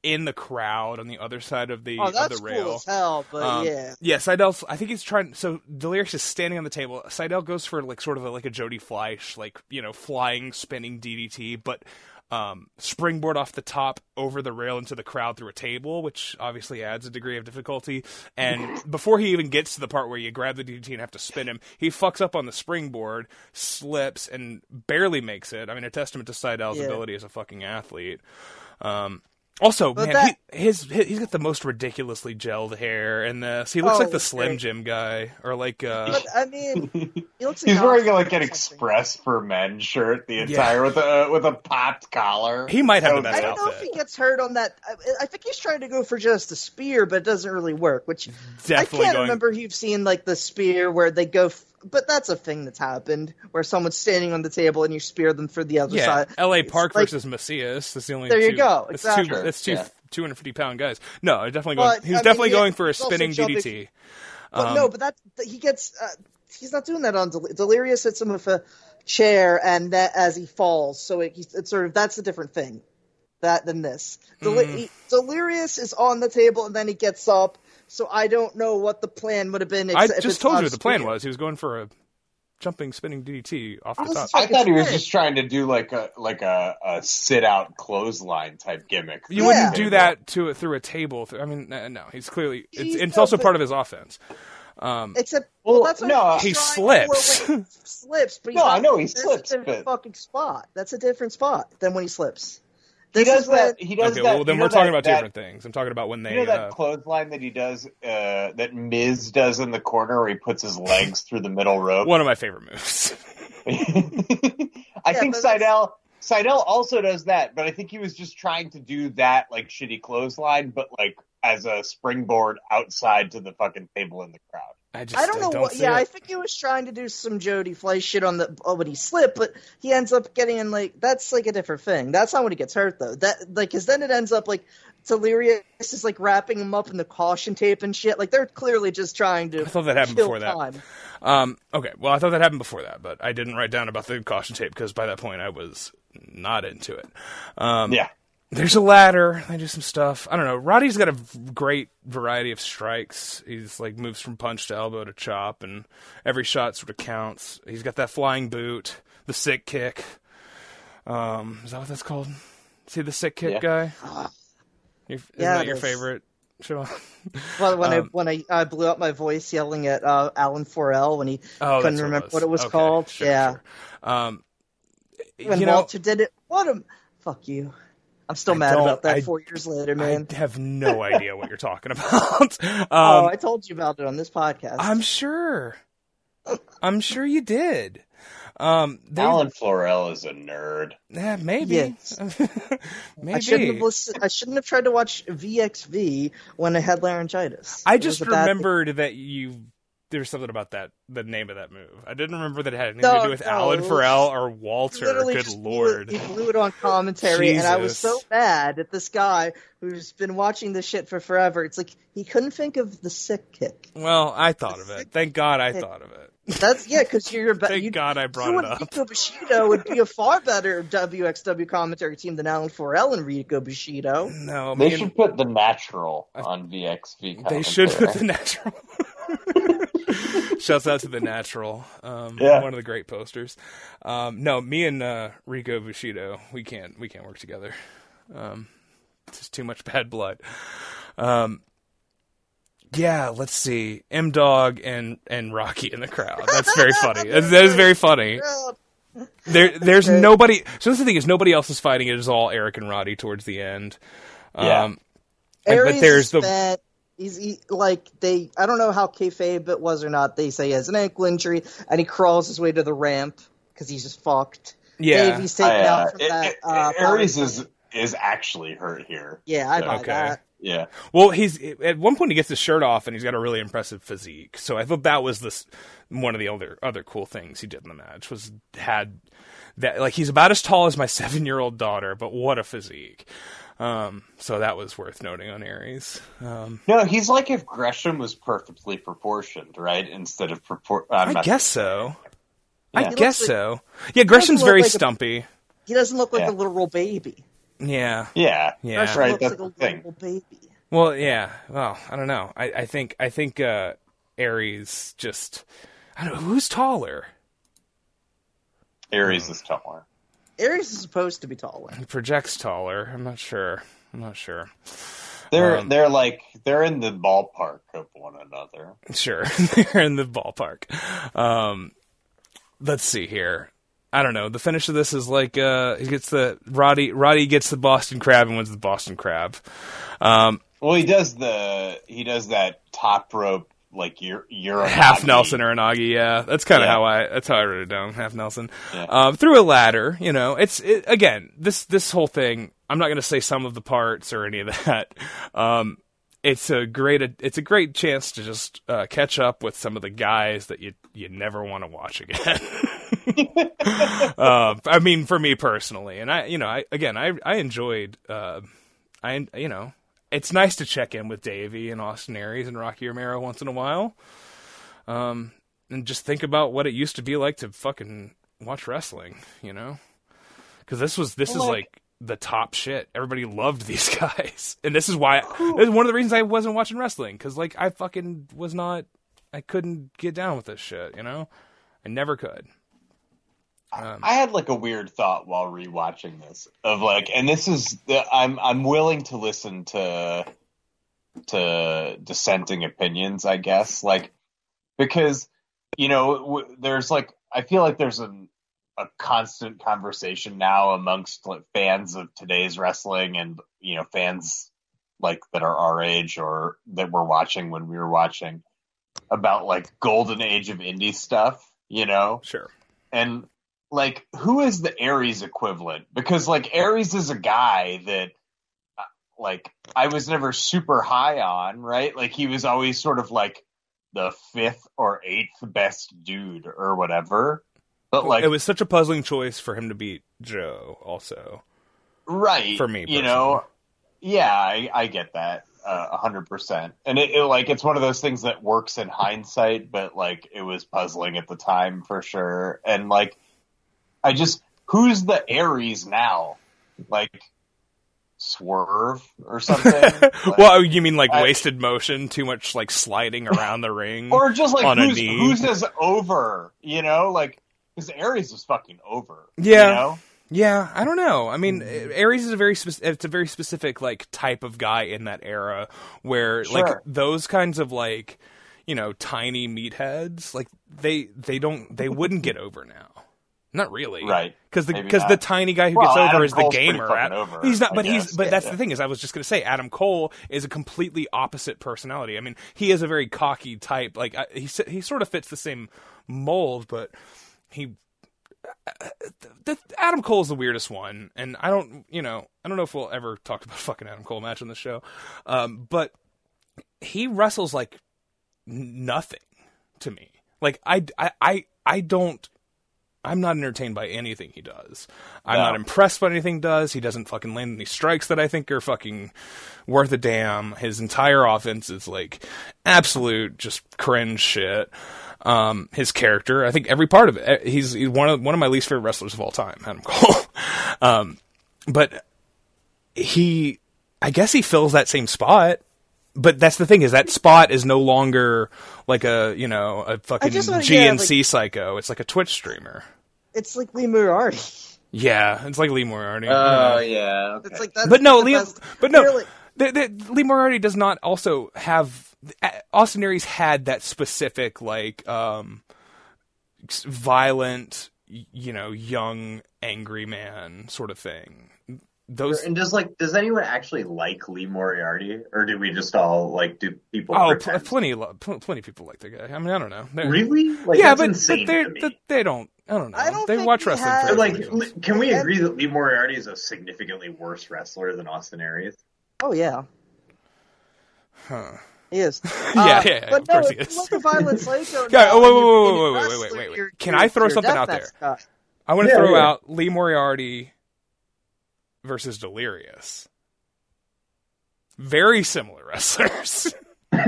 S3: in the crowd on the other side of the
S4: Oh,
S3: of the rail.
S4: cool as hell, but
S3: Um,
S4: yeah.
S3: yeah. Sydal's. I think he's trying. So Delirious is standing on the table. Sydal goes for like sort of a, like a Jody Fleisch, like you know, flying, spinning DDT, but um, springboard off the top over the rail into the crowd through a table, which obviously adds a degree of difficulty. And before he even gets to the part where you grab the DDT and have to spin him, he fucks up on the springboard, slips, and barely makes it. I mean, a testament to Sydal's
S4: Yeah.
S3: ability as a fucking athlete. Um, also,
S4: But
S3: man,
S4: that-
S3: he, his, his he's got the most ridiculously gelled hair in this. He looks
S4: Oh,
S3: like the Slim
S4: great.
S3: Jim guy, or like uh,
S4: But I mean, he looks like
S5: He's wearing like an
S4: something.
S5: Express for Men shirt the entire with a with a popped collar.
S3: he might have
S5: So
S3: the best
S4: I don't know if he gets hurt on that. I, I think he's trying to go for just a spear, but it doesn't really work. Which
S3: Definitely
S4: I can't
S3: going.
S4: remember if you've seen like the spear where they go. F- but that's a thing that's happened where someone's standing on the table and you spear them for the other
S3: Yeah,
S4: side.
S3: L.A.
S4: It's
S3: Park
S4: like-
S3: versus Macias. That's the only.
S4: There you
S3: two,
S4: go,
S3: That's
S4: exactly.
S3: two. That's two.
S5: Yeah.
S3: 250 pound guys. No, definitely going.
S4: But,
S3: He was
S4: I mean,
S3: definitely
S4: yeah,
S3: going for a spinning
S4: jumping-
S3: DDT.
S4: But
S3: Um,
S4: no, but that he gets. Uh, he's not doing that on Del- Delirious. Hits him with a chair, and that as he falls. So it, it's sort of that's a different thing. That than this. Del-
S3: Mm.
S4: he- Delirious is on the table, and then he gets up. So I don't know what the plan would have been.
S3: I just told you what the plan was. He was going for a jumping, spinning DDT off
S4: I
S3: the
S4: was
S3: top.
S5: I thought he was just trying to do like a like a, a sit out clothesline type gimmick.
S3: You
S4: Yeah.
S3: wouldn't do that to it through a table. I mean, no, he's clearly. It's,
S4: He's-
S3: it's
S4: no,
S3: also part of his offense. Um,
S4: Except,
S5: Well,
S4: well, that's what
S5: no,
S3: he
S4: trying for
S3: slips.
S4: he slips, but
S5: No, I know he slips,
S4: a different
S5: but-
S4: fucking spot. That's a different spot than when he slips.
S5: He does
S4: is
S5: that. He does
S3: okay,
S5: that.
S3: well then we're talking
S5: that-
S3: about
S5: that-
S3: different things. I'm talking about when they.
S5: You know that
S3: uh,
S5: clothesline that he does, uh, that Miz does in the corner where he puts his legs through the middle rope.
S3: one of my favorite moves.
S5: I
S4: Yeah,
S5: think
S4: but that's-
S5: Sydal Sydal also does that, but I think he was just trying to do that like shitty clothesline, but like as a springboard outside to the fucking table in the crowd.
S3: I just
S4: I don't know what. Yeah,
S3: it.
S4: I think he was trying to do some Jody Fly shit on the oh, when he slipped, but he ends up getting in like that's like a different thing. That's not when he gets hurt though. That like because then it ends up like Delirious is like wrapping him up in the caution tape and shit. Like they're clearly just trying to.
S3: I thought that happened
S4: kill
S3: before that.
S4: time.
S3: Um, okay, well, I thought that happened before that, but I didn't write down about the caution tape because by that point I was not into it. Um,
S5: Yeah.
S3: There's a ladder. They do some stuff. I don't know. Roddy's got a great variety of strikes. He's like moves from punch to elbow to chop, and every shot sort of counts. He's got that flying boot, the sick kick. Um, is that what that's called? See the sick kick
S5: Yeah.
S3: guy? Your, isn't
S4: Yeah,
S3: that your
S4: is.
S3: favorite? Sure.
S4: Well, when
S3: Um,
S4: I when I, I blew up my voice yelling at uh, Alan Forel when he
S3: Oh,
S4: couldn't remember
S3: what
S4: what it was
S3: Okay,
S4: called.
S3: sure,
S4: yeah,
S3: sure. Um,
S4: when
S3: you know,
S4: Walter did it. What a fuck you. I'm still
S3: I
S4: mad about that
S3: I-
S4: four years later, man.
S3: I have no idea what you're talking about. Um,
S4: oh, I told you about it on this podcast.
S3: I'm sure. I'm sure you did. Um, they,
S5: Alan Florell is a nerd.
S3: yeah, maybe.
S4: Yes.
S3: maybe.
S4: I shouldn't have listened. I shouldn't have tried to watch VXV when I had laryngitis.
S3: I
S4: It
S3: just
S4: a bad thing.
S3: remembered that you. There was something about that, the name of that move. I didn't remember that it had anything
S4: No,
S3: to do with
S4: no,
S3: Alan
S4: it
S3: Farrell or Walter.
S4: literally
S3: Good
S4: just blew
S3: lord.
S4: it, he blew it on commentary, and I was so mad at this guy who's been watching this shit for forever. It's like he couldn't think of the sick kick.
S3: Well, I thought of it. Thank God I thought of it.
S4: That's yeah, because you're be-
S3: Thank
S4: you,
S3: God I brought
S4: you
S3: it up.
S4: Rico Bushido would be a far better WXW commentary team than Alan Forel and Rico Bushido.
S3: No,
S5: They
S3: me
S5: should put the natural on VXV.
S3: They should put the natural. Shouts out to the natural. Um,
S5: Yeah.
S3: one of the great posters. Um, no, me and uh, Rico Bushido, we can't we can't work together. Um, it's just too much bad blood. Um, yeah, let's see. M Dog and and Rocky in the crowd. That's very funny. That that is very funny. There, there's
S4: Okay.
S3: nobody. So that's the thing is nobody else is fighting. It is all Eric and Roddy towards the end.
S5: Yeah.
S3: Um, but there's
S4: is
S3: the
S4: bad. He's he, like they. I don't know how kayfabe it was or not. They say he has an ankle injury and he crawls his way to the ramp because he's just fucked.
S3: yeah.
S4: Davey's taken
S5: I, uh,
S4: out from
S5: it-
S4: that.
S5: it-
S4: uh,
S5: Aries is is actually hurt here.
S4: Yeah, I buy
S3: Okay.
S4: that.
S5: Yeah.
S3: Well, he's at one point he gets his shirt off and he's got a really impressive physique. So I thought that was this one of the other other cool things he did in the match was had that like he's about as tall as my seven year old daughter, but what a physique. Um, so that was worth noting on Aries. Um,
S5: No, he's like if Gresham was perfectly proportioned, right? Instead of propor. I'm
S3: I
S5: not-
S3: guess so.
S5: Yeah.
S3: I
S5: He
S3: guess
S4: like-
S3: so. Yeah, Gresham's very
S4: like a-
S3: stumpy.
S4: He doesn't look like
S5: Yeah.
S4: a literal baby.
S3: Yeah.
S5: Yeah.
S3: Yeah.
S4: Gresham
S5: Right,
S4: looks
S5: that's
S4: like a
S5: the thing.
S4: literal baby.
S3: Well, yeah. Well, I don't know. I, I think I think uh, Aries just I don't know who's taller.
S5: Aries is taller.
S4: Aries is supposed to be taller.
S3: He projects taller. I'm not sure. I'm not sure.
S5: They're
S3: Um,
S5: they're like they're in the ballpark of one another.
S3: Sure, they're in the ballpark. Um, let's see here. I don't know. The finish of this is like uh, he gets the Roddy. Roddy gets the Boston Crab and wins the Boston Crab. Um,
S5: Well, he does the he does that top rope like you're you're
S3: half Nelson or an Anagi. Yeah, that's kind of
S5: Yeah.
S3: how I. That's how I wrote it down. Half Nelson.
S5: Yeah.
S3: Um, through a ladder. You know, it's it, again this this whole thing. I'm not going to say some of the parts or any of that. Um, it's a great it's a great chance to just uh, catch up with some of the guys that you you never want to watch again. uh, I mean, for me personally, and I, you know, I again, I I enjoyed, uh, I you know, it's nice to check in with Davey and Austin Aries and Rocky Romero once in a while, um, and just think about what it used to be like to fucking watch wrestling, you know, because this was this is like,
S5: like-
S3: the top shit. Everybody loved these guys, and this is why this is one of the reasons I wasn't watching wrestling because like I fucking was not, I couldn't get down with this shit, you know, I never could. Um,
S5: I had like a weird thought while rewatching this of like, and this is I'm I'm willing to listen to to dissenting opinions, I guess, like because you know w- there's like I feel like there's an a constant conversation now amongst like, fans of today's wrestling and you know fans like that are our age or that were watching when we were watching about like golden age of indie stuff, you know,
S3: sure.
S5: and like who is the Aries equivalent? Because like Aries is a guy that uh, like I was never super high on, right? Like he was always sort of like the fifth or eighth best dude or whatever. But like
S3: it was such a puzzling choice for him to beat Joe. Also,
S5: right
S3: for me,
S5: you know. Yeah, I, I get that uh, a hundred percent, and it, it like it's one of those things that works in hindsight, but like it was puzzling at the time for sure. And like, I just who's the Aries now? Like Swerve or something? Like-
S3: well, oh, you mean like
S5: I-
S3: wasted motion, too much like sliding around the ring,
S5: or just like
S3: on a
S5: who's
S3: knee.
S5: who's as over? You know, like because Aries is fucking over.
S3: Yeah.
S5: you know?
S3: Yeah, I don't know. I mean, mm. Aries is a very spec- it's a very specific like type of guy in that era where like those kinds of like you know tiny meatheads like they they don't they wouldn't get over now. Not really,
S5: Right.
S3: Because the because the tiny guy who
S5: Well,
S3: gets over
S5: Adam
S3: is the
S5: Cole's pretty
S3: gamer.
S5: fucking
S3: Ad-
S5: over,
S3: he's not, but he's but that's
S5: Yeah.
S3: the thing is I was just gonna say Adam Cole is a completely opposite personality. I mean, he is a very cocky type. Like I, he s- he sort of fits the same mold, but he the, Adam Cole's the weirdest one, and I don't, you know, I don't know if we'll ever talk about fucking Adam Cole match on the show, um, but he wrestles like nothing to me. Like I, I, I, I don't. I'm not entertained by anything he does. I'm
S5: No.
S3: not impressed by anything he does. He doesn't fucking land any strikes that I think are fucking worth a damn. His entire offense is like absolute just cringe shit. Um, his character, I think every part of it. eh, He's, he's one of one of my least favorite wrestlers of all time, Adam Cole. um, but he, I guess he fills that same spot. But that's the thing is that spot is no longer like a you know a fucking
S4: just wanna- yeah,
S3: GNC psycho. It's like a Twitch streamer.
S4: It's like Lee Moriarty.
S3: Yeah, it's like Lee Moriarty.
S5: Oh yeah. Okay.
S4: It's like that's
S3: but no, Lee,
S4: best-
S3: but no,
S4: really-
S3: the, the, Lee Moriarty does not also have. Austin Aries had that specific like um, violent, you know, young angry man sort of thing. Those
S5: And does like does anyone actually like Lee Moriarty, or do we just all like do people?
S3: oh, pl- plenty, lo- pl- plenty of people like the guy. I mean, I don't know. They're-
S5: really? Like,
S3: yeah, but but, they're, but they don't. I don't know.
S4: I don't
S3: they watch wrestling
S4: has-
S3: for
S5: like, can we agree that Lee Moriarty is a significantly worse wrestler than Austin Aries?
S4: Oh yeah, He is.
S3: Yeah,
S4: Uh,
S3: yeah, yeah,
S4: But
S3: of
S4: no,
S3: course he
S4: if
S3: is.
S4: you look at Violent Psycho
S3: Yeah, oh, wait,
S4: and you're-
S3: wait, wait, wait, wait, wait, wait. Can I throw something out there?
S4: mascot.
S3: I want to
S5: Yeah,
S3: throw
S5: yeah.
S3: out Lee Moriarty versus Delirious. Very similar wrestlers. I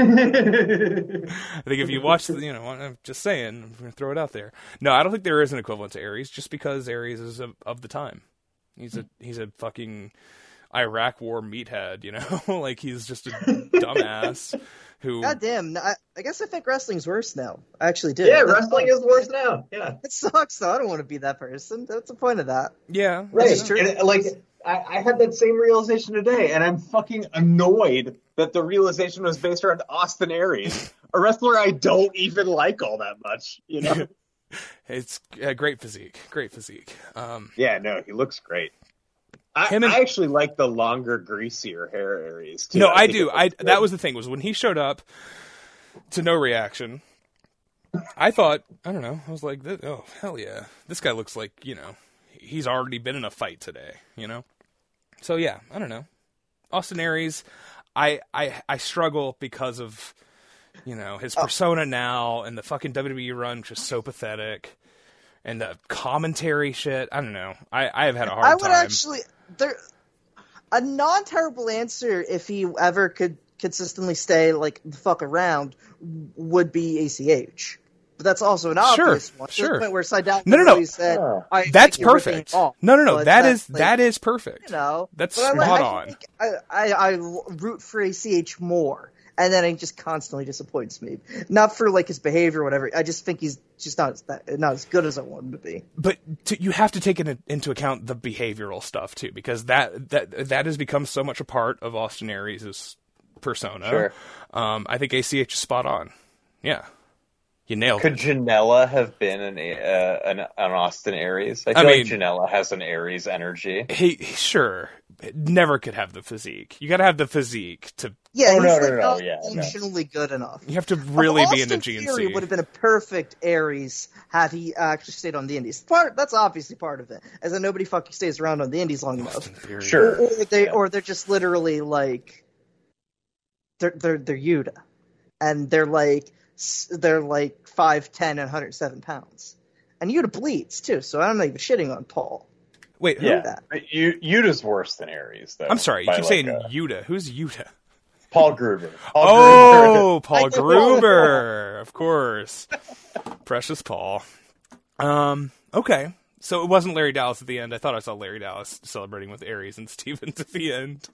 S3: think if you watch, the, you know, I'm just saying, I'm going to throw it out there. No, I don't think there is an equivalent to Aries, just because Aries is of, of the time. He's a he's a fucking Iraq War meathead, you know, like he's just a dumbass who.
S4: God damn! I, I guess I think wrestling's worse now. I actually do.
S6: Yeah,
S4: That
S6: wrestling
S4: sucks.
S6: is worse now. Yeah.
S4: It sucks though. I don't want to be that person. That's the point of that.
S3: Yeah,
S6: Right.
S4: is true.
S5: And, like I, I had that same realization today, and I'm fucking annoyed that the realization was based around Austin Aries, a wrestler I don't even like all that much. You know?
S3: it's a great physique, great physique. Um,
S5: yeah, no, he looks great. I,
S3: and-
S5: I actually like the longer, greasier hair Aries too.
S3: No, I
S5: think
S3: do. I
S5: good.
S3: that was the thing was when he showed up to no reaction. I thought I don't know. I was like, oh hell yeah, this guy looks like you know he's already been in a fight today. You know, so yeah, I don't know. Austin Aries, I I I struggle because of you know his oh. persona now and the fucking WWE run, which is so pathetic. And the commentary shit, I don't know. I, I have had a hard time.
S4: I would
S3: time.
S4: actually there a non terrible answer if he ever could consistently stay like the fuck around would be ACH. But that's also an
S3: Sure,
S4: obvious one. To
S3: sure.
S4: the point where Sydal
S3: No, no, no.
S4: said,
S5: Oh.
S4: I
S3: That's
S4: think you're ripping
S3: perfect.
S4: it off.
S3: No, no, no.
S4: But
S3: That is
S4: like,
S3: that is perfect.
S4: you know.
S3: That's
S4: but like-
S3: spot
S4: I
S3: on.
S4: think I, I I root for ACH more, and then it just constantly disappoints me. Not for like his behavior or whatever. I just think he's just not as that, not as good as I want him to be.
S3: but to, you have to take in, into account the behavioral stuff too, because that that that has become so much a part of Austin Aries' persona.
S5: Sure.
S3: Um, I think ACH is spot on. Yeah, you nailed
S5: Could
S3: it.
S5: Janela have been an, uh, an an Austin Aries? I
S3: I
S5: feel like
S3: mean-
S5: Janela has an Aries energy.
S3: He sure never could have the physique. You got to have the physique to.
S4: Yeah,
S5: Oh,
S4: he's
S5: no,
S4: like
S5: no, no,
S4: not
S5: yeah, no.
S4: functionally good enough.
S3: You have to really be
S4: Austin
S3: into
S4: Theory
S3: GNC.
S4: would have been a perfect Aries had he actually stayed on the Indies. Part that's obviously part of it, as in nobody fucking stays around on the Indies long enough.
S3: Theory.
S5: Sure.
S4: Or they or they're just literally like they're they're they're Yuta, and they're like s- they're like five ten and 107 pounds, and Yuta bleeds too. So I'm not even shitting on Paul.
S3: Wait, who?
S5: Yeah,
S4: that.
S5: U- Yuta's worse than Aries, though.
S3: I'm sorry. You keep
S5: like
S3: saying
S5: a-
S3: Yuta. Who's Yuta?
S5: Paul Gruber. Paul
S3: Oh, Paul
S4: Paul.
S3: Gruber, of course. Precious Paul. Um, okay. So it wasn't Larry Dallas at the end. I thought I saw Larry Dallas celebrating with Aries and Stevens at the end.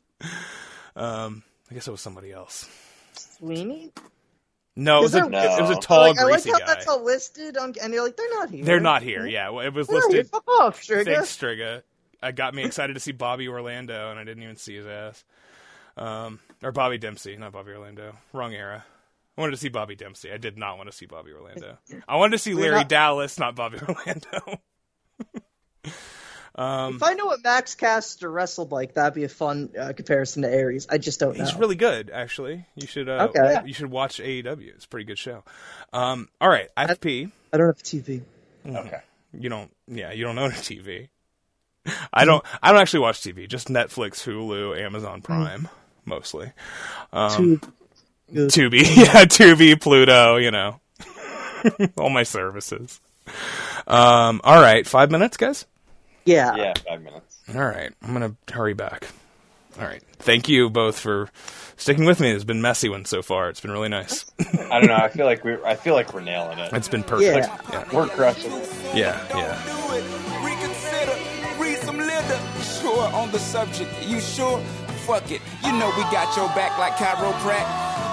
S3: Um, I guess it was somebody else.
S4: Sweeney.
S3: No, it was, a,
S4: there-
S3: it was a tall,
S4: like, I like how
S3: guy.
S4: that's all listed on, and you're like they're not here.
S3: They're not here. Yeah, well, it was
S4: They're
S3: listed.
S4: Fuck off, Striga.
S3: Thanks, Striga. It got me excited to see Bobby Orlando, and I didn't even see his ass. Um, or Bobby Dempsey, not Bobby Orlando. Wrong era. I wanted to see Bobby Dempsey. I did not want to see Bobby Orlando. I wanted to see Larry
S4: not-
S3: Dallas, not Bobby Orlando. Um,
S4: If I know what Max Caster wrestled like, that'd be a fun uh, comparison to Aries. I just don't know.
S3: he's really good, actually. You should. Uh,
S4: Okay.
S3: You should watch AEW. It's a pretty good show. Um, all right, I have to pee.
S4: I don't have TV.
S5: Okay.
S3: You don't. Yeah, you don't own a TV. I don't. I don't actually watch TV. Just Netflix, Hulu, Amazon Prime, mostly. Um,
S4: Good.
S3: Tubi, yeah, Tubi, Pluto, you know, all my services. Um, all right, five minutes, guys.
S4: Yeah.
S5: Yeah, five minutes.
S3: All right, I'm gonna hurry back. All right, thank you both for sticking with me. It's been messy one so far. It's been really nice.
S5: I don't know. I feel like we. I feel like we're nailing it.
S3: it's been perfect.
S4: Yeah.
S3: yeah,
S5: We're crushing it.
S3: yeah. yeah.
S7: do it. Reconsider, read some litter. Sure on the subject, you sure? Fuck it, you know we got your back like chiropractic.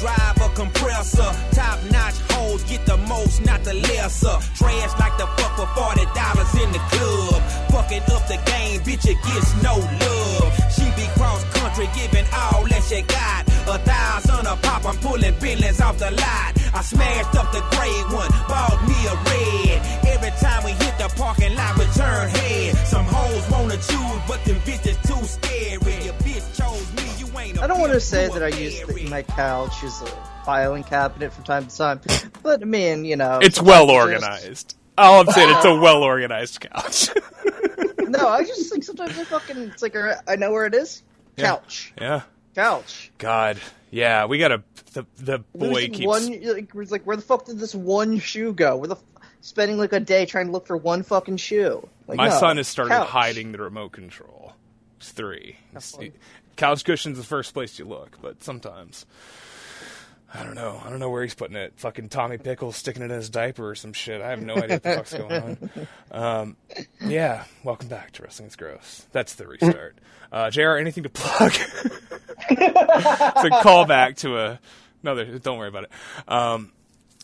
S8: drive a compressor. Top notch hoes get the most, not the lesser. Trash like the fuck for forty dollars in the club. Fucking up the game, bitch, it gets no love. She be cross country, giving all that she got. A thousand a pop, I'm pulling billions off the lot. I smashed up the gray one, bought me a red. Every time we hit the parking lot, we turn head. Some hoes wanna choose, but them bitches too scary. Your bitch
S4: I don't want to say that I use the, my couch as a filing cabinet from time to time, but I mean, you know,
S3: It's well
S4: it just-
S3: organized. All I'm saying, it's a well organized couch.
S4: No, I just think sometimes I fucking it's like I know where it is. Couch,
S3: yeah.
S4: couch.
S3: God. Yeah, we got a The, the boy
S4: Losing
S3: keeps.
S4: one. Like, like where the fuck did this one shoe go? Where the spending like a day trying to look for one fucking shoe? Like,
S3: My
S4: no,
S3: son has started
S4: couch.
S3: hiding the remote control. He's three. He's-
S4: funny.
S3: Couch cushion's the first place you look, but sometimes. I don't know. I don't know where he's putting it. Fucking Tommy Pickles sticking it in his diaper or some shit. I have no idea what the fuck's going on. Um, yeah, welcome back to Wrestling is Gross. That's the restart. Uh, JR, anything to plug? it's a callback to a another. Don't worry about it. Um,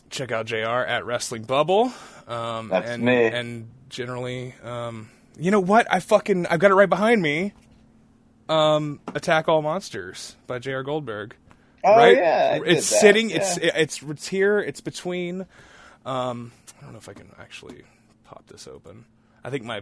S3: check out JR at Wrestling Bubble. Um,
S5: That's
S3: and,
S5: me.
S3: And generally, um, you know what? I fucking I've got it right behind me. Um, Attack All Monsters by J.R. Goldberg.
S5: Oh
S3: right?
S5: yeah,
S3: it's sitting.
S5: yeah.
S3: It's it's it's here. It's between. Um, I don't know if I can actually pop this open. I think my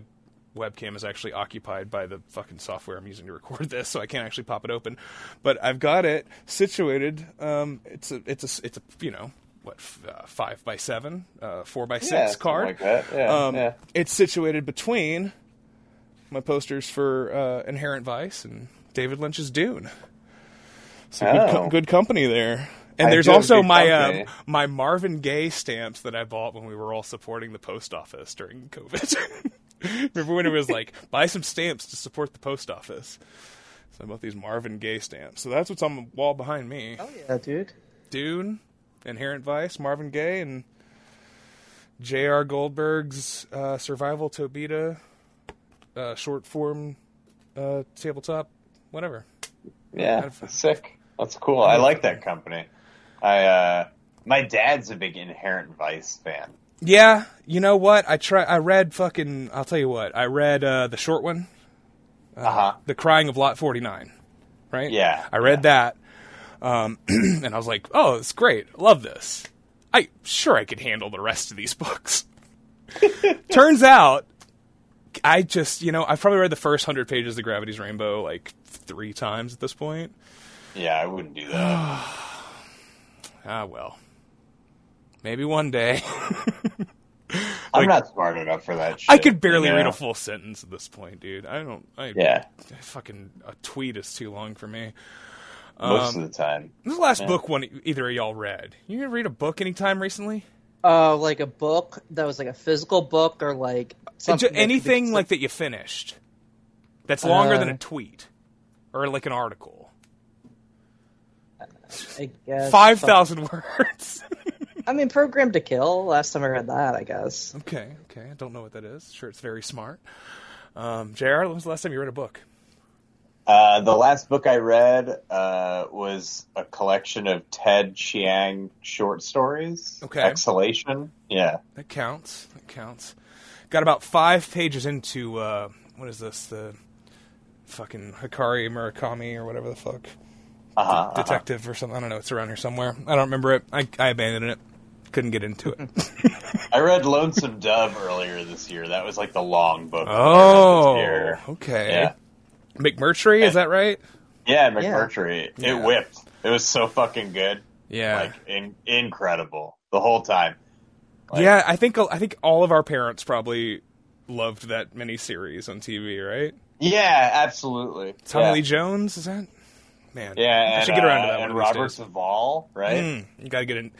S3: webcam is actually occupied by the fucking software I'm using to record this, so I can't actually pop it open. But I've got it situated. Um, it's a it's a it's a you know what f- uh, five by seven, uh, four by six
S5: Yeah,
S3: card.
S5: like that. Yeah,
S3: um,
S5: yeah.
S3: It's situated between my posters for uh, Inherent Vice and David Lynch's Dune. So good, co-
S5: Oh.
S3: good company there. And
S5: I
S3: there's also my uh, my Marvin Gaye stamps that I bought when we were all supporting the post office during COVID. Remember when it was like buy some stamps to support the post office? So I bought these Marvin Gaye stamps. So that's what's on the wall behind me.
S4: Oh yeah, dude.
S3: Dune, Inherent Vice, Marvin Gaye, and J.R. Goldberg's uh, Survival Tobita uh, short form uh, tabletop, whatever.
S5: Yeah,
S3: Kind of-
S5: that's sick. That's cool. I like that company. I uh my dad's a big Inherent Vice fan.
S3: Yeah, you know what? I try. I read fucking. I'll tell you what. I read uh, the short one,
S5: Uh huh.
S3: The Crying of Lot Forty Nine. Right.
S5: Yeah,
S3: I read that, um, and I was like, "Oh, it's great. Love this." I sure I could handle the rest of these books. Turns out, I just you know I've probably read the first hundred pages of Gravity's Rainbow like three times at this point.
S5: Yeah, I wouldn't do that.
S3: Ah well, maybe one day.
S5: I'm not smart enough for that shit.
S3: I could barely
S5: you know?
S3: read a full sentence at this point, dude. I don't. I,
S5: Yeah,
S3: fucking a tweet is too long for me.
S5: most
S3: Um,
S5: of the time.
S3: This is the last
S5: Yeah.
S3: book one either of y'all read. You ever read a book anytime recently?
S4: Uh, like a book that was like a physical book or like that
S3: anything
S4: considered-
S3: like that you finished that's longer than
S4: Uh,
S3: a tweet or like an article.
S4: I guess
S3: Five thousand words.
S4: I mean, Program to Kill. Last time I read that, I guess.
S3: okay, okay. I don't know what that is. Sure, it's very smart. Um, Jr. When was the last time you read a book?
S5: Uh, the last book I read uh, was a collection of Ted Chiang short stories.
S3: Okay.
S5: Exhalation. Yeah.
S3: That counts. That counts. Got about five pages into uh, what is this? The fucking Hikari Murakami or whatever the fuck
S5: Uh-huh, uh-huh.
S3: detective or something. I don't know. It's around here somewhere. I don't remember it. I, I abandoned it. Couldn't get into it.
S5: I read Lonesome Dove earlier this year. That was like the long book. that I read
S3: oh, okay.
S5: Yeah.
S3: McMurtry, is that right?
S5: Yeah, McMurtry.
S3: Yeah.
S5: It whipped. It was so fucking good.
S3: Yeah.
S5: Like in, incredible the whole time. Like-
S3: yeah, I think I think all of our parents probably loved that miniseries on TV, right?
S5: Yeah, absolutely.
S3: Tommy
S5: yeah.
S3: Lee Jones, is that? Man,
S5: Yeah,
S3: I
S5: and,
S3: should get around to
S5: uh,
S3: that one.
S5: and
S3: of
S5: Robert
S3: days.
S5: Duvall, right?
S3: Mm, you gotta get in.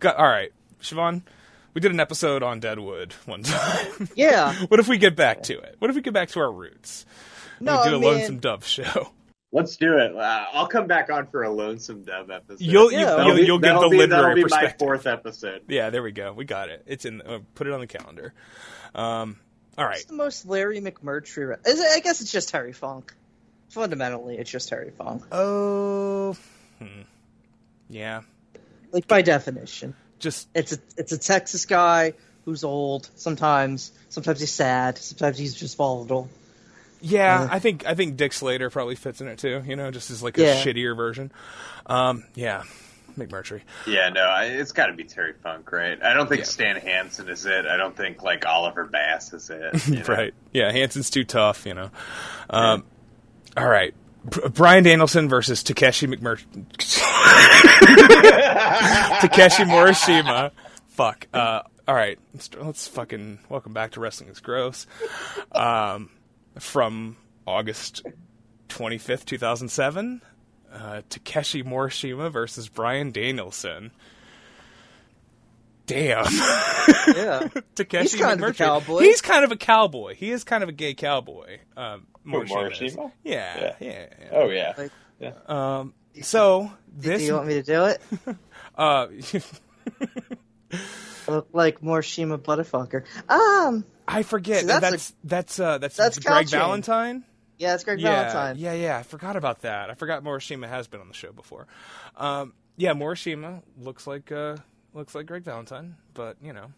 S3: Got, all right, Siobhan. We did an episode on Deadwood one time.
S4: Yeah.
S3: what if we get back to it? What if we get back to our roots?
S4: No,
S3: we do
S4: I
S3: a
S4: mean,
S3: Lonesome Dove show.
S5: Let's do it. Uh, I'll come back on for a Lonesome Dove episode.
S3: You'll you,
S4: Yeah.
S3: will
S5: That'll be-
S3: you'll give
S5: that'll
S3: the
S5: be,
S3: literary
S5: that'll be my fourth episode.
S3: Yeah, there we go. We got it. It's in. Uh, put it on the calendar. Um, all right.
S4: It's the most Larry McMurtry. Re- is it, I guess it's just Terry Funk. Fundamentally, it's just Terry Funk.
S3: Oh, hmm. yeah.
S4: Like by definition,
S3: Just
S4: it's a it's a Texas guy who's old. Sometimes, sometimes he's sad. Sometimes he's just volatile.
S3: Yeah, I think I think Dick Slater probably fits in it too. You know, just as like a
S4: Yeah.
S3: shittier version. Um, yeah, McMurtry.
S5: Yeah, no, I, it's got to be Terry Funk, right? I don't think
S3: Yeah.
S5: Stan Hansen is it. I don't think like Oliver Bass is it. you know?
S3: Right. Yeah, Hansen's too tough. You know. Um, all right. Br- Bryan Danielson versus Takeshi McMur- Takeshi Morishima. Fuck. Uh, all right. Let's, let's fucking welcome back to Wrestling is Gross. Um, from August 25th, 2007. Uh, Takeshi Morishima versus Bryan Danielson. Damn.
S4: Yeah.
S3: Takeshi
S4: He's kind of a cowboy.
S3: He's kind of a cowboy. He is kind of a gay cowboy. Um, Morishima is.
S5: Morishima?
S3: Yeah, yeah. yeah.
S5: Oh yeah.
S4: Like,
S3: Um, so
S4: do
S3: this,
S4: you want me to do it?
S3: uh,
S4: Look like Morishima Butterfucker. Um,
S3: I forget
S4: See,
S3: that's
S4: that's
S3: that's that's, uh, that's
S4: that's
S3: Greg. Valentine.
S4: yeah, it's Greg
S3: Yeah,
S4: Valentine.
S3: yeah, yeah. I forgot about that. I forgot Morishima has been on the show before. Um, yeah, Morishima looks like uh, looks like Greg Valentine, but you know,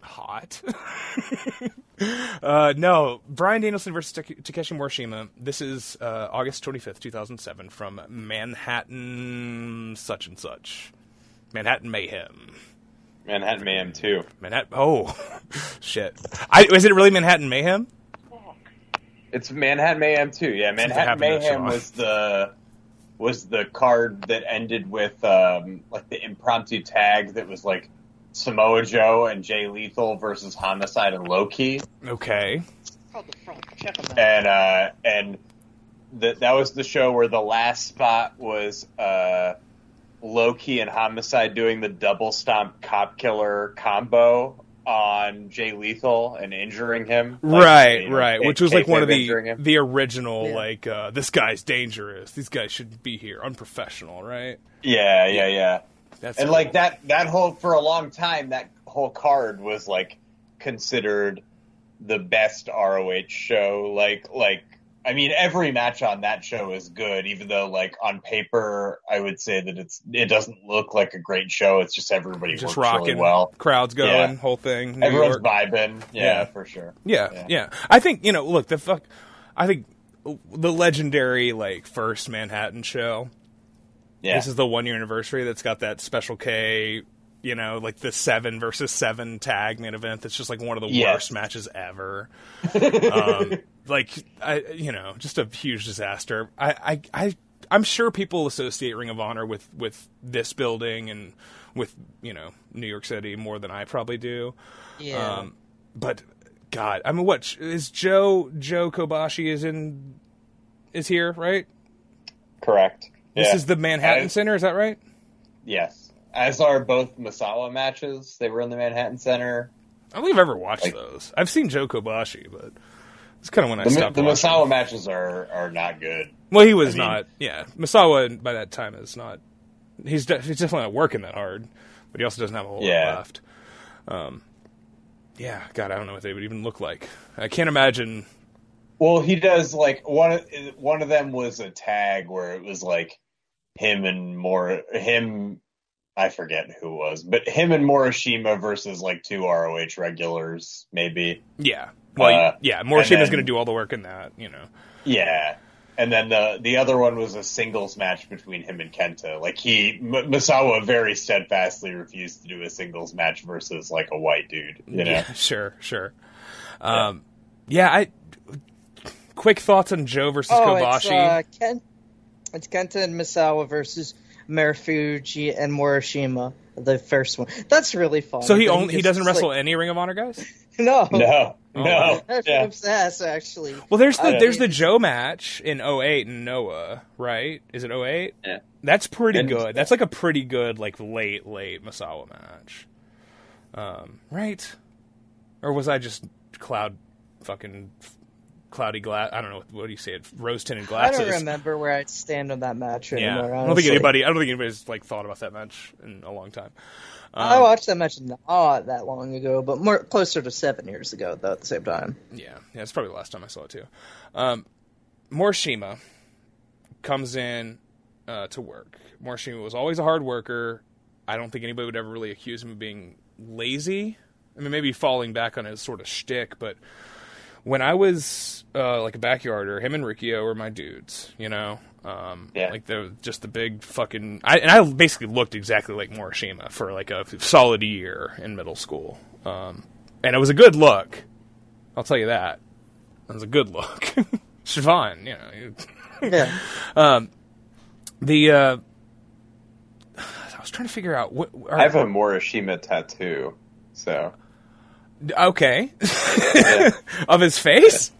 S3: hot. uh, no, Bryan Danielson versus Take- Takeshi Morishima. This is uh, August twenty fifth, two thousand seven, from Manhattan, such and such, Manhattan Mayhem.
S5: Manhattan Mayhem too.
S3: Manhattan. Oh, shit. I, is it really Manhattan Mayhem?
S5: It's Manhattan Mayhem too. Yeah, Manhattan Mayhem was the was the card that ended with um, like the impromptu tag that was like Samoa Joe and Jay Lethal versus Homicide and Low Ki,
S3: Okay.
S5: and uh, and that that was the show where the last spot was uh, Low Ki and Homicide doing the double stomp cop killer combo on Jay Lethal and injuring him. Like,
S3: right,
S5: you know,
S3: right.
S5: K-
S3: Which was like one of the the original
S4: Yeah.
S3: like uh, this guy's dangerous. These guys shouldn't be here. Unprofessional, right?
S5: Yeah, yeah, yeah.
S3: That's
S5: and
S3: cool.
S5: like that that whole for a long time that whole card was like considered the best ROH show like like I mean every match on that show is good even though like on paper I would say that it's it doesn't look like a great show it's just everybody
S3: just
S5: works
S3: rocking,
S5: really well
S3: crowds going,
S5: Yeah.
S3: whole thing. New
S5: everyone's
S3: York.
S5: vibing yeah,
S3: Yeah.
S5: for sure
S3: Yeah, yeah,
S5: Yeah.
S3: I think you know. Look, the fuck. I think the legendary like first Manhattan show.
S5: yeah
S3: This is the one year anniversary that's got that special K. You know, like the seven versus seven tag main event. That's just like one of the
S5: Yes.
S3: worst matches ever. um, like I, you know, just a huge disaster. I, I, I, I'm sure people associate Ring of Honor with with this building and with you know New York City more than I probably do.
S4: Yeah.
S3: Um, but God, I mean, what is Joe Joe Kobashi is in is here, right?
S5: correct
S3: This
S5: Yeah.
S3: is the Manhattan
S5: I-
S3: Center, is that right?
S5: yes as are both Misawa matches they were in the Manhattan Center
S3: I don't think I've ever watched
S5: Like-
S3: those. I've seen Joe Kobashi, but it's kind of when I
S5: the,
S3: stopped.
S5: the. Misawa matches are are not good
S3: Well, he was
S5: I mean-
S3: not. Yeah, Misawa by that time is not. He's de- he's definitely not working that hard, but he also doesn't have a whole
S5: Yeah.
S3: lot left. Um, yeah, God, I don't know what they would even look like. I can't imagine.
S5: Well, he does like one. of- One of them was a tag where it was like him and more him. I forget who was, but him and Morishima versus like two ROH regulars, maybe.
S3: Yeah, well,
S5: Uh,
S3: yeah,
S5: and
S3: Morishima's going to do all the work in that. You know.
S5: Yeah, and then the the other one was a singles match between him and Kenta. Like he M- Misawa very steadfastly refused to do a singles match versus like a white dude. You know,
S3: Yeah, sure, sure. Um, yeah, I. Quick thoughts on Joe versus
S4: oh,
S3: Kobashi.
S4: it's uh, Ken, it's Kenta and Misawa versus Marufuji and Morishima. The first one. That's really fun.
S3: so he
S4: But
S3: only he
S4: just-
S3: doesn't wrestle
S4: like-
S3: any Ring of Honor guys.
S4: no,
S5: no,
S3: Oh,
S5: no,
S4: That's
S5: yeah.
S4: obsessed, actually.
S3: Well, there's the
S4: I-
S3: there's the Joe match in 08 in Noah, right? Is it 08?
S5: Yeah.
S3: That's pretty
S5: And-
S3: good. That's like a pretty good like late late Misawa match. Um, right? Or was I just cloud fucking cloudy glass? I don't know what do you say it rose tinted glasses.
S4: I don't remember where I'd stand on that match
S3: Yeah,
S4: anymore.
S3: I don't think anybody. I don't think anybody's like thought about that match in a long time.
S4: I
S3: Um,
S4: watched that match not that long ago, but more closer to seven years ago, though. At the same time,
S3: Yeah, yeah, it's probably the last time I saw it too. Um, Morishima comes in uh, to work. Morishima was always a hard worker. I don't think anybody would ever really accuse him of being lazy. I mean, maybe falling back on his sort of shtick, but when I was uh, like a backyarder, him and Riccio were my dudes. You know, um,
S5: Yeah.
S3: like the just the big fucking. I, and I basically looked exactly like Morishima for like a solid year in middle school, um, and it was a good look. I'll tell you that. It was a good look. Siobhan, you know.
S4: Yeah.
S3: The uh, I was trying to figure out what.
S5: I have a Morishima tattoo. So
S3: okay
S5: yeah.
S3: of his face.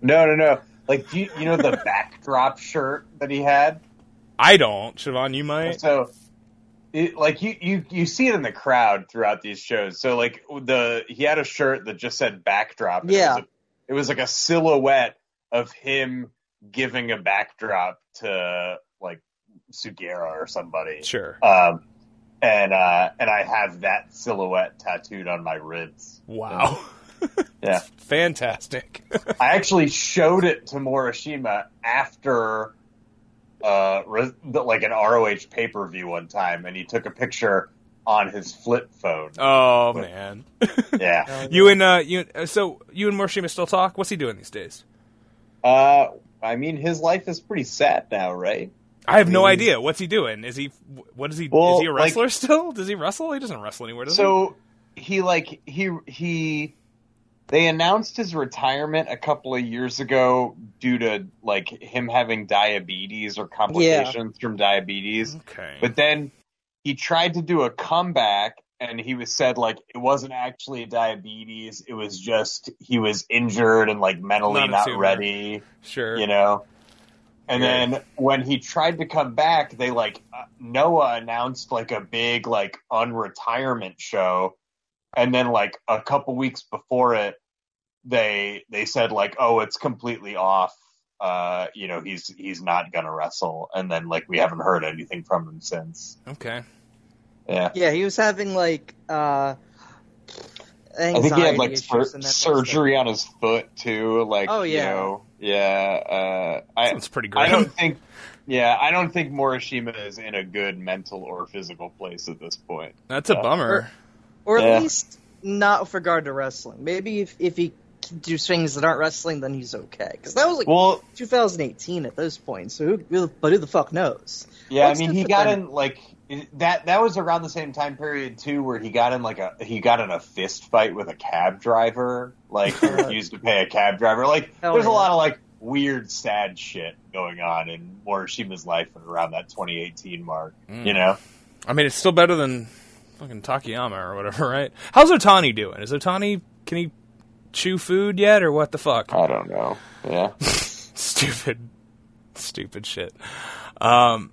S5: no, no, no. Like do you, you know the backdrop shirt that he had.
S3: I don't. Siobhan, you might.
S5: So, it, like you, you, you see it in the crowd throughout these shows. So, like the he had a shirt that just said backdrop.
S4: Yeah.
S5: it was, a, it was like a silhouette of him giving a backdrop to like Sugera or somebody.
S3: Sure.
S5: Um, and uh, and I have that silhouette tattooed on my ribs.
S3: Wow.
S5: Yeah,
S3: Fantastic.
S5: I actually showed it to Morishima after uh, re- like an ROH pay per view one time, and he took a picture on his flip phone.
S3: oh man.
S5: Yeah.
S3: You and uh, you. uh, So you and Morishima still talk? What's he doing these days?
S5: Uh, I mean, his life is pretty sad now, right?
S3: I have no idea. What's he doing? Is he? What is he?
S5: Well,
S3: is he a
S5: like-
S3: wrestler still? Does he wrestle? He doesn't wrestle anywhere, does
S5: So he like he he they announced his retirement a couple of years ago due to like him having diabetes or complications from diabetes.
S3: Okay.
S5: But then he tried to do a comeback and he was said like it wasn't actually diabetes, it was just he was injured and like mentally
S3: Not
S5: not ready,
S3: sure.
S5: you know. And
S3: Yeah.
S5: then when he tried to come back, they like uh, Noah announced like a big like unretirement show, and then like a couple weeks before it, they they said like, oh, it's completely off. Uh, you know, he's he's not gonna wrestle, and then like we haven't heard anything from him since.
S3: Okay.
S5: Yeah,
S4: Yeah, he was having like uh
S5: I think he had like sur-
S4: and that sort of
S5: surgery on his foot too. Like,
S4: Oh,
S5: you
S4: yeah.
S5: know, yeah. Uh, I
S3: Sounds pretty
S5: I don't think. Yeah, I don't think Morishima is in a good mental or physical place at this point.
S3: That's a
S5: Yeah.
S3: bummer.
S4: stuff. Or at
S5: Yeah.
S4: least not with regard to wrestling. Maybe if if he can do things that aren't wrestling, then he's okay. Because that was like
S5: Well,
S4: 2018 at those points. So who, but who the fuck knows?
S5: yeah,
S4: What's
S5: I mean, he got
S4: then-
S5: in like that. That was around the same time period too, where he got in like a he got in a fist fight with a cab driver. Like he refused to pay a cab driver. Like
S4: Hell
S5: there's a lot of like weird, sad shit going on in Morishima's life around that 2018 mark.
S3: Mm.
S5: You know.
S3: I mean, it's still better than fucking Takayama or whatever, right? How's Otani doing? Is Otani can he chew food yet, or what the fuck?
S5: I don't know. Yeah.
S3: stupid, stupid shit. Um,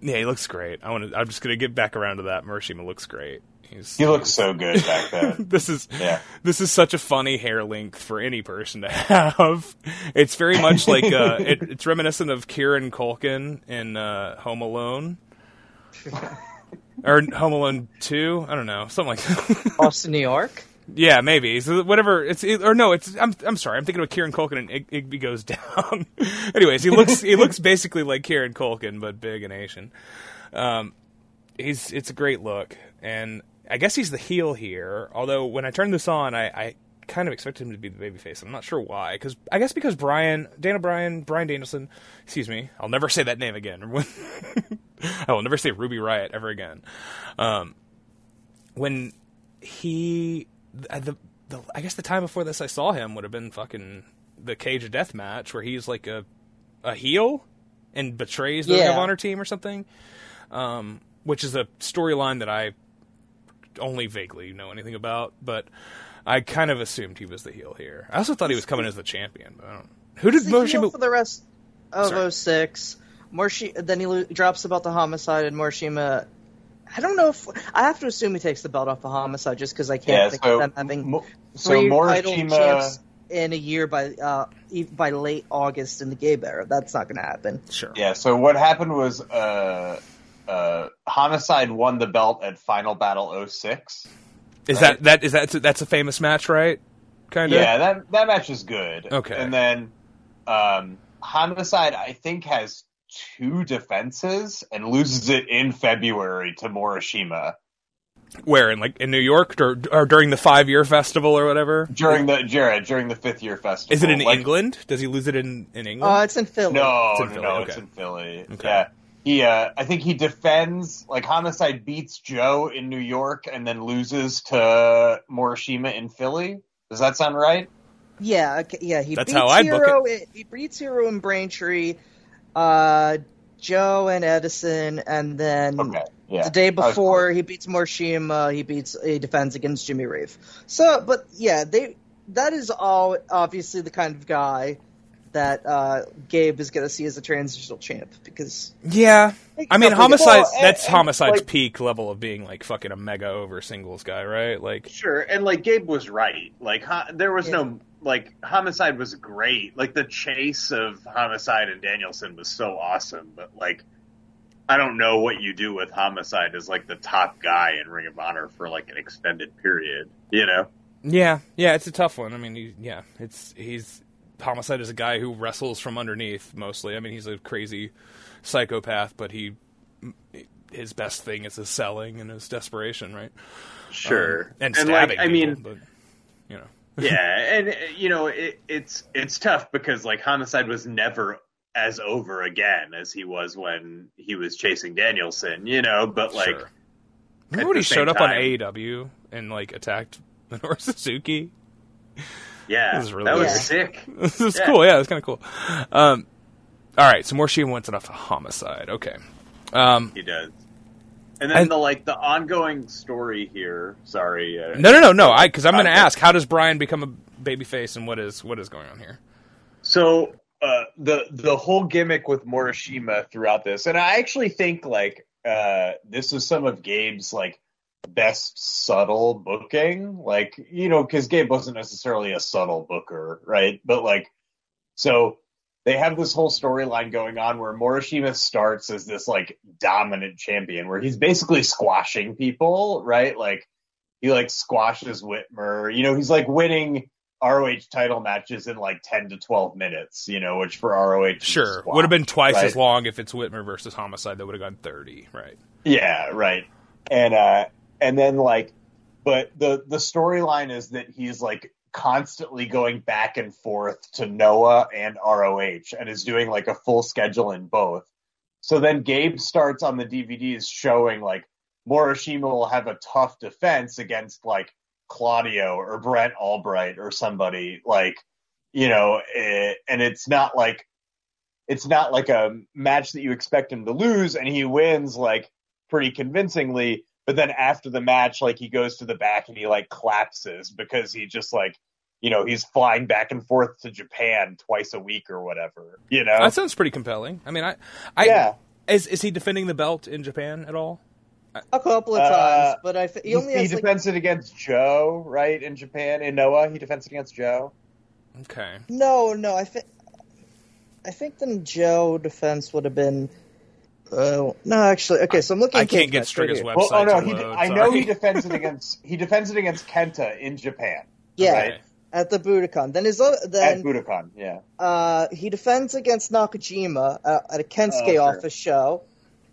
S3: yeah, he looks great. I want to. I'm just gonna get back around to that. Morishima looks great. He's
S5: He looks so good back then.
S3: this is
S5: Yeah.
S3: this is such a funny hair length for any person to have. It's very much like uh, it, it's reminiscent of Kieran Culkin in uh, Home Alone. or Home Alone Two, I don't know, something like that.
S4: Austin, New York.
S3: Yeah, maybe so whatever. It's it, or no, it's I'm I'm sorry, I'm thinking of Kieran Culkin and Ig- Igby goes down. Anyways, he looks he looks basically like Kieran Culkin but big and Asian. Um, he's it's a great look, and I guess he's the heel here. Although when I turned this on, I, I kind of expected him to be the babyface. I'm not sure why. Because I guess because Brian Dana Bryan Brian Danielson, excuse me, I'll never say that name again. I will never say Ruby Riot ever again. Um, when he the, the I guess the time before this I saw him would have been fucking the Cage of Death match where he's like a a heel and betrays the Ring of Honor team or something. Um, which is a storyline that I only vaguely know anything about, but I kind of assumed he was the heel here. I also thought he was coming as the champion. But I don't. Who did
S4: the for the rest of
S3: Sorry.
S4: 06. Morshi, then he lo- drops about the homicide, and Morishima. I don't know if I have to assume he takes the belt off of homicide just because I can't
S5: Yeah.
S4: think
S5: So,
S4: of them having
S5: Mo- so
S4: three title champs in a year by uh, by late August in the Gabe era. That's not going to happen.
S3: Sure.
S5: Yeah, so what happened was uh, uh, Homicide won the belt at Final Battle 06.
S3: Is that that is that that's a famous match, right? Kind of.
S5: Yeah, that that match is good.
S3: Okay.
S5: And then um, Homicide, I think, has two defenses and loses it in February to Morishima.
S3: Where in like in New York or, or during the five year festival or whatever?
S5: during the Jared during the fifth year festival.
S3: Is it in
S5: Like,
S3: England? Does he lose it in in England?
S4: Uh, it's in Philly.
S5: No,
S3: It's in
S5: no,
S3: Philly,
S5: no,
S3: okay.
S5: it's in Philly.
S3: Okay.
S5: Yeah. He, uh, I think he defends, like, Homicide beats Joe in New York and then loses to Morishima in Philly. Does that sound right?
S4: Yeah, yeah. He
S3: That's
S4: beats
S3: how I'd book
S4: Hero. He beats Hero in Braintree, uh, Joe and Edison, and then
S5: Okay. Yeah.
S4: the day
S5: I was
S4: before he beats Morishima, he beats he defends against Jimmy Rave. So, but yeah, they that is all obviously the kind of guy that uh, Gabe is going to see as a transitional champ because
S3: yeah. I mean,
S4: Well,
S3: homicide.
S5: and-
S3: that's
S5: and,
S3: homicide's
S5: like-
S3: peak level of being like fucking a mega over singles guy, right? Like,
S5: Sure, and like Gabe was right. Like ho- there was
S4: Yeah.
S5: no like Homicide was great. Like the chase of Homicide and Danielson was so awesome, but like I don't know what you do with Homicide as like the top guy in Ring of Honor for like an extended period. You know?
S3: yeah, yeah, it's a tough one. I mean, he, yeah, it's he's homicide is a guy who wrestles from underneath mostly. I mean, he's a crazy psychopath, but he his best thing is his selling and his desperation, right?
S5: Sure.
S3: Um, and
S5: like
S3: stabbing.
S5: I
S3: people,
S5: mean,
S3: but you know,
S5: yeah, and uh, you know it, it's it's tough because like Homicide was never as over again as he was when he was chasing Danielson. You know, but like.
S3: sure. Remember when he showed up on AEW and like attacked Minoru Suzuki?
S5: Yeah,
S3: This is really
S5: that was
S4: weird.
S5: sick.
S3: this is
S5: Yeah.
S3: cool. Yeah, it's kind of cool. Um, all right, so Morishima went enough to homicide. Okay. Um,
S5: He does. And then
S3: And-
S5: the like the ongoing story here. Sorry. Uh,
S3: no, no, no, no. I because I'm going to ask, how does Brian become a babyface, and what is what is going on here?
S5: So uh, the the whole gimmick with Morishima throughout this, and I actually think like uh, this is some of Gabe's like best subtle booking. Like you know, because Gabe wasn't necessarily a subtle booker, right? But like, so they have this whole storyline going on where Morishima starts as this like dominant champion, where he's basically squashing people, right? Like he like squashes Whitmer. You know, he's like winning ROH title matches in like 10 to 12 minutes, you know, which for ROH
S3: Sure,
S5: squash,
S3: would have been twice
S5: right?
S3: as long if it's Whitmer versus Homicide. That would have gone thirty, right?
S5: Yeah, right. And uh and then like but the the storyline is that he's like constantly going back and forth to Noah and ROH and is doing like a full schedule in both. So then Gabe starts on the DVDs showing like Morishima will have a tough defense against like Claudio or Brent Albright or somebody like you know eh, and it's not like it's not like a match that you expect him to lose and he wins like pretty convincingly but then after the match like he goes to the back and he like collapses because he just like you know he's flying back and forth to Japan twice a week or whatever you know
S3: That sounds pretty compelling. I mean, I, I
S5: yeah
S3: is is he defending the belt in Japan at all?
S4: a couple of
S5: Uh,
S4: times, but I he
S5: he,
S4: only
S5: he
S4: has like
S5: defends it against Joe right in Japan in Noah he defends it against Joe
S3: Okay.
S4: no, no. I think I think the Joe defense would have been. Uh, no, actually, okay. So I'm looking.
S3: I can't get Striga's website.
S5: well, oh no he,
S3: load,
S5: I know he defends it against he defends it against Kenta in Japan
S4: Yeah,
S5: right?
S4: at the Budokan. Then his o-
S5: at
S4: then
S5: Budokan yeah
S4: uh, he defends against Nakajima uh, at a Kensuke
S5: Oh,
S4: office show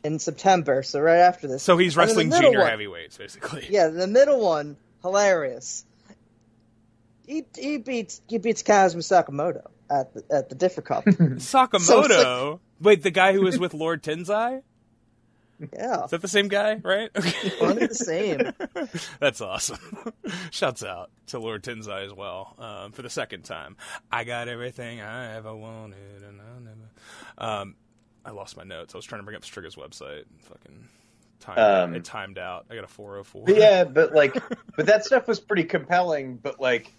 S4: in September. So right after this.
S3: So he's
S4: the
S3: wrestling junior
S4: one-
S3: heavyweights, basically.
S4: Yeah, the middle one, hilarious. He he beats he beats Kazuma Sakamoto at the at the Differ Cup.
S3: Sakamoto.
S4: So
S3: Wait, the guy who was with Lord Tensai?
S4: yeah,
S3: Is that the same guy? Right? Okay.
S4: one and the same.
S3: That's awesome. Shouts out to Lord Tensai as well um, for the second time. I got everything I ever wanted, and I never. Um, I lost my notes. I was trying to bring up Striga's website. Fucking timed.
S5: Um,
S3: it timed out. I got a 404.
S5: But yeah, but like, but that stuff was pretty compelling. But like,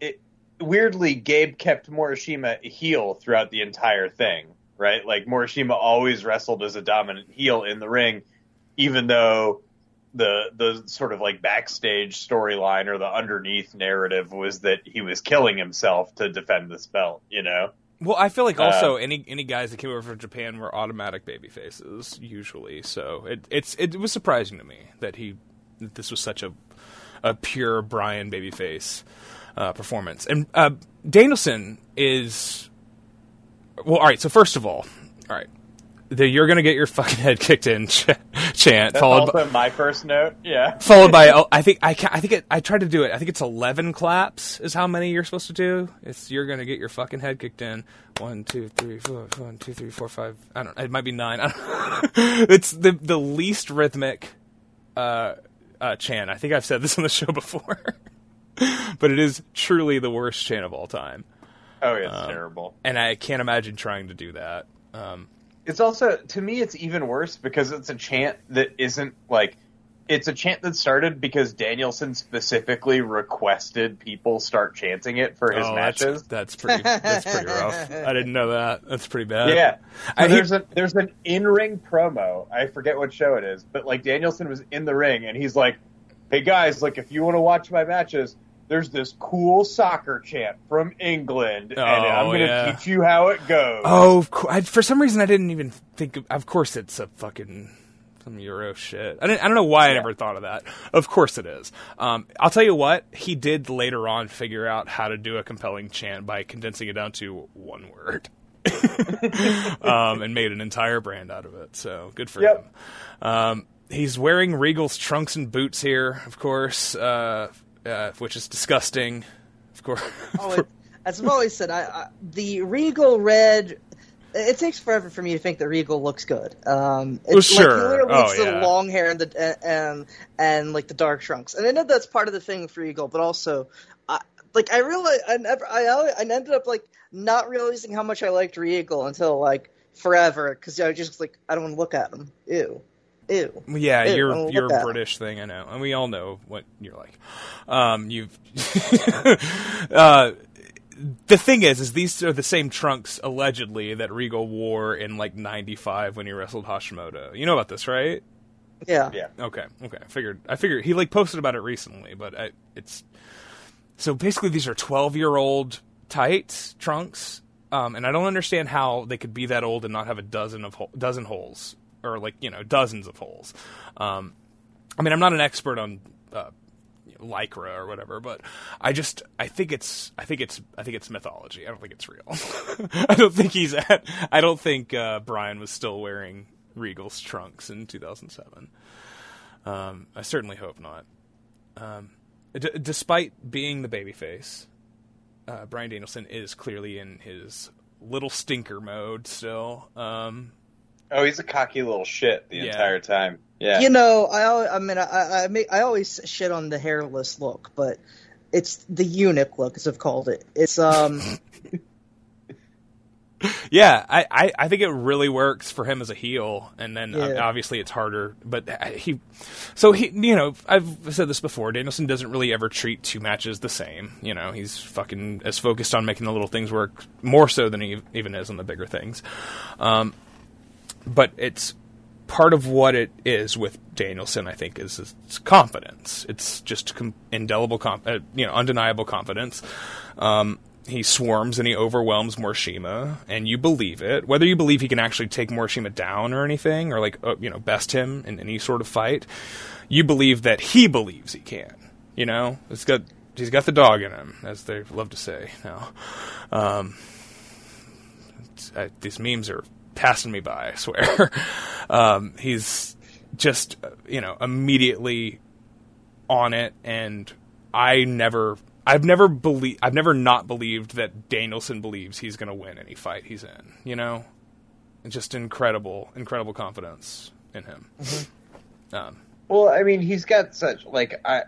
S5: it weirdly, Gabe kept Morishima heel throughout the entire thing, right? Like Morishima always wrestled as a dominant heel in the ring, even though the the sort of like backstage storyline or the underneath narrative was that he was killing himself to defend this belt. You know?
S3: Well, I feel like
S5: Uh,
S3: also any any guys that came over from Japan were automatic baby faces usually. So it it's it was surprising to me that he that this was such a a pure Brian babyface uh, performance. And uh, Danielson is well. All right. So first of all, all right. The, you're gonna get your fucking head kicked in, Ch- chant
S5: That's
S3: followed
S5: also
S3: by
S5: my first note. Yeah.
S3: followed by oh, I think I ca I think it, I tried to do it. I think it's eleven claps is how many you're supposed to do. It's you're gonna get your fucking head kicked in. One, two, three, four, one, two, three, four, five. I don't. It might be nine. I don't it's the the least rhythmic uh, uh, chant. I think I've said this on the show before, but it is truly the worst chant of all time.
S5: Oh, yeah, it's
S3: Um,
S5: terrible.
S3: And I can't imagine trying to do that. Um,
S5: It's also to me, it's even worse because it's a chant that isn't like. It's a chant that started because Danielson specifically requested people start chanting it for his
S3: oh,
S5: matches.
S3: That's, that's pretty. That's pretty rough. I didn't know that. That's pretty bad.
S5: Yeah, so there's a there's an in ring promo. I forget what show it is, but like Danielson was in the ring and he's like, "Hey guys, like if you want to watch my matches, there's this cool soccer chant from England, and I'm
S3: Oh,
S5: gonna
S3: yeah.
S5: teach you how it goes."
S3: Oh, of cour- I, for some reason I didn't even think. Of, of course, it's a fucking some Euro shit. I, didn't, I don't know why I never thought of that. Of course it is. Um, I'll tell you what. He did later on figure out how to do a compelling chant by condensing it down to one word. um, and made an entire brand out of it. So good for
S5: Yep.
S3: him. Um, he's wearing Regal's trunks and boots here, of course, uh, uh, which is disgusting. Of course.
S4: Oh, it, as I've always said, I, I, the Regal red. It takes forever for me to think that Regal looks good. Um, it's
S3: Well, sure.
S4: Like, literally,
S3: Oh,
S4: it's the
S3: yeah.
S4: long hair and the and and like the dark trunks, and I know that's part of the thing for Regal, but also, I, like I really, I never, I, I ended up like not realizing how much I liked Regal until like forever because I was just like I don't want to look at him. Ew, ew.
S3: Yeah,
S4: Ew,
S3: you're you're a
S4: at 'em.
S3: British thing, I know, and we all know what you're like. Um, you've uh, the thing is, is these are the same trunks allegedly that Regal wore in like '95 when he wrestled Hashimoto. You know about this, right?
S4: Yeah.
S5: Yeah.
S3: Okay, okay. I figured. I figured he like posted about it recently, but I, it's so basically these are 12 year old tights trunks, um, and I don't understand how they could be that old and not have a dozen of hole, dozen holes or like you know dozens of holes. Um, I mean, I'm not an expert on uh, lycra or whatever, but I just I think it's I think it's I think it's mythology. I don't think it's real. I don't think he's at. I don't think uh, Brian was still wearing Regal's trunks in 2007. Um, I certainly hope not. Um, d- despite being the babyface, uh, Bryan Danielson is clearly in his little stinker mode still. Um,
S5: Oh, he's a cocky little shit the
S3: Yeah.
S5: entire time. Yeah.
S4: You know, I I mean, I I, make, I always shit on the hairless look, but it's the eunuch look, as I've called it. It's um,
S3: Yeah, I, I, I think it really works for him as a heel, and then uh,
S4: Yeah.
S3: obviously it's harder. But uh, he, so he, you know, I've said this before. Danielson doesn't really ever treat two matches the same. You know, he's fucking as focused on making the little things work more so than he even is on the bigger things. Um, but it's part of what it is with Danielson. I think is his confidence. It's just com- indelible, uh, you know, undeniable confidence. Um, he swarms and he overwhelms Morishima, and you believe it. Whether you believe he can actually take Morishima down or anything, or like uh, you know best him in any sort of fight, you believe that he believes he can. You know, it's got he's got the dog in him, as they love to say now. Um, I, these memes are passing me by. I swear. um, he's just you know immediately on it, and I never. I've never believe I've never not believed that Danielson believes he's going to win any fight he's in. You know, just incredible, incredible confidence in him. Um,
S5: Well, I mean, he's got such like I.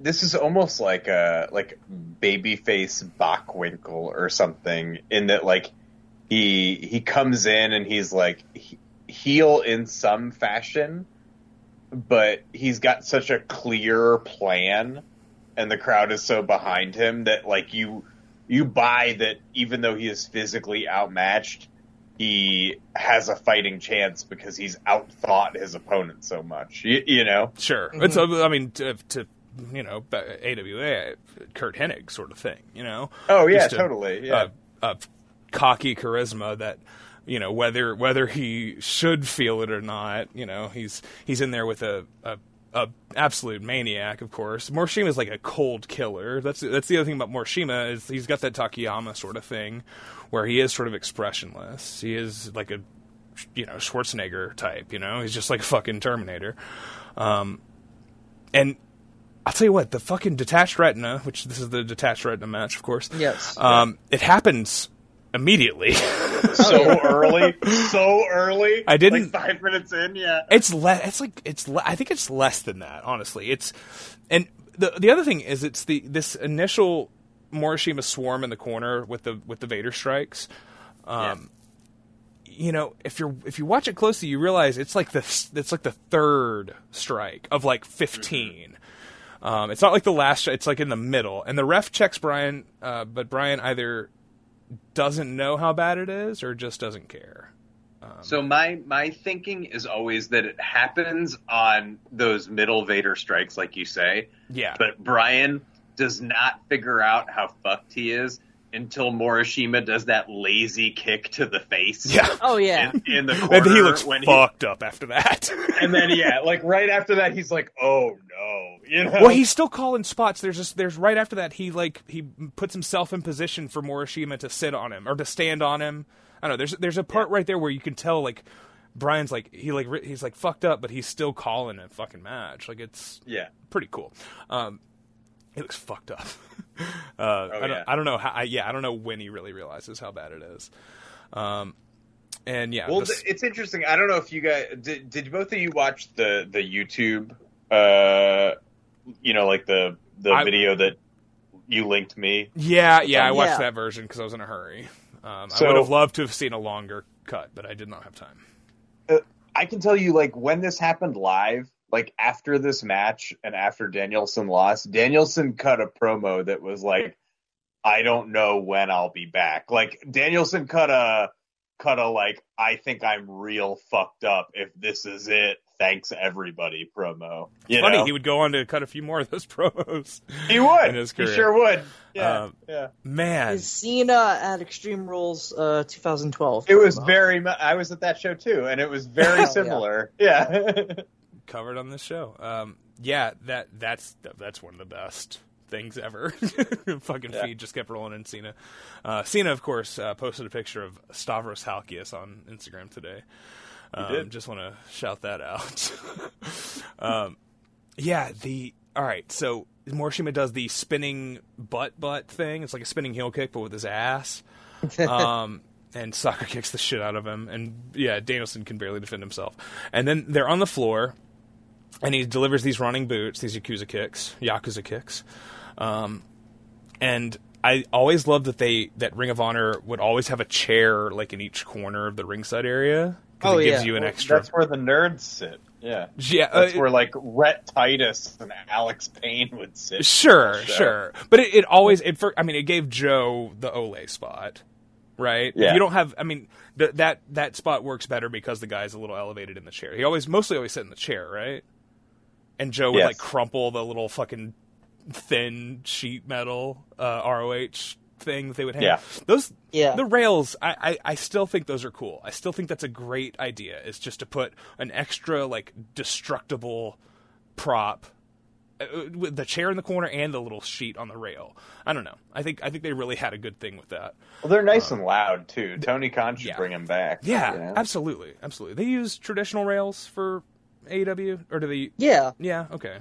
S5: This is almost like a like babyface Bockwinkel or something in that like he he comes in and he's like he, heel in some fashion, but he's got such a clear plan, and the crowd is so behind him that like you you buy that even though he is physically outmatched, he has a fighting chance because he's outthought his opponent so much. You, you know?
S3: Sure. Mm-hmm. It's uh, I mean to, to you know ba- AWA Curt Hennig sort of thing. You know.
S5: Oh, yeah,
S3: a-
S5: totally, yeah.
S3: A, a cocky charisma that you know whether whether he should feel it or not. You know he's he's in there with a. a a absolute maniac, of course. Morishima's like a cold killer. That's that's the other thing about Morishima is he's got that Takayama sort of thing, where he is sort of expressionless. He is like a you know Schwarzenegger type. You know, he's just like a fucking Terminator. Um, and I'll tell you what, the fucking detached retina, which this is the detached retina match, of course.
S4: Yes.
S3: Um, it happens immediately.
S5: so early, so early.
S3: I didn't-
S5: like five minutes in. Yeah,
S3: It's le- It's like it's. Le- I think it's less than that. Honestly, it's and the the other thing is it's the this initial Morishima swarm in the corner with the with the Vader strikes. Um, You know, if you're if you watch it closely, you realize it's like the it's like the third strike of like 15 Um, it's not like the last. It's like in the middle, and the ref checks Brian, uh, but Brian either doesn't know how bad it is or just doesn't care.
S5: Um, so my my thinking is always that it happens on those middle Vader strikes, like you say.
S3: Yeah.
S5: But Brian does not figure out how fucked he is until Morishima does that lazy kick to the face.
S3: Yeah.
S4: Oh yeah.
S5: In, in the corner
S3: And he looks
S5: when
S3: fucked up after that.
S5: and then yeah, like right after that, he's like, "Oh no," you know.
S3: well, he's still calling spots. There's just there's right after that he like he puts himself in position for Morishima to sit on him or to stand on him. I don't know. There's there's a part right there where you can tell like Brian's like he like he's like fucked up, but he's still calling a fucking match. Like it's
S5: yeah.
S3: pretty cool. Um, he looks fucked up. uh, I, don't,
S5: yeah.
S3: I don't know how. I, yeah, I don't know when he really realizes how bad it is. Um, and yeah,
S5: Well,
S3: this-
S5: it's interesting. I don't know if you guys did. Did both of you watch the the YouTube? Uh, you know, like the the
S3: I-
S5: video that you linked me.
S3: yeah, yeah, I watched
S4: Yeah.
S3: that version because I was in a hurry. Um, I would have loved to have seen a longer cut, but I did not have time.
S5: I can tell you, like when this happened live, like after this match and after Danielson lost, Danielson cut a promo that was like, "I don't know when I'll be back." Like Danielson cut a cut a like, "I think I'm real fucked up if this is it." Thanks everybody promo. You
S3: Funny,
S5: know?
S3: he would go on to cut a few more of those promos.
S5: He would.
S3: in his
S5: he sure would. Yeah,
S3: Um,
S5: yeah.
S3: Man,
S4: Is Cena at Extreme Rules uh, 2012?
S5: It was very. mu- I was at that show too, and it was very
S4: yeah.
S5: similar. Yeah.
S3: covered on this show. Um, yeah, that that's that's one of the best things ever. Fucking
S5: Yeah.
S3: feed just kept rolling in Cena. Uh, Cena, of course, uh, posted a picture of Stavros Halkias on Instagram today. Um,
S5: did.
S3: Just want to shout that out. um, yeah, the all right. So Morishima does the spinning butt butt thing. It's like a spinning heel kick, but with his ass. um, and soccer kicks the shit out of him. And yeah, Danielson can barely defend himself. And then they're on the floor, and he delivers these running boots, these Yakuza kicks, Yakuza kicks. Um, and I always loved that they that Ring of Honor would always have a chair like in each corner of the ringside area. 'cause
S4: Oh,
S3: it gives
S4: yeah.
S3: you an
S5: Well,
S3: extra.
S5: That's where the nerds sit. Yeah.
S3: yeah,
S5: That's
S3: uh,
S5: where like Rhett Titus and Alex Payne would sit.
S3: Sure, sure. But it, it always it for I mean it gave Joe the Ole spot, right?
S5: Yeah.
S3: You don't have I mean th- that that spot works better because the guy's a little elevated in the chair. He always mostly always sit in the chair, right? And Joe would
S5: Yes.
S3: like crumple the little fucking thin sheet metal uh, ROH thing that they would have.
S5: Yeah.
S3: Those
S4: Yeah.
S3: the rails, I, I, I still think those are cool. I still think that's a great idea. Is just to put an extra like destructible prop uh, with the chair in the corner and the little sheet on the rail. I don't know. I think I think they really had a good thing with that.
S5: Well, they're nice and loud too. Tony Khan should
S3: yeah.
S5: bring him back.
S3: Yeah,
S5: you know?
S3: absolutely, absolutely. They use traditional rails for AEW, or do they?
S4: Yeah,
S3: Yeah, okay.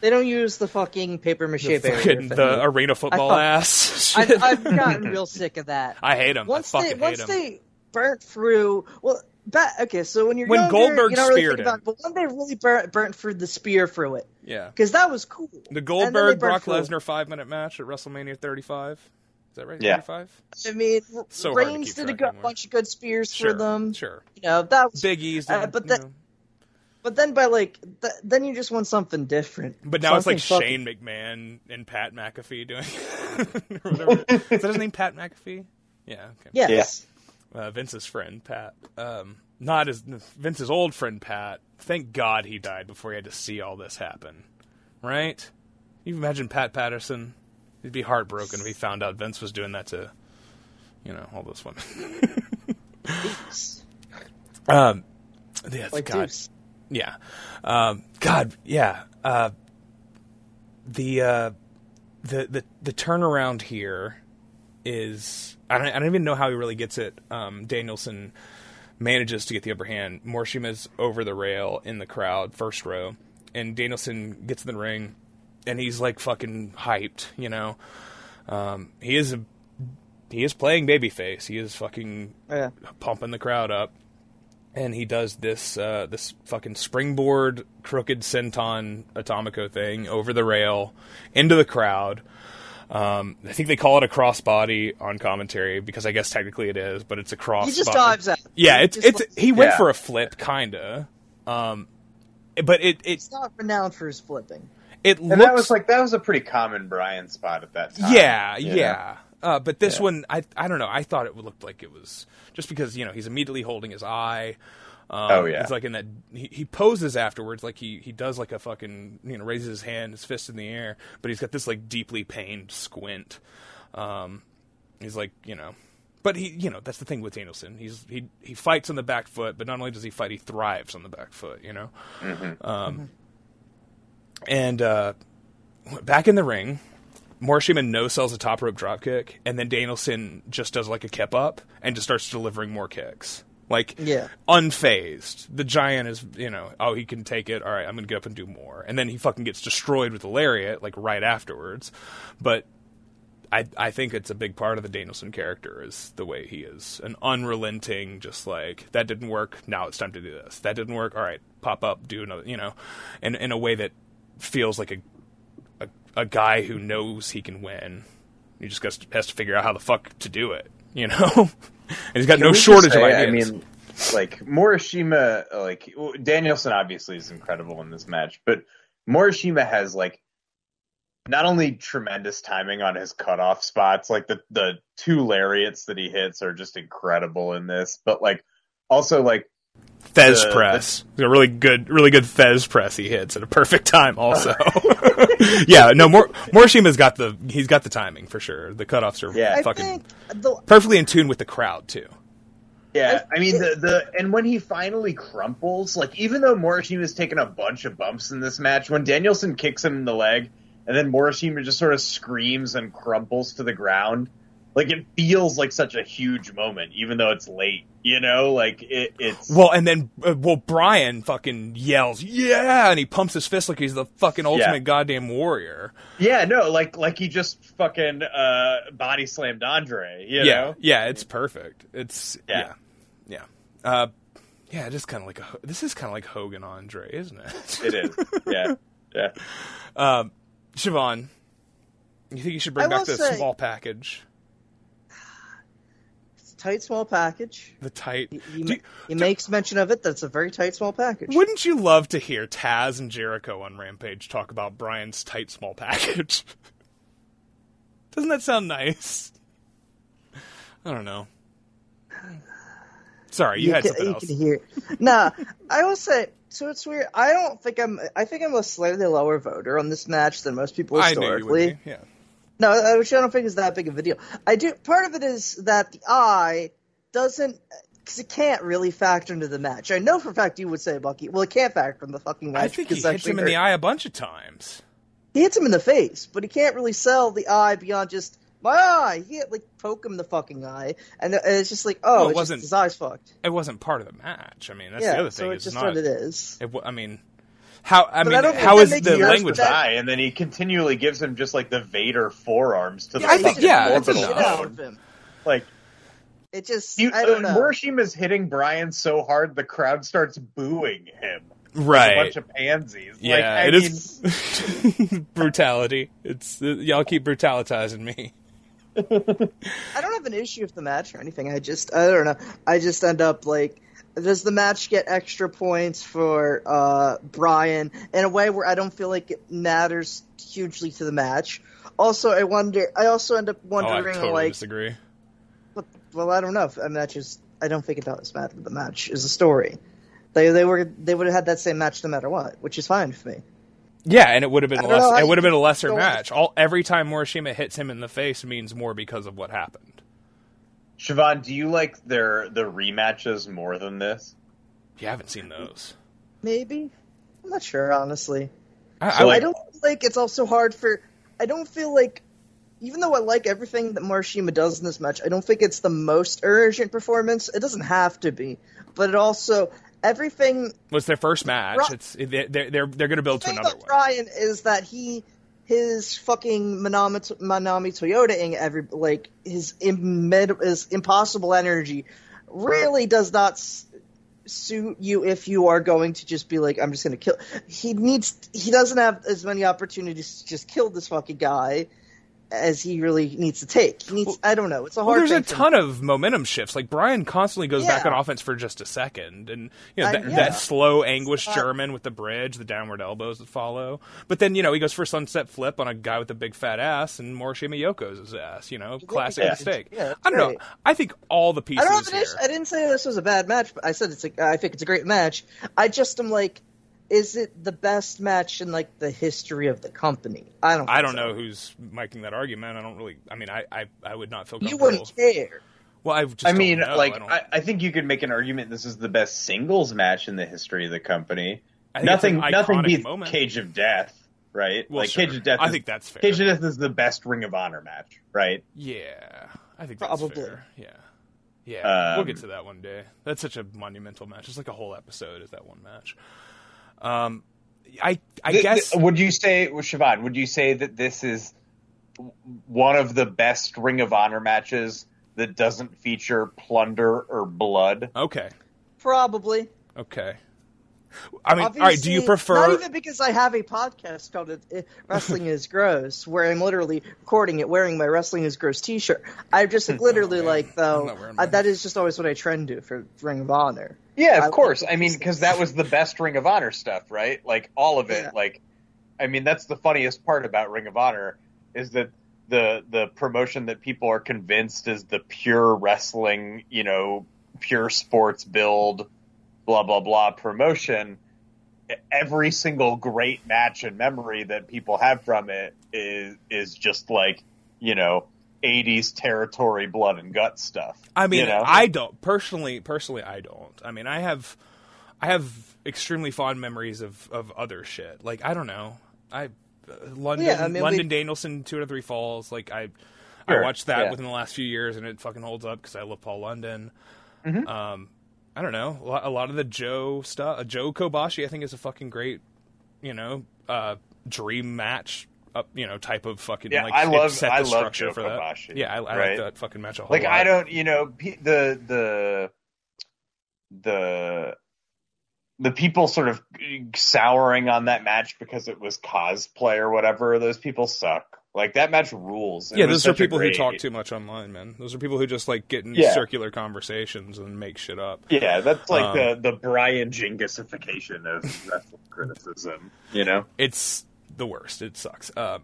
S4: they don't use the fucking paper mache
S3: The,
S4: barrier.
S3: fucking, the arena football
S4: thought-
S3: ass.
S4: I've. I've gotten real sick of that.
S3: I hate them.
S4: Once
S3: I
S4: they
S3: fucking
S4: once
S3: them.
S4: they burnt through well back okay so when you're
S3: When
S4: younger,
S3: Goldberg
S4: you don't really
S3: speared
S4: think about
S3: him.
S4: it, but when they really burnt, burnt through the spear through it
S3: yeah.
S4: because that was cool
S3: The
S4: And then they
S3: Goldberg Brock. Lesnar five minute match at WrestleMania 35. Is that right?
S5: Yeah.
S3: 35?
S4: I mean
S3: So
S4: Reigns did a good, bunch of good spears
S3: Sure.
S4: for them
S3: Sure.
S4: you know that was
S3: Big E's.
S4: Uh,
S3: did,
S4: but
S3: you
S4: that-
S3: know.
S4: But then by like th- then you just want something different
S3: But now it's like
S4: Something
S3: Shane McMahon and Pat McAfee doing. whatever. Is that his name? Pat McAfee. Yeah. Okay.
S4: yes
S3: uh, Vince's friend Pat. Um, not his Vince's old friend Pat. Thank God he died before he had to see all this happen. Right? You imagine Pat Patterson? He'd be heartbroken if he found out Vince was doing that to, you know, all those women. Um, yeah,
S4: like
S3: God,
S4: Deuce.
S3: Yeah, um, God, yeah. Uh, the uh, the the the turnaround here is I don't I don't even know how he really gets it. Um, Danielson manages to get the upper hand. Morishima's over the rail in the crowd, first row, and Danielson gets in the ring, and he's like fucking hyped, you know. Um, he is a he is playing babyface. He is fucking
S4: Yeah.
S3: pumping the crowd up, and he does this uh, this fucking springboard crooked senton atomico thing over the rail into the crowd. Um, I think they call it a crossbody on commentary because I guess technically it is, but it's a cross.
S4: He just dives out.
S3: Yeah,
S4: He
S3: it's it's
S4: like-
S3: he went
S5: Yeah.
S3: for a flip, kinda. Um, but it it
S4: He's not renowned for his flipping.
S3: it
S5: And
S3: looks
S5: that was like that was a pretty common Brian spot at that time.
S3: yeah,
S5: you
S3: yeah. Uh, but this
S5: Yeah.
S3: one, I I don't know. I thought it looked like it was just because you know he's immediately holding his eye. Um,
S5: Oh, yeah.
S3: He's like in that. He, he poses afterwards, like he he does like a fucking you know raises his hand, his fist in the air, but he's got this like deeply pained squint. Um, he's like you know. But he, you know, that's the thing with Danielson. He's he he fights on the back foot, but not only does he fight, he thrives on the back foot. You know, um, and uh, back in the ring, Morishima no sells a top rope drop kick, and then Danielson just does like a kip up and just starts delivering more kicks. Like
S4: Yeah.
S3: unfazed. The giant is you know, oh he can take it, alright, I'm gonna get up and do more. And then he fucking gets destroyed with the lariat, like right afterwards. But I I think it's a big part of the Danielson character is the way he is. An unrelenting, just like that didn't work, now it's time to do this. That didn't work, alright, pop up, do another you know, in in a way that feels like a a, a guy who knows he can win. He just has to, has to figure out how the fuck to do it, you know. and he's got
S5: Can
S3: no shortage of ideas.
S5: I mean, like Morishima, like Danielson obviously is incredible in this match, but Morishima has like not only tremendous timing on his cutoff spots, like the the two lariats that he hits are just incredible in this, but like also like
S3: Fez
S5: the-
S3: press, a really good, really good Fez press he hits at a perfect time. Also, yeah, no, Mor- Morishima's got the he's got the timing for sure. The cutoffs are
S5: Yeah.
S3: Fucking
S4: the
S3: perfectly in tune with the crowd too.
S5: Yeah, I mean the the and when he finally crumples, like even though Morishima's taken a bunch of bumps in this match, when Danielson kicks him in the leg and then Morishima just sort of screams and crumples to the ground, like it feels like such a huge moment, even though it's late. You know, like it, it's
S3: Well, and then uh, well, Brian fucking yells, "Yeah!" and he pumps his fist like he's the fucking ultimate
S5: Yeah.
S3: goddamn warrior.
S5: yeah, no, like like he just fucking uh body slammed Andre. You
S3: yeah,
S5: know,
S3: yeah, it's perfect. It's yeah,
S5: Yeah.
S3: yeah, uh, yeah. Just kind of like a this is kind of like Hogan Andre, isn't it?
S5: it is. Yeah, yeah.
S3: Um, Siobhan, you think you should bring
S4: I
S3: back the
S4: say-
S3: small package,
S4: it's a tight small package.
S3: the tight?
S4: He, he,
S3: Do-
S4: he makes mention of it. That's a very tight small package.
S3: Wouldn't you love to hear Taz and Jericho on Rampage talk about Brian's tight small package? Doesn't that sound nice? I don't know. Sorry, you, had
S4: can,
S3: something
S4: you
S3: else.
S4: can hear. Nah, I will say. So it's weird. I don't think I'm. I think I'm a slightly lower voter on this match than most people
S3: I knew you would
S4: historically.
S3: be. Yeah.
S4: No, uh, which I don't think is that big of a deal. I do. Part of it is that the eye doesn't, because it can't really factor into the match. I know for a fact you would say Bucky. Well, it can't factor in the fucking match.
S3: I think he hits him in the eye a bunch of times.
S4: He hits him in the face, but he can't really sell the eye beyond just my eye. He hit, like poke him in the fucking eye, and and it's just like, oh,
S3: Well, it wasn't-
S4: his eye's fucked.
S3: It wasn't part of the match. I mean, that's
S4: yeah,
S3: the other
S4: so
S3: thing.
S4: it's
S3: It's
S4: just
S3: not.
S4: what it is.
S3: It, I mean, how? I
S4: But
S3: mean,
S4: I don't think
S3: how
S4: that
S3: is
S4: makes
S3: the
S4: it
S3: language?
S4: with
S5: Die, and then he continually gives him just like the Vader forearms to the
S3: Yeah, I think- yeah, that's enough.
S4: Get out
S5: bone.
S4: of him.
S5: Like
S4: It just,
S5: You,
S4: I don't
S5: uh,
S4: know.
S5: Morishima's hitting Brian so hard the crowd starts booing him. Right, A
S3: Right.
S5: bunch of pansies.
S3: yeah,
S5: like, I
S3: it
S5: mean,
S3: is brutality. It's uh, y'all keep brutalitizing me.
S4: I don't have an issue with the match or anything. I just I don't know. I just end up like does the match get extra points for uh, Brian in a way where I don't feel like it matters hugely to the match. Also, I wonder. I also end up
S3: Oh, I
S4: wondering
S3: totally
S4: like,
S3: disagree.
S4: But, well, I don't know. If a match is. I don't think it does matter. The match is a story. They they were they would have had that same match no matter what, which is fine for me.
S3: Yeah, and it would have been
S4: I
S3: less. It would have been a lesser match. All every time Morishima hits him in the face means more because of what happened.
S5: Siobhan, do you like their the rematches more than this?
S3: You haven't seen those.
S4: Maybe I'm not sure honestly.
S3: I,
S5: So,
S3: I,
S5: like-
S4: I don't feel like it's also hard for. I don't feel like even though I like everything that Morishima does in this match, I don't think it's the most urgent performance. It doesn't have to be, but it also everything.
S3: Was their first match?
S4: Ri-
S3: It's they're they're they're going to build
S4: The
S3: to
S4: thing
S3: another
S4: about
S3: one.
S4: Ryan is that he his fucking Manami, Manami Toyotaing every like his immed, his impossible energy really does not s- suit you if you are going to just be like I'm just going to kill. He needs he doesn't have as many opportunities to just kill this fucking guy as he really needs to take. He needs I don't know. It's a
S3: Well,
S4: hard.
S3: there's a ton of momentum shifts. Like Brian constantly goes back on offense for just a second, and you know
S4: Uh,
S3: that,
S4: yeah.
S3: that slow, anguished
S4: Uh,
S3: German with the bridge, the downward elbows that follow. But then you know he goes for a sunset flip on a guy with a big fat ass, and Morishima Yoko's his ass. You know, classic
S4: Yeah.
S3: mistake.
S4: Yeah,
S3: I don't know. I think all the pieces
S4: I don't know if it
S3: here.
S4: is. I didn't say this was a bad match, but I said it's a. I think it's a great match. I just am like, is it the best match in like the history of the company? I don't.
S3: I don't
S4: so.
S3: know who's making that argument. I don't really. I mean, I I, I would not feel
S4: You wouldn't care.
S3: Well, I just
S5: I
S3: don't
S5: mean,
S3: know.
S5: like,
S3: I, don't-
S5: I, I think you could make an argument this is the best singles match in the history of the company.
S3: I think it's
S5: Nothing, nothing beats
S3: moment.
S5: Cage of Death, right?
S3: Well,
S5: like
S3: sure.
S5: Cage of Death.
S3: I
S5: is-
S3: think that's fair.
S5: Cage of Death is the best Ring of Honor match, right?
S3: Yeah, I think that's
S4: Probably.
S3: fair. Yeah, yeah. we'll
S5: Um,
S3: get to that one day. That's such a monumental match. It's like a whole episode is that one match. Um, I I
S5: Th-
S3: guess
S5: th- would you say, well, Siobhan, would you say that this is one of the best Ring of Honor matches that doesn't feature plunder or blood?
S3: okay,
S4: Probably.
S3: okay. I mean, all right. Do you prefer?
S4: Not even because I have a podcast called it, "Wrestling Is Gross," where I'm literally recording it wearing my "Wrestling Is Gross" T-shirt. I'm just like, literally
S3: man.
S4: like though
S3: not wearing
S4: uh,
S3: mine.
S4: that is just always what I trend to for Ring of Honor.
S5: Yeah,
S4: I-
S5: of course. I mean, because that was the best Ring of Honor stuff, right? Like all of it.
S4: Yeah.
S5: Like, I mean, that's the funniest part about Ring of Honor is that the the promotion that people are convinced is the pure wrestling, you know, pure sports build, blah blah blah promotion. Every single great match in memory that people have from it is is just like, you know, 80s territory blood and gut stuff.
S3: I mean,
S5: you know?
S3: I don't personally. Personally, I don't. I mean, I have, I have extremely fond memories of of other shit. Like I don't know, I uh, London,
S4: Yeah, I mean,
S3: London
S4: we-
S3: Danielson, two out of three falls. Like I,
S5: Sure,
S3: I watched that
S5: yeah.
S3: within the last few years, and it fucking holds up because I love Paul London.
S5: Mm-hmm.
S3: Um, I don't know a lot, of the Joe stuff. Uh, Joe Kobashi, I think, is a fucking great, you know, uh, dream match. Up, you know, type of fucking
S5: Yeah,
S3: like
S5: I love-
S3: set
S5: I love
S3: structure
S5: Joe
S3: for that.
S5: Kobashi,
S3: Yeah, I, I
S5: right?
S3: like that fucking match a whole
S5: like
S3: lot.
S5: Like I don't, you know, the the the the people sort of souring on that match because it was cosplay or whatever. Those people suck. Like that match rules. It
S3: Yeah, those are people
S5: great-
S3: who talk too much online, man. Those are people who just like get in
S5: Yeah.
S3: circular conversations and make shit up.
S5: Yeah, that's like
S3: Um,
S5: the the Brian Jingisification of wrestling criticism. You know,
S3: It's the worst. It sucks. Um,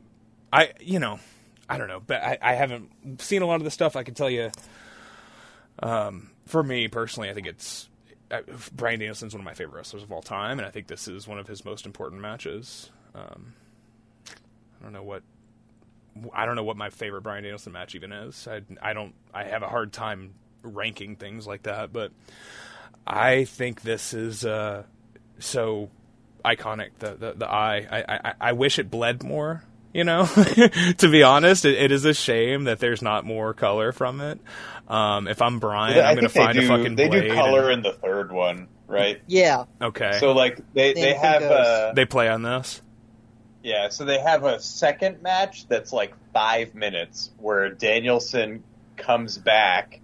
S3: I, you know, I don't know, but I, I haven't seen a lot of the stuff. I can tell you, um, for me personally, I think it's uh, Bryan Danielson's one of my favorite wrestlers of all time, and I think this is one of his most important matches. Um, I don't know what. I don't know what my favorite Bryan Danielson match even is. I, I don't. I have a hard time ranking things like that, but I think this is uh, so iconic. The the, the eye. I, I I wish it bled more. You know, to be honest, it, it is a shame that there's not more color from it. Um, if I'm Brian,
S5: I
S3: I'm gonna
S5: they
S3: find
S5: do.
S3: a fucking
S5: they
S3: blade.
S5: do color
S3: and-
S5: in the third one, right?
S4: Yeah,
S3: okay,
S5: So like they
S4: Same
S5: they have uh,
S3: they play on this.
S5: Yeah, so they have a second match that's like five minutes where Danielson comes back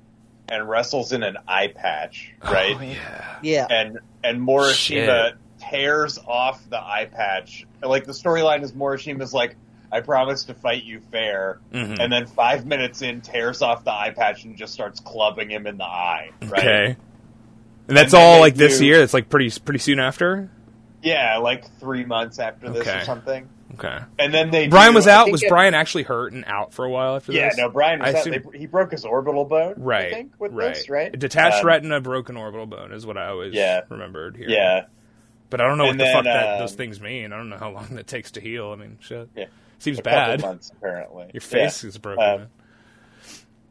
S5: and wrestles in an eye patch, right?
S3: Oh, yeah.
S4: yeah.
S5: And and Morishima tears off the eye patch. Like the storyline is Morishima's like, I promise to fight you fair,
S3: Mhm.
S5: and then five minutes in tears off the eye patch and just starts clubbing him in the eye. Right?
S3: Okay. And that's
S5: And
S3: all
S5: they
S3: like this year. That's like pretty pretty soon after.
S5: Yeah, like three months after this
S3: Okay.
S5: or something.
S3: Okay.
S5: And then they
S3: Brian
S5: do-
S3: was out. Was
S5: it-
S3: Brian actually hurt and out for a while after
S5: Yeah,
S3: this?
S5: Yeah, no, Brian was
S3: I
S5: out.
S3: assume-
S5: They, he broke his orbital bone,
S3: right.
S5: I think, with
S3: right.
S5: this, right?
S3: Detached
S5: Um,
S3: retina, broken orbital bone is what I always
S5: Yeah.
S3: remembered here.
S5: Yeah,
S3: But I don't know
S5: And
S3: what the fuck
S5: then,
S3: that
S5: um,
S3: those things mean. I don't know how long that takes to heal. I mean, shit.
S5: Yeah.
S3: Seems
S5: a
S3: bad.
S5: months apparently.
S3: Your face
S5: Yeah.
S3: is broken.
S5: Um,
S3: man.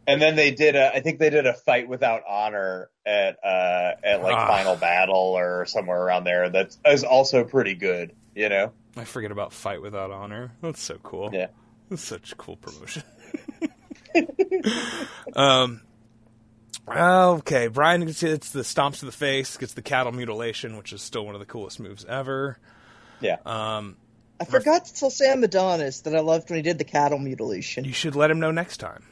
S5: And then they did. A, I think they did a fight without honor at uh, at like
S3: Ah.
S5: Final Battle or somewhere around there. That is also pretty good. You know.
S3: I forget about fight without honor. That's so cool.
S5: Yeah.
S3: Such cool promotion. um. Okay, Brian gets it's the stomps to the face, gets the cattle mutilation, which is still one of the coolest moves ever.
S5: Yeah.
S3: Um,
S4: I forgot to tell Sam Adonis that I loved when he did the cattle mutilation.
S3: you should let him know next time.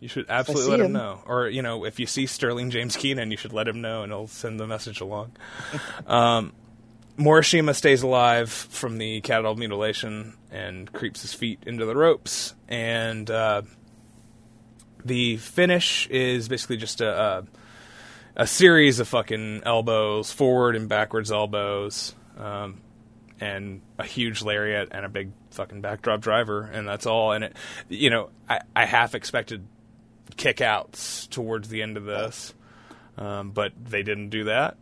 S3: You should absolutely let him
S4: him.
S3: know. Or, you know, if you see Sterling James Keenan, you should let him know and he'll send the message along. um, Morishima stays alive from the cattle mutilation and creeps his feet into the ropes. And uh, the finish is basically just a, a, a series of fucking elbows, forward and backwards elbows. Um, and a huge lariat and a big fucking backdrop driver, and that's all. And it, you know, I, I half expected kickouts towards the end of this, um, but they didn't do that,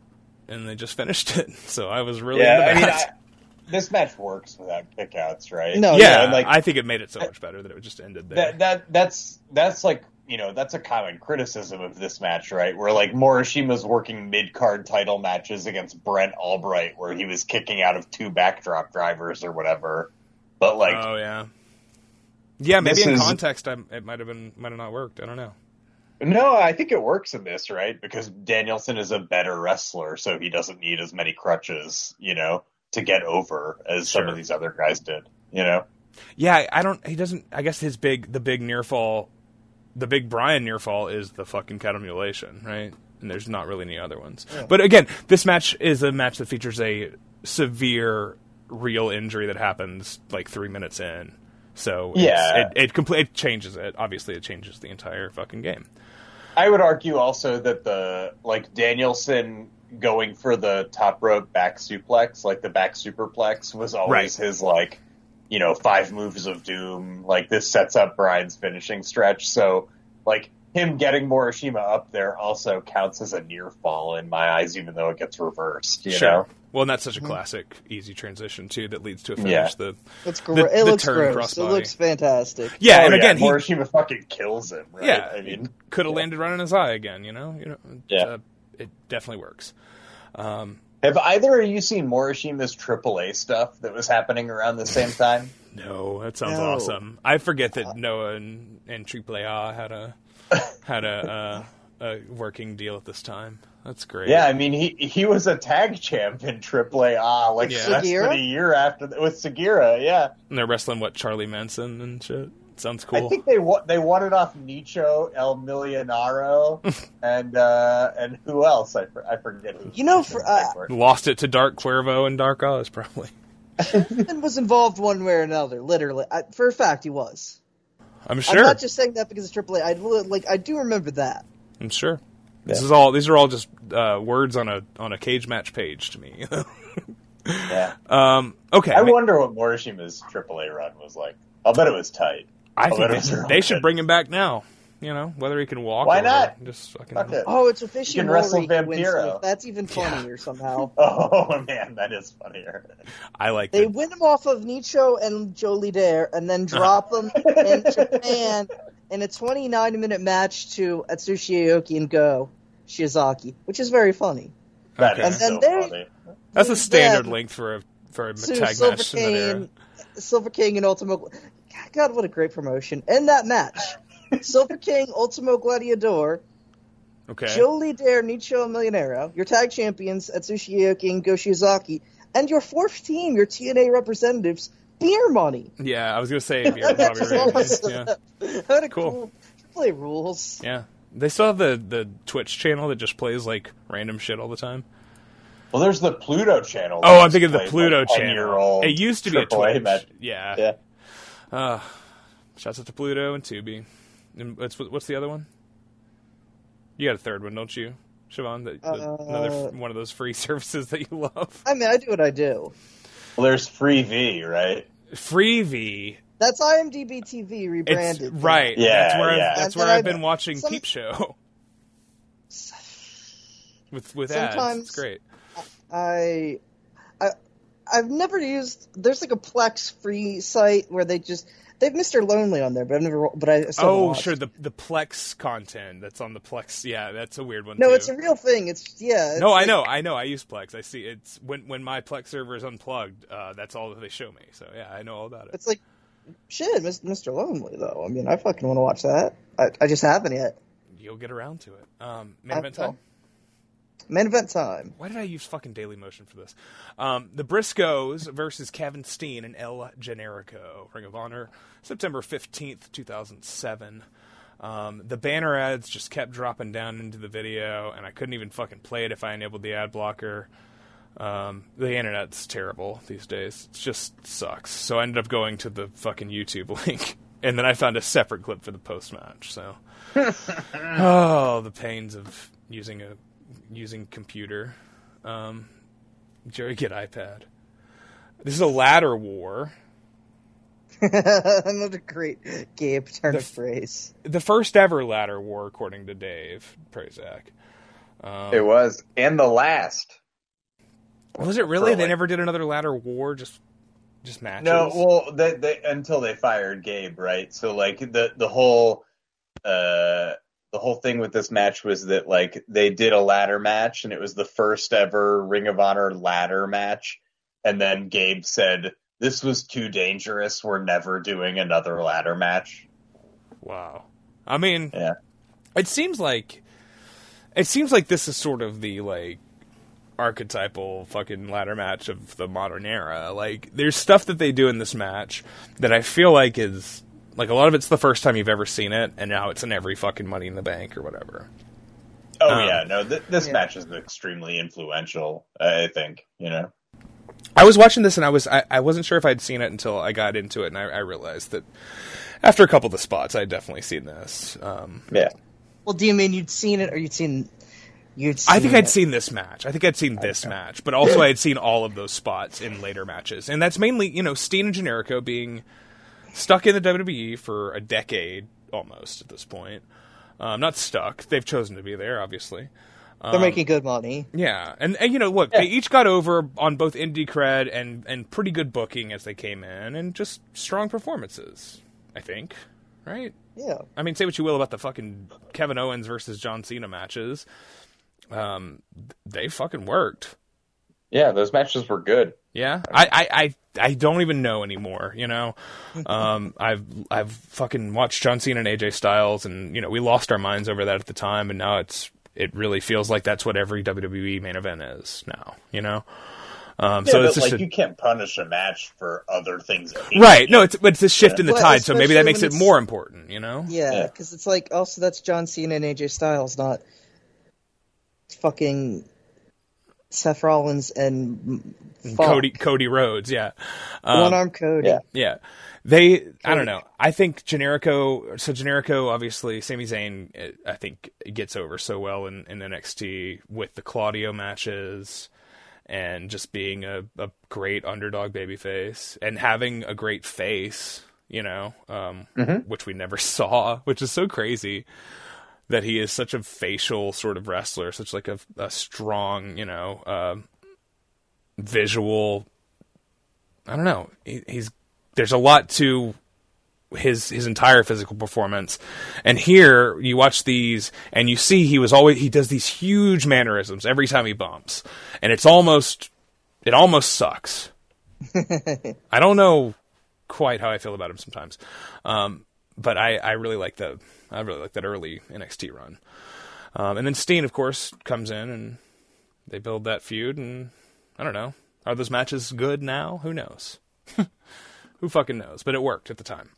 S3: and they just finished it. So I was really
S5: Yeah,
S3: into
S5: I mean,
S3: that.
S5: I, this match works without kickouts, right?
S4: No,
S3: yeah,
S5: and, like
S3: I think it made it so much better that it just ended there.
S5: that that that's that's like you know that's a common criticism of this match, right? Where like Morishima's working mid card title matches against Brent Albright, where he was kicking out of two backdrop drivers or whatever. But like,
S3: oh yeah, yeah. Maybe
S5: This
S3: in
S5: is-
S3: context, I, it might have been might have not worked. I don't know.
S5: no, I think it works in this, right? Because Danielson is a better wrestler, so he doesn't need as many crutches, you know, to get over as some of these other guys did. You know,
S3: Yeah, I- I don't. He doesn't. I guess his big, the big near fall, the big Brian near fall is the fucking cattle mutilation, right? And there's not really any other ones. But again, this match is a match that features a severe, real injury that happens like three minutes in. So
S5: Yeah.
S3: it it, it changes it. Obviously, it changes the entire fucking game.
S5: I would argue also that the like Danielson going for the top rope back suplex, like the back superplex, was always his like, you know, five moves of doom. Like this sets up Brian's finishing stretch. So like him getting Morishima up there also counts as a near fall in my eyes, even though it gets reversed. You know,
S3: Well, and that's such a mm-hmm. classic, easy transition too that leads to a finish.
S5: Yeah.
S3: The
S4: It's
S3: The-
S4: great. It
S3: the
S4: looks
S3: turn
S4: gross. It looks fantastic.
S3: yeah,
S5: Oh,
S3: and again, he
S5: Morishima fucking kills him. Right?
S3: Yeah,
S5: I mean,
S3: could have landed right on his eye again. You know, you know,
S5: Yeah.
S3: uh, it definitely works.
S5: Um, have either of you seen Morishima's AAA stuff that was happening around the same time?
S3: No, that sounds
S4: No.
S3: awesome. I forget that uh, Noah and, and AAA had a had a, uh, a working deal at this time. That's great.
S5: Yeah, I mean he he was a tag champ in AAA ah, like
S3: Yeah.
S5: less than a year after th- with Segura. Yeah,
S3: and they're wrestling what Charlie Manson and shit. Sounds cool.
S5: I think they wa- they won it off Nicho El Millonario and uh, and who else? I, for- I forget. Who
S4: You know, for- uh,
S3: Lost it to Dark Cuervo and Dark Oz probably.
S4: Ethan was involved one way or another. Literally, I, for a fact, he was.
S3: I'm sure.
S4: I'm not just saying that because it's AAA. I like. I do remember that.
S3: I'm sure. This is all. These are all just uh, words on a on a cage match page to me.
S5: yeah.
S3: um, okay.
S5: I
S3: I, mean,
S5: wonder what Morishima's AAA run was like. I'll bet it was tight.
S3: I
S5: I'll
S3: think
S5: bet
S3: they, they should bring him back now. You know, whether he can walk.
S5: Why
S3: or
S5: not?
S3: Just fucking.
S5: Fuck it.
S4: Oh, it's a fishy
S5: You can wrestle
S4: Mori who wins
S5: Vampiro.
S4: That's even funnier somehow.
S5: Oh man, that is funnier.
S3: I like that.
S4: They
S3: the,
S4: win him off of Nicho and Joe Líder, and then drop them in Japan in a 29 minute match to Atsushi Aoki and Go Shiozaki, which is very funny.
S5: That
S3: Okay.
S5: is
S4: And then
S5: so
S4: they-
S5: funny.
S3: that's a standard length for a for a
S4: To
S3: tag
S4: Silver
S3: match in that era.
S4: King, Silver King, and Ultimate. God, what a great promotion! In that match, Silver King, Ultimo Gladiador,
S3: Okay.
S4: Joe Líder, Nicho Millionaire, your tag champions Atsushi Aoki and Go Shiozaki, and your fourth team, your TNA representatives, Beer Money.
S3: Yeah, I was gonna say if you're
S4: That's
S3: Bobby
S4: just
S3: Ray.
S4: awesome.
S3: Yeah,
S4: What a
S3: Cool.
S4: cool. Play rules.
S3: yeah. They still have the the Twitch channel that just plays like random shit all the time.
S5: Well, there's the Pluto channel.
S3: Oh, I'm thinking of the Pluto
S5: like,
S3: channel.
S5: 10-year-old
S3: It used to be a Twitch.
S5: match.
S3: Yeah.
S5: Yeah.
S3: Uh, shouts out to Pluto and Tubi. And what's what's the other one? You got a third one, don't you, Siobhan? That, that- another
S4: Uh,
S3: f- one of those free services that you love.
S4: I mean, I do what I do.
S5: Well, there's Free V, right?
S3: Freevee.
S4: That's IMDb TV
S3: It's
S4: rebranded.
S3: right.
S5: Yeah,
S3: that's where
S5: yeah.
S3: I've, that's where I've
S4: I-
S3: been watching
S4: some-
S3: Peep Show with with ads.
S4: Sometimes-
S3: It's great.
S4: I, I, I've never used. There's like a Plex free site where they just they have Mr. Lonely on there, but I've never. But I
S3: Oh,
S4: watched.
S3: sure. The the Plex content that's on the Plex. Yeah, that's a weird one.
S4: No,
S3: too.
S4: it's a real thing. It's yeah. It's
S3: No, I know, I know. I use Plex. I see it's when when my Plex server is unplugged. Uh, that's all that they show me. So yeah, I know all about it.
S4: It's like shit, Mr. Lonely though. I mean, I fucking want to watch that. I, I just haven't yet.
S3: You'll get around to it. Um, main event time.
S4: Main event time.
S3: Why did I use fucking Dailymotion for this? Um, the Briscoes versus Kevin Steen and El Generico. Ring of Honor, September 15th, 2007. Um, the banner ads just kept dropping down into the video, and I couldn't even fucking play it if I enabled the ad blocker. Um, the internet's terrible these days. It just sucks. So I ended up going to the fucking YouTube link, and then I found a separate clip for the post match. So, oh, the pains of using a using computer. Um, Jerry, get iPad. This is a ladder war.
S4: Another great Gabe turn
S3: The
S4: of phrase.
S3: The first ever ladder war, according to Dave Prazak. Um,
S5: It was, and the last.
S3: was it really?
S5: for,
S3: They never did another ladder war, just just matches.
S5: No, well, they, they until they fired Gabe, right? So like the the whole uh the whole thing with this match was that like they did a ladder match and it was the first ever Ring of Honor ladder match, and then Gabe said this was too dangerous. We're never doing another ladder match.
S3: Wow. I mean,
S5: Yeah.
S3: it seems like it seems like this is sort of the like archetypal fucking ladder match of the modern era. Like there's stuff that they do in this match that I feel like is like a lot of it's the first time you've ever seen it and now it's in every fucking money in the bank or whatever.
S5: Oh
S3: Um,
S5: yeah, no, th- this
S4: Yeah.
S5: match is extremely influential. I think you know.
S3: I was watching this and I was I, I wasn't sure if I'd seen it until I got into it and I, I realized that after a couple of the spots I'd definitely seen this. Um,
S5: Yeah.
S4: Well, do you mean you'd seen it or you'd seen you'd seen
S3: I think I'd
S4: it?
S3: seen this match. I think I'd seen this match, but also I had seen all of those spots in later matches, and that's mainly you know Steen and Generico being stuck in the WWE for a decade almost at this point. Um, not stuck; they've chosen to be there, obviously.
S4: They're making good money.
S3: Yeah, and, and you know, look, they each got over on both indie cred and and pretty good booking as they came in, and just strong performances. I think, right?
S4: Yeah.
S3: I mean, say what you will about the fucking Kevin Owens versus John Cena matches. Um, they fucking worked.
S5: Yeah, those matches were good.
S3: Yeah, I, I, I, I don't even know anymore. You know, um, I've I've fucking watched John Cena and AJ Styles, and you know we lost our minds over that at the time, and now it's it really feels like that's what every WWE main event is now. You know, um,
S5: Yeah,
S3: so
S5: but
S3: it's
S5: like
S3: a,
S5: you can't punish a match for other things.
S3: right. No, it's but it's a shift in the
S4: Well,
S3: tide, so maybe that makes it more important. You know,
S4: Yeah,
S5: Yeah.
S4: because it's like also that's John Cena and AJ Styles, not fucking Seth Rollins and
S3: And Cody Cody Rhodes. Yeah, um,
S4: one arm Cody.
S5: yeah.
S3: Yeah. They, I don't know. I think Generico, so Generico, obviously, Sami Zayn, eh, I think, gets over so well in, in NXT with the Claudio matches and just being a, a great underdog babyface and having a great face, you know, um, which we never saw, which is so crazy that he is such a facial sort of wrestler, such like a, a strong, you know, um visual I don't know. He, he's there's a lot to his his entire physical performance, and here you watch these and you see he was always he does these huge mannerisms every time he bumps, and it's almost it almost sucks. I don't know quite how I feel about him sometimes, um, but I I really like the I really like that early NXT run, um, and then Steen of course comes in and they build that feud and I don't know. Are those matches good now? Who knows? Who fucking knows? But it worked at the time.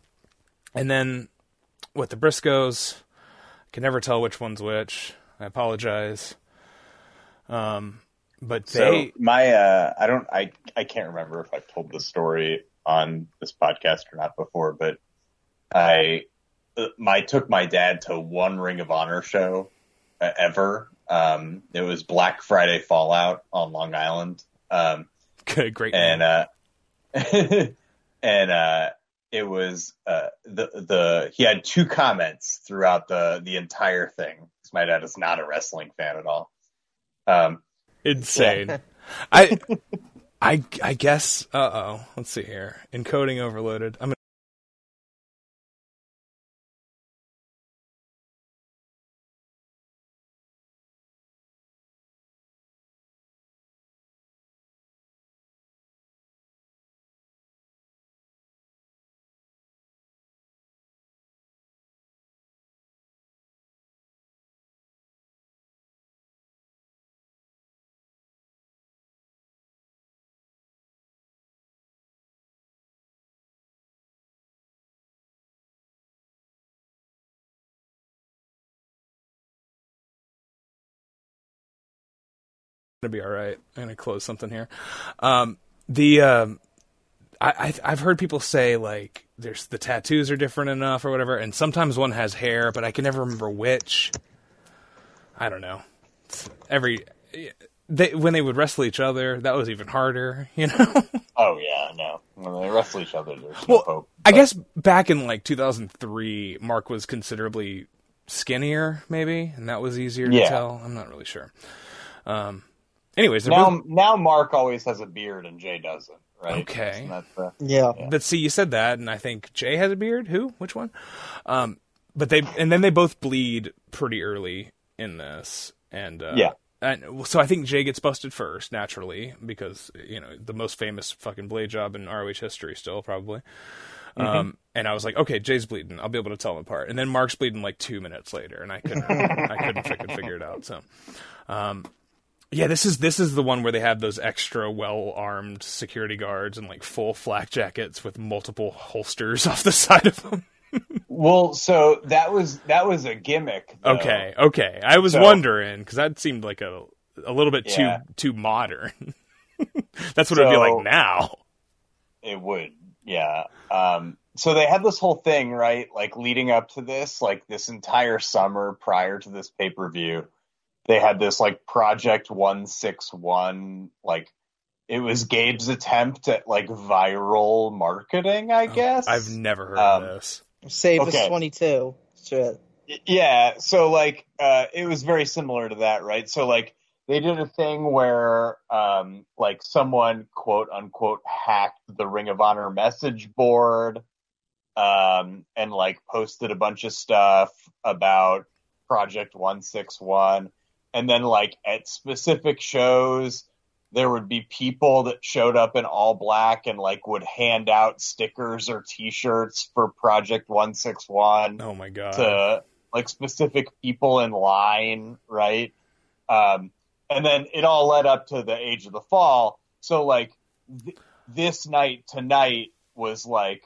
S3: And then with the Briscoes, I can never tell which one's which. I apologize. Um, but
S5: So my uh I don't I I can't remember if I've told the story on this podcast or not before, but I my took my dad to one Ring of Honor show uh, ever. Um it was Black Friday Fallout on Long Island. Um
S3: great.
S5: and uh and uh it was uh the the he had two comments throughout the the entire thing. 'cause My dad is not a wrestling fan at all. Um
S3: insane. I, I, I guess. Uh oh. Let's see here. Encoding overloaded. I'm gonna be all right. I'm gonna close something here. Um, the um, I, I've heard people say like there's the tattoos are different enough or whatever, and sometimes one has hair, but I can never remember which. I don't know. Every they when they would wrestle each other, that was even harder. You know.
S5: Oh yeah, no. When they wrestle each other, there's no
S3: Well,
S5: hope.
S3: I guess back in like 2003, Mark was considerably skinnier, maybe, and that was easier to tell. I'm not really sure. Um, anyways,
S5: now
S3: both-
S5: now Mark always has a beard and Jay doesn't, right?
S3: Okay.
S5: Isn't that the-
S4: Yeah.
S3: but see, you said that, and I think Jay has a beard. Who? Which one? Um, but they and then they both bleed pretty early in this, and uh,
S5: Yeah.
S3: And so I think Jay gets busted first, naturally, because you know the most famous fucking blade job in ROH history, still probably. Um, and I was like, okay, Jay's bleeding. I'll be able to tell them apart. And then Mark's bleeding like two minutes later, and I couldn't, I couldn't fucking figure it out. So, um, yeah, this is this is the one where they have those extra well armed security guards and like full flak jackets with multiple holsters off the side of them.
S5: Well, so that was that was a gimmick. though.
S3: Okay, okay. I was
S5: So-
S3: wondering because that seemed like a a little bit
S5: Yeah.
S3: too too modern. That's what it'd be like now.
S5: It would, yeah. Um, so they had this whole thing, right? Like leading up to this, like this entire summer prior to this pay per view, they had this like Project One Six One, like it was Gabe's attempt at like viral marketing, I guess.
S3: Oh, I've never heard
S5: Um,
S3: of this.
S4: Save
S5: Okay.
S4: us 22. Shit.
S5: Yeah, so like uh it was very similar to that, right? So like they did a thing where um like someone quote unquote hacked the Ring of Honor message board um and like posted a bunch of stuff about Project 161 and then like at specific shows there would be people that showed up in all black and like would hand out stickers or t-shirts for Project 161
S3: Oh my god.
S5: to like specific people in line, right? Um, and then it all led up to the Age of the Fall. So like th- this night tonight was like,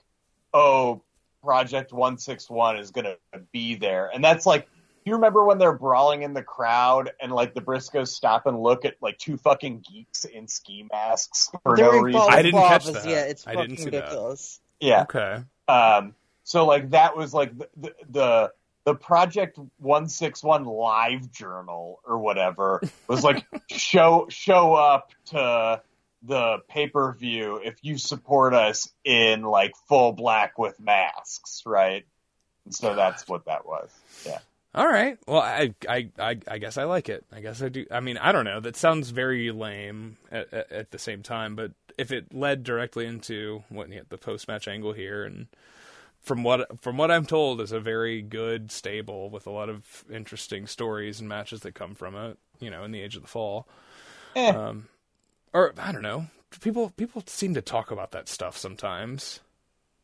S5: oh, Project One Six One is gonna be there, and that's like. You remember when they're brawling in the crowd and like the Briscoes stop and look at like two fucking geeks in ski masks for no reason?
S3: I didn't catch that.
S4: Yeah, it's
S3: I
S4: fucking
S3: didn't see that.
S4: ridiculous.
S5: Yeah,
S3: okay.
S5: Um, so like that was like the the the, the Project One Six One Live Journal or whatever was like show show up to the pay per view if you support us in like full black with masks, right? And so that's what that was. Yeah.
S3: All right. Well, I, I, I, I guess I like it. I guess I do. I mean, I don't know. That sounds very lame at, at, at the same time, but if it led directly into what the post match angle here, and from what from what I'm told, is a very good stable with a lot of interesting stories and matches that come from it. You know, in the Age of the Fall,
S5: Eh.
S3: um, or I don't know. People people seem to talk about that stuff sometimes.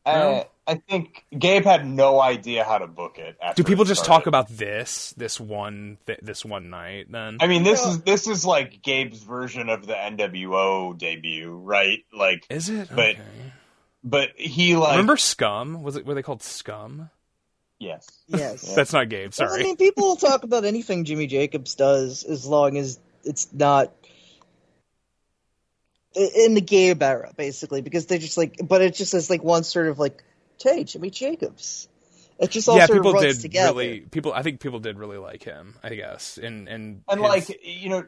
S5: Uh, I think Gabe had no idea how to book it. After
S3: Do people
S5: it
S3: just talk about this this one th- this one night then?
S5: I mean, this
S4: Yeah.
S5: is this is like Gabe's version of the NWO debut, right? Like,
S3: Is it?
S5: but-
S3: okay.
S5: but he like
S3: Remember Scum? Was it were they called Scum?
S5: yes,
S4: Yes.
S3: That's not Gabe.
S4: Well,
S3: Sorry.
S4: I mean, people will talk about anything Jimmy Jacobs does as long as it's not i- in the Gabe era, basically, because they just like, but it just is like one sort of like, hey, Jimmy Jacobs. It just all
S3: yeah,
S4: sort of
S3: people
S4: runs
S3: did
S4: together.
S3: really. People, I think people did really like him. I guess, and and
S5: and
S3: his-
S5: like you know,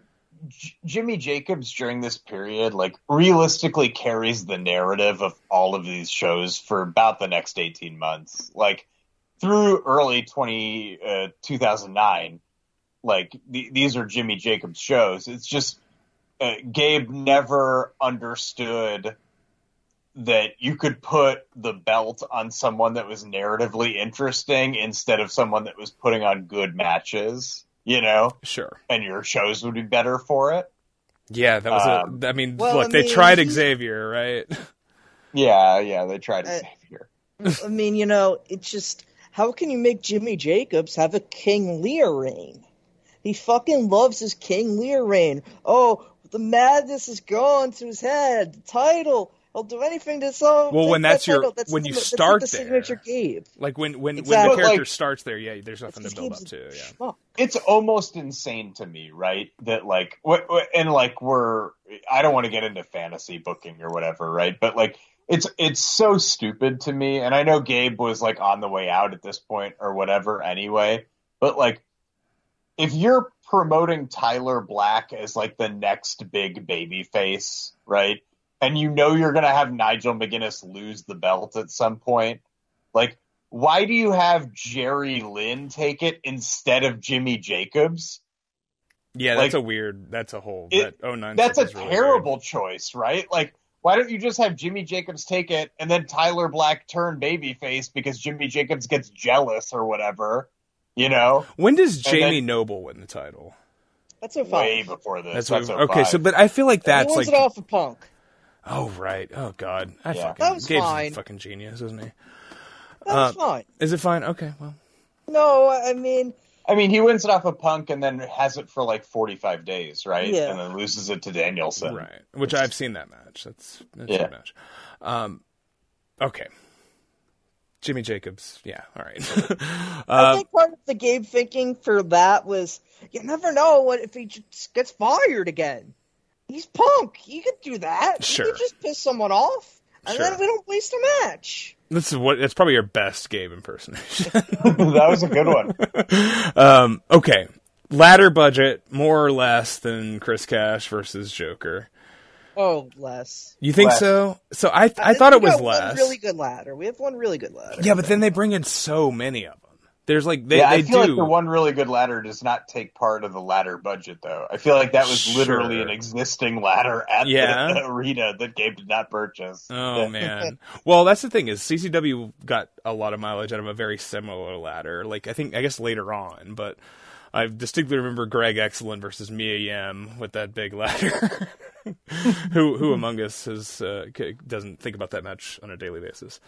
S5: J- Jimmy Jacobs during this period, like realistically carries the narrative of all of these shows for about the next eighteen months, like through early twenty uh, two thousand nine. Like the, these are Jimmy Jacobs shows. It's just uh, Gabe never understood that you could put the belt on someone that was narratively interesting instead of someone that was putting on good matches, you know,
S3: sure.
S5: and your shows would be better for it.
S3: Yeah, that was.
S5: Um,
S3: a, I mean,
S4: well,
S3: look,
S4: I
S3: they tried
S4: he-
S3: Xavier, right?
S5: Yeah, yeah, they tried to
S4: Uh,
S5: Xavier.
S4: I mean, you know, it's just how can you make Jimmy Jacobs have a King Lear reign? He fucking loves his King Lear reign. Oh, the madness is gone to his head. The title. I'll do anything to solve.
S3: Well,
S4: take
S3: when
S4: that
S3: that's your-
S4: title. That's
S3: when
S4: the-
S3: you
S4: that's
S3: start
S4: the
S3: there.
S4: signature Gabe.
S3: Like when when
S4: Exactly.
S3: when the character
S5: Like-
S3: starts there, yeah, there's nothing to build up to. Yeah.
S5: it's almost insane to me, right? That like what, what and like we're I don't want to get into fantasy booking or whatever, right? But like it's it's so stupid to me and I know Gabe was like on the way out at this point or whatever anyway, but like if you're promoting Tyler Black as like the next big baby face, right? And you know you're going to have Nigel McGuinness lose the belt at some point, like why do you have Jerry Lynn take it instead of Jimmy Jacobs?
S3: Yeah,
S5: Like-
S3: that's a weird. That's a whole.
S5: It-
S3: that 09
S5: That's a
S3: really
S5: terrible choice, right? Like, why don't you just have Jimmy Jacobs take it and then Tyler Black turn babyface because Jimmy Jacobs gets jealous or whatever? You know.
S3: When does Jamie
S5: then-
S3: Noble win the title?
S4: That's so
S5: way before this.
S3: That's,
S5: That's,
S3: what, okay. So, but I feel like
S4: He
S3: that's
S4: wins
S3: like.
S4: it off of Punk.
S3: Oh right. Oh god. I
S5: Yeah.
S3: fucking.
S4: That was
S3: Gabe's a
S4: fine.
S3: fucking genius, isn't he?
S4: That was fine.
S3: Is it fine? Okay. Well.
S4: No, I mean,
S5: I mean, he wins it off of Punk and then has it for like 45 days, right?
S4: Yeah.
S5: And then loses it to Danielson.
S3: Right. Which I've seen that match. That's that's
S5: Yeah.
S3: a match. Um. Okay. Jimmy Jacobs. Yeah. All right.
S4: I
S3: uh,
S4: think part of the Gabe thinking for that was you never know what if he just gets fired again. He's Punk. He could do that.
S3: Sure.
S4: He could just piss someone off, and
S3: Sure.
S4: then we don't waste a match.
S3: this is what. That's probably your best Gabe impersonation.
S5: that was a good one.
S3: um. Okay. Ladder budget more or less than Chris Cash versus Joker.
S4: Oh, less.
S3: You think
S5: Less.
S3: so? So I I thought it was
S4: got
S3: less.
S4: Really good ladder. We have one really good ladder.
S3: Yeah, but then they bring in so many of them. There's like they
S5: yeah,
S3: they
S5: I feel
S3: do.
S5: like the one really good ladder does not take part of the ladder budget, though. I feel like that was literally an existing ladder at
S3: Yeah.
S5: the arena that Gabe did not purchase.
S3: Oh man. Well, that's the thing is CZW got a lot of mileage out of a very similar ladder. Like I think I guess later on, but I distinctly remember Greg Excellent versus Mia Yim with that big ladder. who who among us has uh, doesn't think about that match on a daily basis?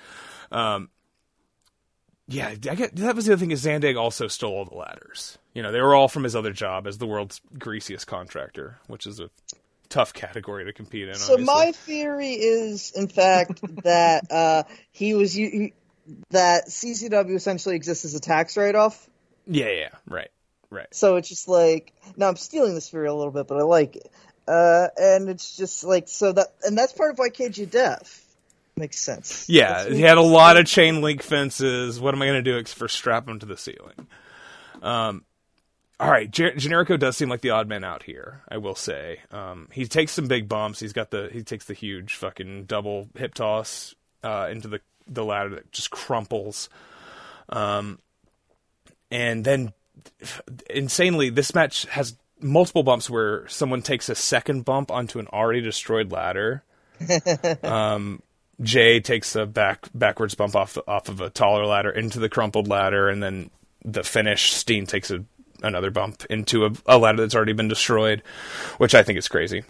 S3: Um, yeah, I get, that was the other thing is Zandig also stole all the ladders. You know, they were all from his other job as the world's greasiest contractor, which is a tough category to compete in.
S4: So
S3: obviously.
S4: my theory is, in fact, that uh, he was he, that CZW essentially exists as a tax write-off.
S3: yeah, yeah, right, right.
S4: So it's just like, now I'm stealing this theory a little bit, but I like it. Uh, and it's just like so that, and that's part of why Cage of Death makes sense.
S3: Yeah, he had a lot of chain link fences. What am I going to do ex- for strap him to the ceiling? Um, all right, Generico does seem like the odd man out here. I will say, um, he takes some big bumps. He's got the he takes the huge fucking double hip toss uh, into the the ladder that just crumples. Um, and then insanely, this match has multiple bumps where someone takes a second bump onto an already destroyed ladder. um, Jay takes a back backwards bump off off of a taller ladder into the crumpled ladder, and then the finish Steen takes a, another bump into a, a ladder that's already been destroyed, which I think is crazy.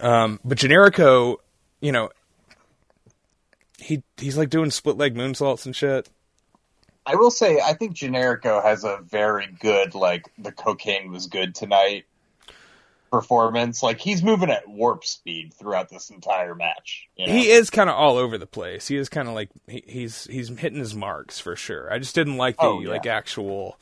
S3: Um, but Generico, you know, he he's like doing split leg moonsaults and shit.
S5: I will say, I think Generico has a very good, like, the cocaine was good tonight performance. Like, he's moving at warp speed throughout this entire match. You know?
S3: He is kind of all over the place. He is kind of like he, he's he's hitting his marks for sure. I just didn't like the
S5: Oh, yeah.
S3: like actual.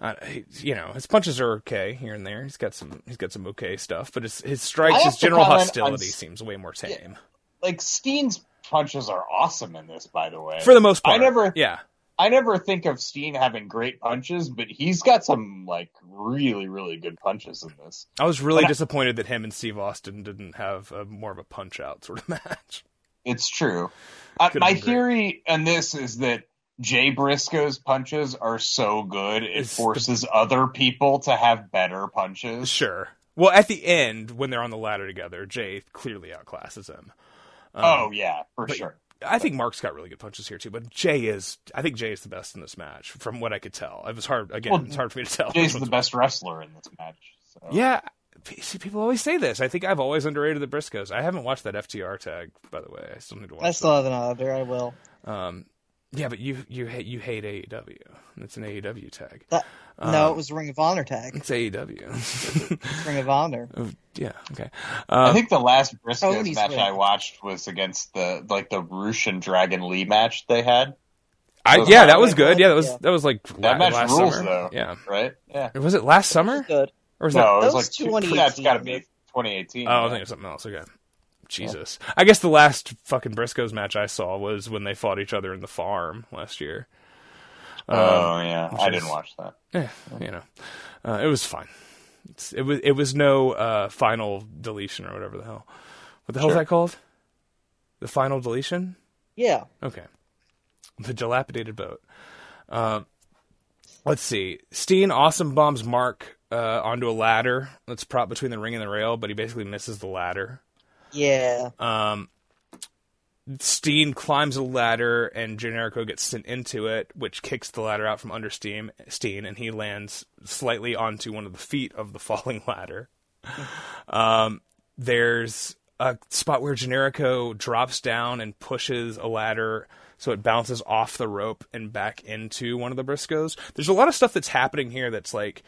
S3: Uh, he, you know, his punches are okay here and there. He's got some he's got some okay stuff, but his his strikes, his general
S5: comment on
S3: hostility seems way more tame
S5: Like, Steen's punches are awesome in this, by the way.
S3: for the most part.
S5: I never,
S3: yeah,
S5: I never think of Steen having great punches, but he's got some, like, really, really good punches in this.
S3: I was really
S5: But I-
S3: disappointed that him and Steve Austin didn't have a, more of a punch out sort of match.
S5: It's true. Uh, my theory on this is that Jay Briscoe's punches are so good it
S3: It's the-
S5: forces other people to have better punches.
S3: Sure. Well, at the end when they're on the ladder together, Jay clearly outclasses him. Um,
S5: oh yeah, for sure.
S3: I think Mark's got really good punches here too, but Jay is. I think Jay is the best in this match, from what I could tell. It was hard again.
S5: Well,
S3: it's hard for me to tell.
S5: Jay's the best wrestler in this match. So.
S3: Yeah, see, people always say this. I think I've always underrated the Briscoes. I haven't watched that FTR tag, by the way. I still need to watch.
S4: I still have an other. I will.
S3: Um, Yeah, but you you hate you hate AEW. It's an AEW tag.
S4: That, no, it was Ring of Honor tag.
S3: It's AEW.
S4: Ring of Honor.
S3: Oh, yeah. Okay.
S5: I
S3: Um,
S5: think the last Briscoes
S4: Tony's
S5: match
S4: win.
S5: I watched was against the like the Rush and Dragon Lee match they had.
S3: I, yeah, that was good. Yeah, that was
S4: Yeah.
S3: that was like
S5: That
S3: la-
S5: match
S3: last
S5: rules
S3: summer.
S5: though.
S3: Yeah.
S5: Right? Yeah.
S3: Was it last summer
S4: Good.
S3: or was
S5: No,
S3: that?
S5: it was like
S4: was
S5: two-
S4: 2018,
S5: That's got to be 2018.
S3: Oh, I
S5: yeah.
S3: think it was something else. Okay. Jesus. I guess the last fucking Briscoes match I saw was when they fought each other in the farm last year.
S5: Oh yeah, I
S3: is-
S5: didn't watch that.
S3: Eh, you know, uh, it was fine. It's, it was it was no uh, final deletion or whatever the hell. What the hell is that called? The final deletion?
S4: Yeah.
S3: Okay. The dilapidated boat. Um, let's see. Steen awesome bombs Mark uh, onto a ladder that's propped between the ring and the rail, but he basically misses the ladder.
S4: Yeah.
S3: Um, Steen climbs a ladder and Generico gets sent into it, which kicks the ladder out from under Steam, Steen, and he lands slightly onto one of the feet of the falling ladder. um, there's a spot where Generico drops down and pushes a ladder so it bounces off the rope and back into one of the Briscoes. There's a lot of stuff that's happening here that's like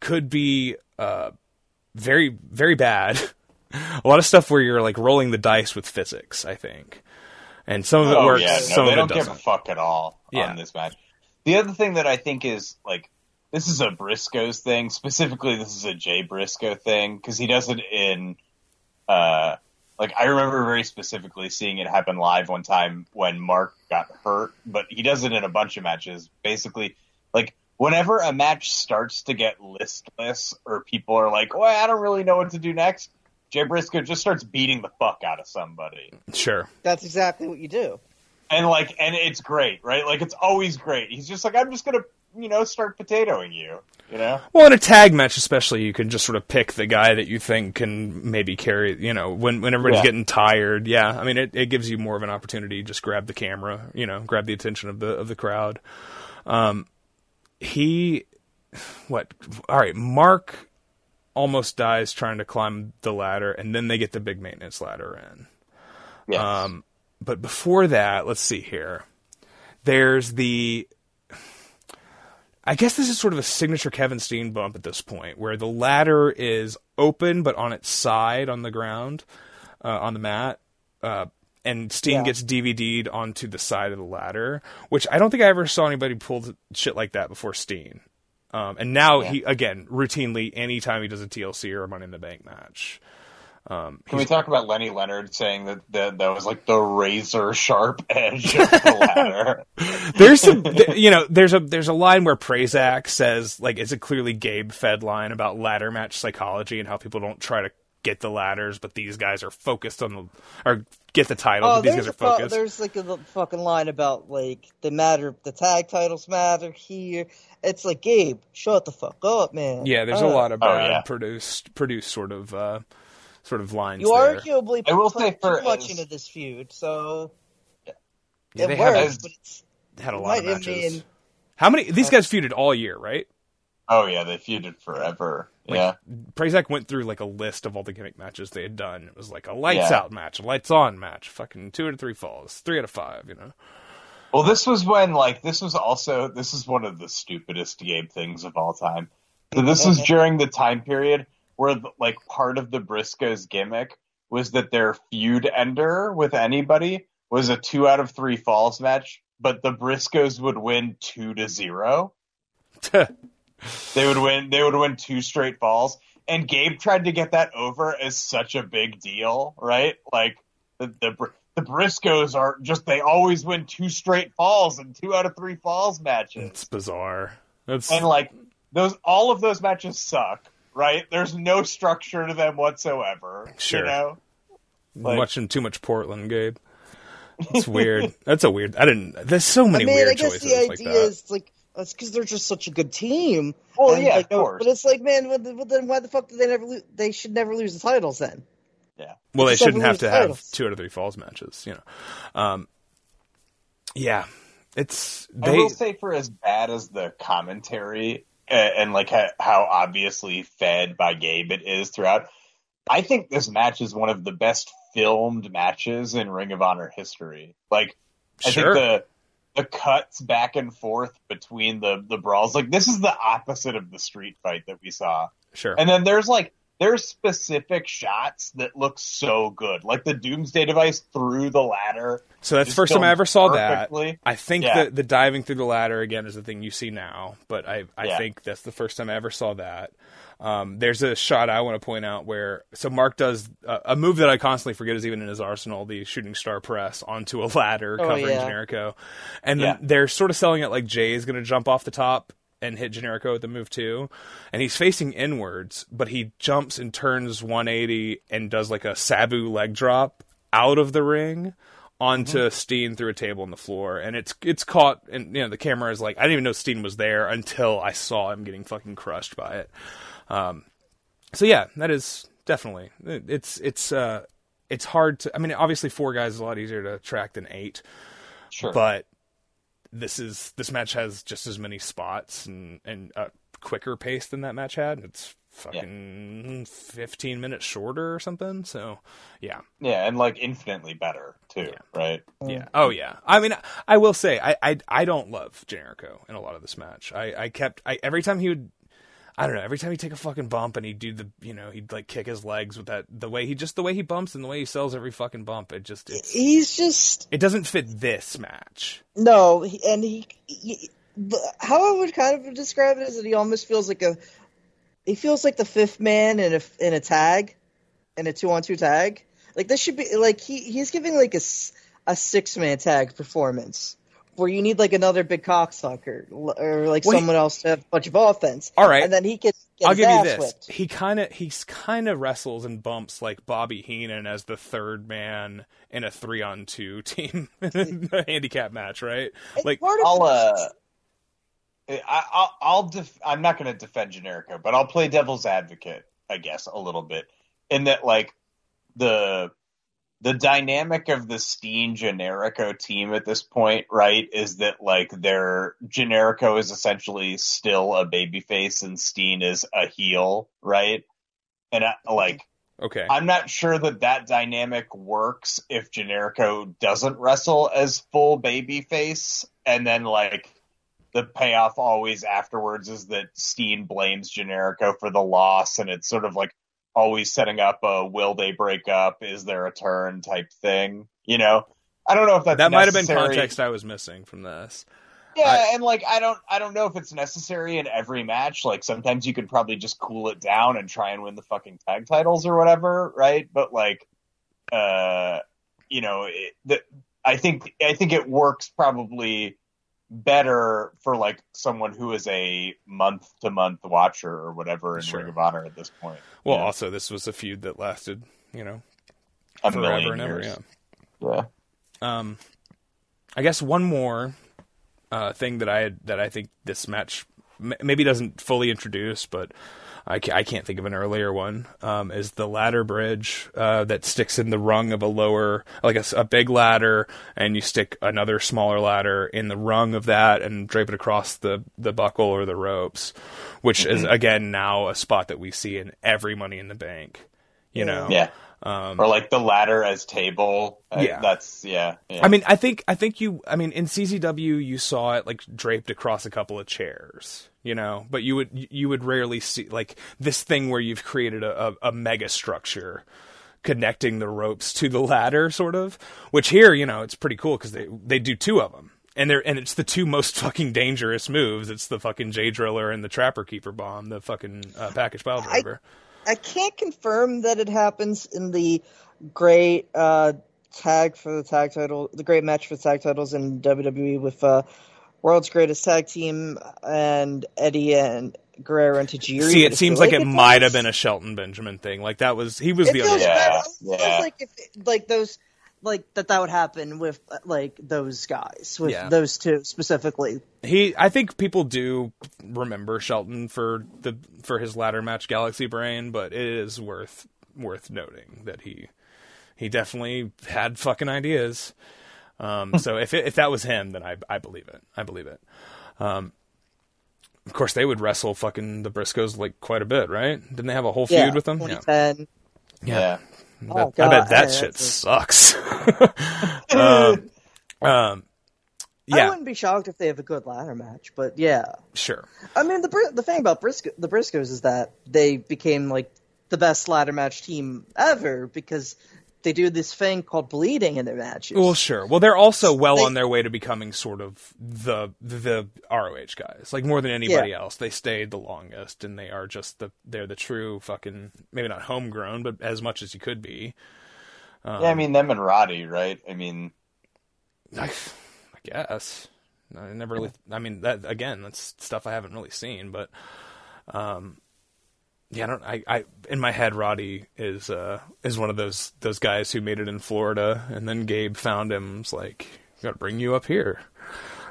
S3: could be uh, very very bad. a lot of stuff where you're like rolling the dice with physics, I think. And some of it
S5: oh
S3: works,
S5: yeah,
S3: some
S5: no, they
S3: of it
S5: don't give a
S3: doesn't.
S5: fuck at all
S3: Yeah.
S5: on this match. The other thing that I think is like this is a Briscoes thing. Specifically, this is a Jay Briscoe thing because he does it in. Uh, like I remember very specifically seeing it happen live one time when Mark got hurt, but he does it in a bunch of matches. Basically, like whenever a match starts to get listless or people are like, "Well, I don't really know what to do next," Jay Briscoe just starts beating the fuck out of somebody.
S3: Sure.
S4: That's exactly what you do.
S5: and like and it's great right like it's always great he's just like i'm just gonna you know start potatoing you you know
S3: Well, in a tag match, especially, you can just sort of pick the guy that you think can maybe carry. You know, when when everybody's
S5: Yeah.
S3: getting tired, yeah. I mean, it, it gives you more of an opportunity. to Just grab the camera, you know, grab the attention of the of the crowd. Um, he, what? All right, Mark almost dies trying to climb the ladder, and then they get the big maintenance ladder in.
S5: yes.
S3: Um, but before that, let's see here. There's the. I guess this is sort of a signature Kevin Steen bump at this point, where the ladder is open but on its side on the ground, uh, on the mat, uh, and Steen
S4: Yeah.
S3: gets DVD'd onto the side of the ladder, which I don't think I ever saw anybody pull shit like that before Steen. Um, and now he again routinely, anytime he does a TLC or a Money in the Bank match, um,
S5: can we talk about lenny leonard saying that that, that was like the razor sharp edge of the ladder?
S3: There's some th- you know there's a there's a line where Prazak says like it's a clearly Gabe fed line about ladder match psychology and how people don't try to get the ladders but these guys are focused on the or get the title
S4: Oh,
S3: but these
S4: there's
S3: guys are
S4: a fu-
S3: focused
S4: there's like a fucking line about like the matter, the tag titles matter here. It's like Gabe, shut the fuck up, man.
S3: yeah there's a
S4: Uh,
S3: lot of
S5: Oh, yeah.
S3: produced produced sort of uh sort of lines
S4: You
S3: there.
S4: arguably
S5: I will
S4: put
S5: say for
S4: too much
S5: as-
S4: into this feud, so
S3: yeah,
S4: it
S3: they
S4: works.
S3: have
S4: but it's,
S3: had a
S4: it
S3: lot of
S4: might- I
S3: matches
S4: mean-
S3: how many these guys feuded all year right
S5: oh yeah they feuded forever yeah
S3: Prazak went through like a list of all the gimmick matches they had done. It was like a lights
S5: Yeah.
S3: out match, a lights on match, fucking two out of three falls, three out of five, you know.
S5: well this was when like this was also this is one of the stupidest game things of all time so this was during the time period where like part of the briscoes gimmick was that their feud ender with anybody was a two out of three falls match but the briscoes would win two to zero They would win. They would win two straight falls. And Gabe tried to get that over as such a big deal, right? Like the the, Br- the Briscoes are just they always win two straight falls and two out of three falls matches.
S3: It's bizarre. That's
S5: And like those, all of those matches suck, right? There's no structure to them whatsoever.
S3: Sure.
S5: You know? like-
S3: watching too much Portland, Gabe. It's weird. That's a weird. I didn't. There's so
S4: I
S3: many
S4: mean,
S3: weird
S4: I guess
S3: choices
S4: the
S3: like
S4: idea
S3: that.
S4: is like it's because they're just such a good team.
S5: Well,
S4: And,
S5: yeah,
S4: like,
S5: of
S4: no-
S5: course.
S4: But it's like, man, what the- but then why the fuck did they never? Lo- they should never lose the titles then.
S5: Yeah.
S3: well, they
S4: Except
S3: shouldn't have
S4: lose
S3: to have two out of three falls matches. You know. Um. Yeah, it's
S5: I
S3: they.
S5: will say, for as bad as the commentary uh, and like ha- how obviously fed by Gabe it is throughout, I think this match is one of the best filmed matches in Ring of Honor history. Like, I
S3: Sure.
S5: think the the cuts back and forth between the the brawls. Like this is the opposite of the street fight that we saw.
S3: Sure.
S5: And then there's like there's specific shots that look so good, like the Doomsday device through the ladder.
S3: So that's the first time I ever saw
S5: perfectly.
S3: that. I think
S5: Yeah.
S3: that the diving through the ladder again is the thing you see now, but I I
S5: Yeah.
S3: think that's the first time I ever saw that. Um, there's a shot I want to point out where so Mark does a, a move that I constantly forget is even in his arsenal, the shooting star press onto a ladder
S4: Oh,
S3: covering
S4: yeah.
S3: Generico, and
S5: Yeah.
S3: then they're sort of selling it like Jay is going to jump off the top and hit Generico with the move too, and he's facing inwards, but he jumps and turns 180 and does like a Sabu leg drop out of the ring onto
S5: Mm-hmm.
S3: Steen through a table on the floor, and it's it's caught, and you know the camera is like I didn't even know Steen was there until I saw him getting fucking crushed by it. Um, so yeah, that is definitely it's it's uh it's hard to. I mean, obviously four guys is a lot easier to track than eight,
S5: Sure.
S3: but this is this match has just as many spots and and a quicker pace than that match had. It's fucking fifteen minutes shorter or something. So yeah,
S5: yeah, and like infinitely better too, right?
S3: yeah. Oh yeah. I mean, I will say I I, I don't love Generico in a lot of this match. I I kept I every time he would. I don't know. Every time he'd take a fucking bump and he'd do the, you know, he'd like kick his legs with that, the way he just, the way he bumps and the way he sells every fucking bump. It just, it's,
S4: He's just
S3: it doesn't fit this match.
S4: no, and he, he. How I would kind of describe it is that he almost feels like a. He feels like the fifth man in a in a tag, in a two on two tag. Like this should be like he he's giving like a, a six man tag performance where you need like another big cocksucker l- or like
S3: Well, he-
S4: someone else to have a bunch of offense.
S3: All right.
S4: and then he can get
S3: I'll
S4: his
S3: give you this.
S4: whipped.
S3: He kind of he's kind of wrestles and bumps like Bobby Heenan as the third man in a three on two team handicap match, right?
S4: And
S3: Like
S4: part of
S5: I'll
S4: it is
S5: uh, I, I'll I'll def- I'm not going to defend Generico, but I'll play devil's advocate, I guess, a little bit, in that like the the dynamic of the Steen Generico team at this point, right, is that like their Generico is essentially still a babyface and Steen is a heel, right? And I, like
S3: okay,
S5: I'm not sure that that dynamic works if Generico doesn't wrestle as full babyface, and then like the payoff always afterwards is that Steen blames Generico for the loss, and it's sort of like always setting up a will they break up, is there a turn type thing, you know? I don't know if that's
S3: that might have been context I was missing from this.
S5: Yeah,
S3: I-
S5: and like I don't I don't know if it's necessary in every match. Like sometimes you could probably just cool it down and try and win the fucking tag titles or whatever, right? But like uh you know, it, the, I think I think it works probably better for like someone who is a month to month watcher or whatever in
S3: Sure.
S5: Ring of Honor at this point.
S3: Well,
S5: Yeah.
S3: also this was a feud that lasted, you know,
S5: a
S3: forever and ever. Yeah.
S5: Yeah.
S3: Um, I guess one more uh, thing that I that I think this match m- maybe doesn't fully introduce, but I, ca- I can't think of an earlier one. Um, is the ladder bridge uh, that sticks in the rung of a lower, like a big ladder, and you stick another smaller ladder in the rung of that and drape it across the the buckle or the ropes, which is again now a spot that we see in every Money in the Bank. You know,
S5: Yeah.
S3: Um,
S5: or like the ladder as table.
S3: Yeah.
S5: That's yeah. yeah.
S3: I mean, I think I think you. I mean, in CZW, you saw it like draped across a couple of chairs, you know. But you would you would rarely see like this thing where you've created a, a, a mega structure connecting the ropes to the ladder, sort of. Which here, you know, it's pretty cool because they they do two of them, and they're and it's the two most fucking dangerous moves. It's the fucking J driller and the Trapper Keeper bomb, the fucking uh, package pile driver.
S4: I can't confirm that it happens in the great uh, tag for the tag title, the great match for the tag titles in WWE with uh, World's Greatest Tag Team and Eddie and Guerrero and Tajiri.
S3: See, it seems
S4: feel
S3: like it might have been a Shelton Benjamin thing. Like that was he was
S4: It
S3: the
S4: feels
S3: other.
S5: Yeah,
S4: bad. It feels
S5: yeah.
S4: like if like those like that that would happen with like those guys with
S3: Yeah.
S4: those two specifically.
S3: he I think people do remember Shelton for the for his ladder match Galaxy Brain, but it is worth worth noting that he he definitely had fucking ideas. Um, so if it, if that was him, then I I believe it. I believe it. Um, of course, they would wrestle fucking the Briscoes like quite a bit, right? Didn't they have a whole feud
S4: Yeah,
S3: with them?
S4: 2010.
S5: yeah.
S3: I
S4: Oh,
S3: I bet that shit sucks. um, um, Yeah.
S4: I wouldn't be shocked if they have a good ladder match, but yeah.
S3: Sure.
S4: I mean, the the thing about Briscoe, the Briscoes is that they became like the best ladder match team ever because they do this thing called bleeding in their matches.
S3: Well, sure. Well, they're also well
S4: They-
S3: on their way to becoming sort of the the ROH guys. Like more than anybody
S4: Yeah.
S3: else, they stayed the longest, and they are just the they're the true fucking maybe not homegrown, but as much as you could be. Um,
S5: yeah, I mean them and Roddy, right? I mean,
S3: I, I guess I never really. I mean that again. That's stuff I haven't really seen, but um, yeah, I don't. I, I in my head, Roddy is uh is one of those those guys who made it in Florida, and then Gabe found him. Was like, got to bring you up here.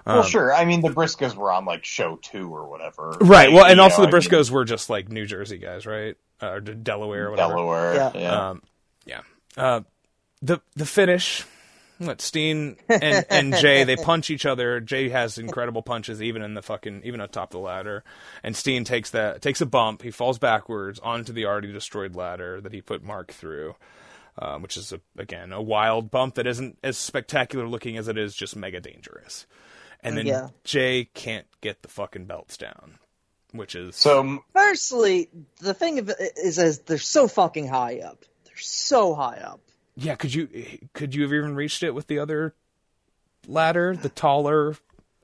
S5: well,
S3: Um,
S5: sure. I mean, the Briscoes were on like show two or whatever,
S3: Right.
S5: Like,
S3: Well, and also
S5: know,
S3: the
S5: I mean,
S3: were just like New Jersey guys, right? Uh, or Delaware or whatever.
S5: Delaware.
S4: Yeah.
S5: Yeah.
S3: Um, yeah. Uh, the the finish. What Steen and, and Jay they punch each other. Jay has incredible punches even in the fucking even atop the ladder, and Steen takes that takes a bump. He falls backwards onto the already destroyed ladder that he put Mark through, um, which is a, again a wild bump that isn't as spectacular looking as it is just mega dangerous. And then
S4: Yeah.
S3: Jay can't get the fucking belts down, which is
S5: so
S4: Firstly, the thing of it is, is they're so fucking high up. They're so high up.
S3: Yeah, could you could you have even reached it with the other ladder, the taller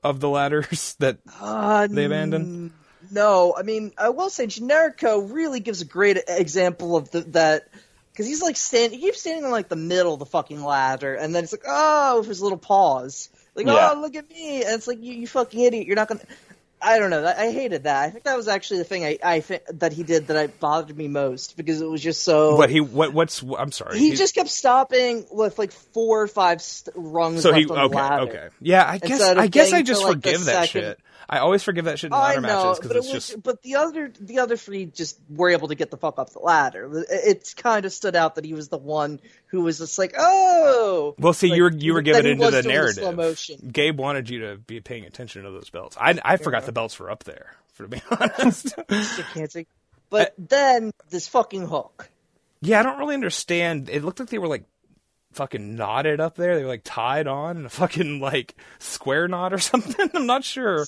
S3: of the ladders that
S4: Uh,
S3: they abandoned?
S4: No, I mean, I will say Generico really gives a great example of the, that because he's like stand, he keeps standing on like the middle of the fucking ladder, and then it's like, oh, with his little paws, like,
S5: Yeah.
S4: oh, look at me, and it's like, you, you fucking idiot, you're not gonna. I don't know. I hated that. I think that was actually the thing I, I thi- that he did that I bothered me most because it was just so.
S3: What he what what's I'm sorry.
S4: he just kept stopping with like four or five st- rungs
S3: so he
S4: on
S3: okay okay yeah I guess I guess I just
S4: to, like,
S3: forgive that
S4: second-
S3: shit. I always forgive that shit in
S4: I
S3: ladder
S4: know,
S3: matches
S4: but
S3: because
S4: it
S3: it's
S4: was,
S3: just
S4: but the other the other three just were able to get the fuck up the ladder. It, it kind of stood out that he was the one who was just like, oh.
S3: well. See,
S4: Like,
S3: you were you were given into the narrative.
S4: motion.
S3: Gabe wanted you to be paying attention to those belts. I I forgot the belts were up there. For to be honest.
S4: I. But then this fucking hook.
S3: Yeah, I don't really understand. It looked like they were like fucking knotted up there. They were like tied on in a fucking like square knot or something. I'm not sure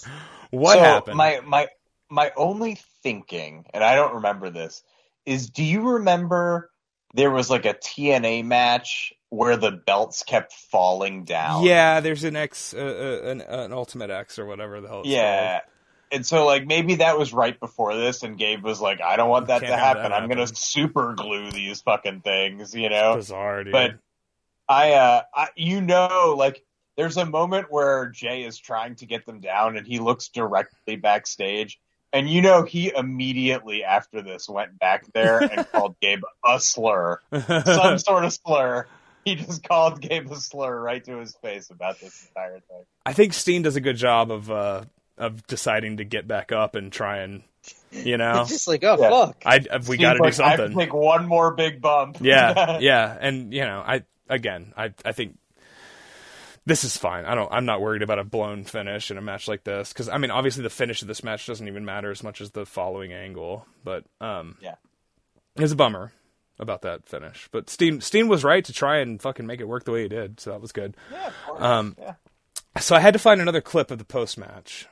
S3: what
S5: so
S3: happened.
S5: My my my only thinking, and I don't remember this, is do you remember there was like a TNA match where the belts kept falling down?
S3: yeah, there's an X, uh, uh, an, uh, an Ultimate X or whatever the hell. It's
S5: Yeah. And so like maybe that was right before this and Gabe was like, I don't want that
S3: Can't
S5: to happen.
S3: that
S5: I'm gonna super glue these fucking things, you know?
S3: called. bizarre, dude.
S5: But I, uh, I, you know, like there's a moment where Jay is trying to get them down, and he looks directly backstage, and you know he immediately after this went back there and called Gabe a slur, some sort of slur. He just called Gabe a slur right to his face about this entire thing.
S3: I think Steen does a good job of uh, of deciding to get back up and try and you know,
S4: It's just like, oh
S5: Yeah.
S4: fuck.
S3: I we got to do
S5: Seems like I have to
S3: something.
S5: take one more big bump.
S3: yeah, yeah, and you know, I again, I I think this is fine. I don't. I'm not worried about a blown finish in a match like this because I mean, obviously, the finish of this match doesn't even matter as much as the following angle. But um,
S5: Yeah.
S3: it's a bummer about that finish. But Steen Steen was right to try and fucking make it work the way he did, so that was good.
S5: Yeah, of course.
S3: Um,
S5: yeah.
S3: So I had to find another clip of the post match.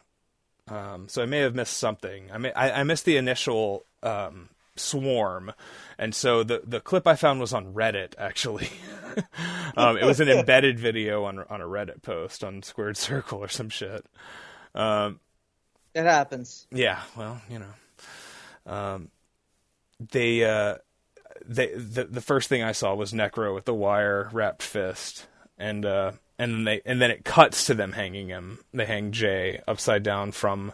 S3: Um, so I may have missed something. I may, I, I missed the initial um, swarm, and so the the clip I found was on Reddit. Actually, um, it was an embedded video on on a Reddit post on Squared Circle or some shit. Um,
S4: It happens.
S3: yeah, well, you know, um, they uh, they the the first thing I saw was Necro with the wire wrapped fist, and uh, and then they and then it cuts to them hanging him. They hang Jay upside down from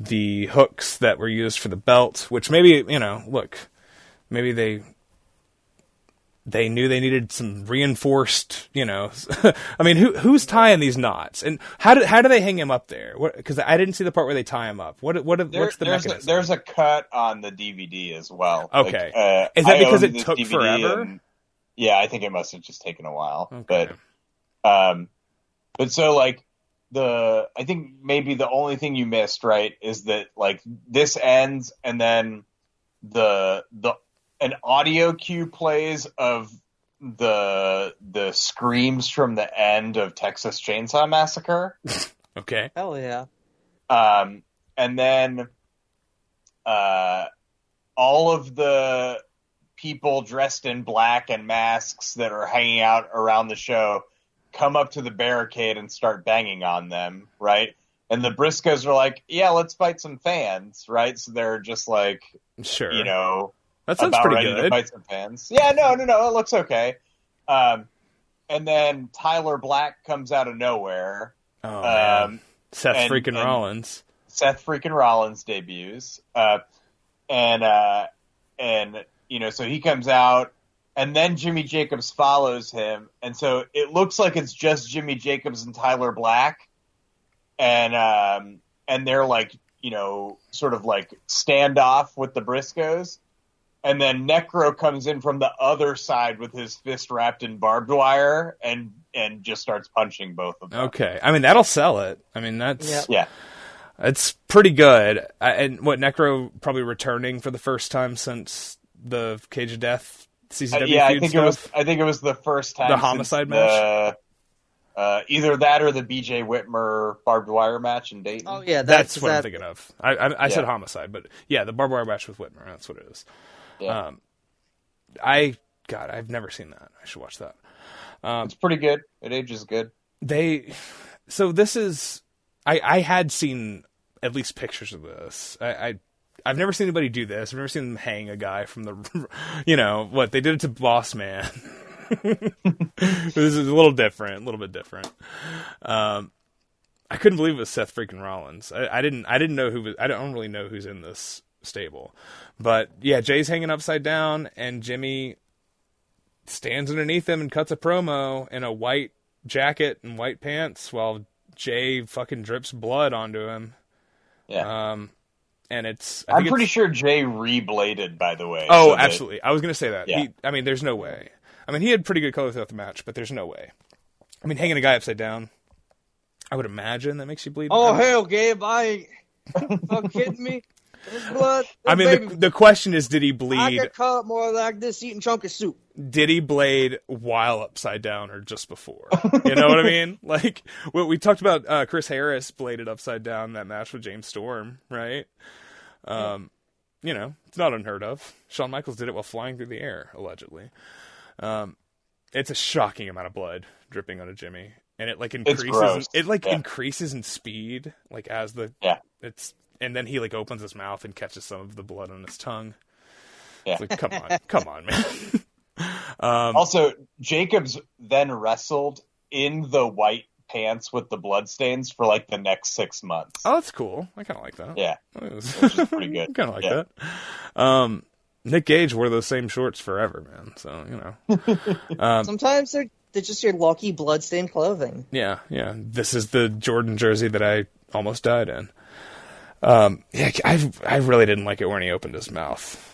S3: the hooks that were used for the belt, which maybe you know, look, maybe they they knew they needed some reinforced, you know. I mean, who who's tying these knots, and how do how do they hang him up there? Because I didn't see the part where they tie him up. What what
S5: There-
S3: what's the
S5: there's, a, there's a cut on the DVD as well.
S3: Okay.
S5: Like, uh,
S3: Is that
S5: I
S3: because it took
S5: DVD
S3: forever?
S5: and- yeah, I think it must have just taken a while.
S3: Okay.
S5: But um, but so like the I think maybe the only thing you missed right is that like this ends and then the the an audio cue plays of the the screams from the end of Texas Chainsaw Massacre.
S3: Okay.
S4: Hell yeah.
S5: Um, and then uh, all of the people dressed in black and masks that are hanging out around the show come up to the barricade and start banging on them, right? And the Briscoes are like, "Yeah, let's fight some fans," right? So they're just like,
S3: Sure.
S5: you know,
S3: that sounds
S5: about
S3: pretty
S5: ready to
S3: good.
S5: fight some fans. Yeah, no, no, no, it looks okay. Um, and then Tyler Black comes out of nowhere.
S3: Oh, man.
S5: Um,
S3: Seth
S5: and-
S3: freaking
S5: and-
S3: Rollins.
S5: Seth freaking Rollins debuts, uh, and uh, and you know, so he comes out, and then Jimmy Jacobs follows him, and so it looks like it's just Jimmy Jacobs and Tyler Black, and um, and they're like, you know, sort of like standoff with the Briscoes. And then Necro comes in from the other side with his fist wrapped in barbed wire and and just starts punching both of them.
S3: Okay. I mean, that'll sell it. I mean, that's
S4: Yep.
S5: Yeah.
S3: it's pretty good. I, and what Necro probably returning for the first time since the Cage of Death CZW
S5: Uh, yeah, I think
S3: stuff.
S5: it was. I think it was the first time
S3: The
S5: since
S3: homicide
S5: the,
S3: match?
S5: Uh, either that or the B.J. Whitmer barbed wire match in Dayton.
S4: Oh yeah,
S3: That's,
S4: that's,
S3: what I'm thinking of. I, I, I said homicide, but yeah, the barbed wire match with Whitmer. That's what it is.
S5: Yeah.
S3: Um, I God, I've never seen that. I should watch that.
S5: it's pretty good. It ages good.
S3: they so this is I I had seen at least pictures of this. I, I I've never seen anybody do this. I've never seen them hang a guy from the you know what they did it to Boss Man. this is a little different, a little bit different. Um, I couldn't believe it was Seth freaking Rollins. I, I didn't I didn't know who was, I don't really know who's in this stable, but yeah, Jay's hanging upside down and Jimmy stands underneath him and cuts a promo in a white jacket and white pants while Jay fucking drips blood onto him.
S5: Yeah.
S3: Um, and it's I
S5: I'm pretty
S3: it's-
S5: sure Jay rebladed, by the way.
S3: Oh,
S5: so that-
S3: absolutely. I was going to say that.
S5: Yeah.
S3: He, I mean, there's no way. I mean, he had pretty good color throughout the match, but there's no way. I mean, hanging a guy upside down, I would imagine that makes you bleed.
S4: Oh hell, Gabe! I fuck kidding me. There's blood.
S3: I mean, the, the question is, did he bleed?
S4: I
S3: bleed?
S4: get cut more like this eating chunk of soup.
S3: Did he blade while upside down or just before? You know what I mean? Like we, we talked about, uh, Chris Harris bladed upside down that match with James Storm, right? Um, you know, it's not unheard of. Shawn Michaels did it while flying through the air, allegedly. Um, it's a shocking amount of blood dripping onto Jimmy, and it like increases. it like
S5: Yeah.
S3: increases in speed, like as the
S5: Yeah.
S3: It's and then he like opens his mouth and catches some of the blood on his tongue.
S5: Yeah.
S3: It's like, come on, come on, man. um,
S5: Also, Jacobs then wrestled in the white pants with the bloodstains for like the next six months.
S3: oh, that's cool. I kind of like that.
S5: Yeah.
S3: That was-
S5: Which is pretty good.
S3: kind of like
S5: Yeah.
S3: that. Um, Nick Gage wore those same shorts forever, man. So you know, Um,
S4: Sometimes they're they're just your lucky bloodstained clothing.
S3: yeah, yeah. This is the Jordan jersey that I almost died in. Um, yeah, I I really didn't like it when he opened his mouth.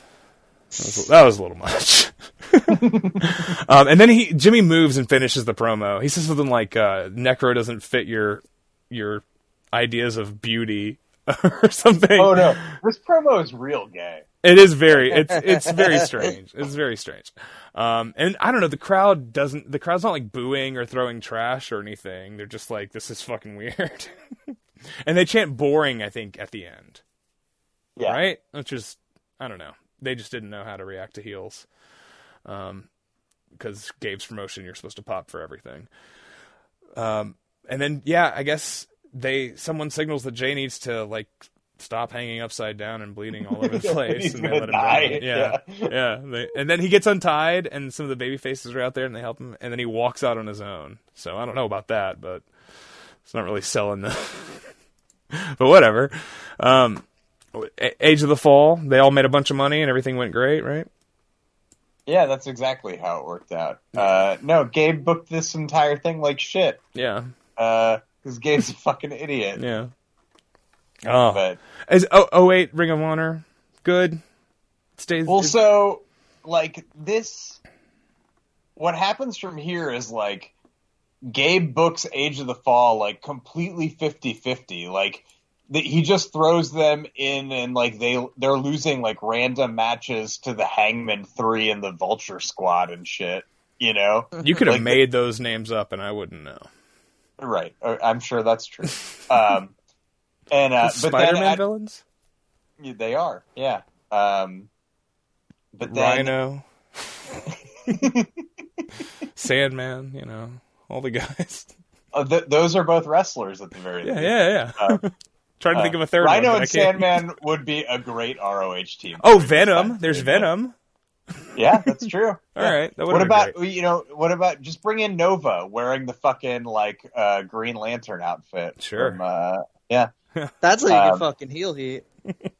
S3: That was, that was a little much. um, and then he Jimmy moves and finishes the promo. He says something like, uh, "Necro doesn't fit your your ideas of beauty." or something.
S5: Oh no, this promo is real gay.
S3: It is very it's it's very strange. It's very strange. Um and I don't know, the crowd doesn't the crowd's not like booing or throwing trash or anything. They're just like this is fucking weird. and they chant boring I think at the end.
S5: Yeah.
S3: Right? Which is I don't know. They just didn't know how to react to heels. Um because Gabe's promotion you're supposed to pop for everything. Um and then yeah, I guess they someone signals that Jay needs to like stop hanging upside down and bleeding all over the place, and they let him
S5: die,
S3: down. Yeah, yeah. They, and then he gets untied, and some of the baby faces are out there, and they help him, and then he walks out on his own. So I don't know about that, but it's not really selling the. but whatever. Um, Age of the Fall, they all made a bunch of money, and everything went great, right?
S5: Yeah, that's exactly how it worked out. Uh, no, Gabe booked this entire thing like shit.
S3: Yeah,
S5: Because Gabe's a fucking idiot.
S3: yeah. Oh,
S5: But
S3: is oh, 08 Ring of Honor good? Stays.
S5: well, so like this, what happens from here is like Gabe books Age of the Fall like completely 50-50. Like the, he just throws them in and like they they're losing like random matches to the Hangman Three and the Vulture Squad and shit. You know,
S3: You could have
S5: Like the-
S3: made those names up, and I wouldn't know.
S5: right? uh, I'm sure that's true. Um, and uh, but then
S3: Spider-Man
S5: at-
S3: villains,
S5: they are, yeah. Um, but then
S3: Rhino, Sandman. You know, all the guys.
S5: uh, th- those are both wrestlers at the very
S3: Yeah,
S5: least.
S3: yeah, yeah.
S5: Uh,
S3: Trying to think of a third
S5: Rhino
S3: one.
S5: and
S3: I can't.
S5: Sandman would be a great ROH team.
S3: Oh, Venom. There's Venom.
S5: Yeah, that's true.
S3: All
S5: Yeah.
S3: right. That
S5: What about
S3: great.
S5: you know? What about just bring in Nova wearing the fucking like uh, Green Lantern outfit?
S3: Sure.
S5: From, uh, yeah,
S4: That's how you
S5: Um,
S4: get fucking heel heat.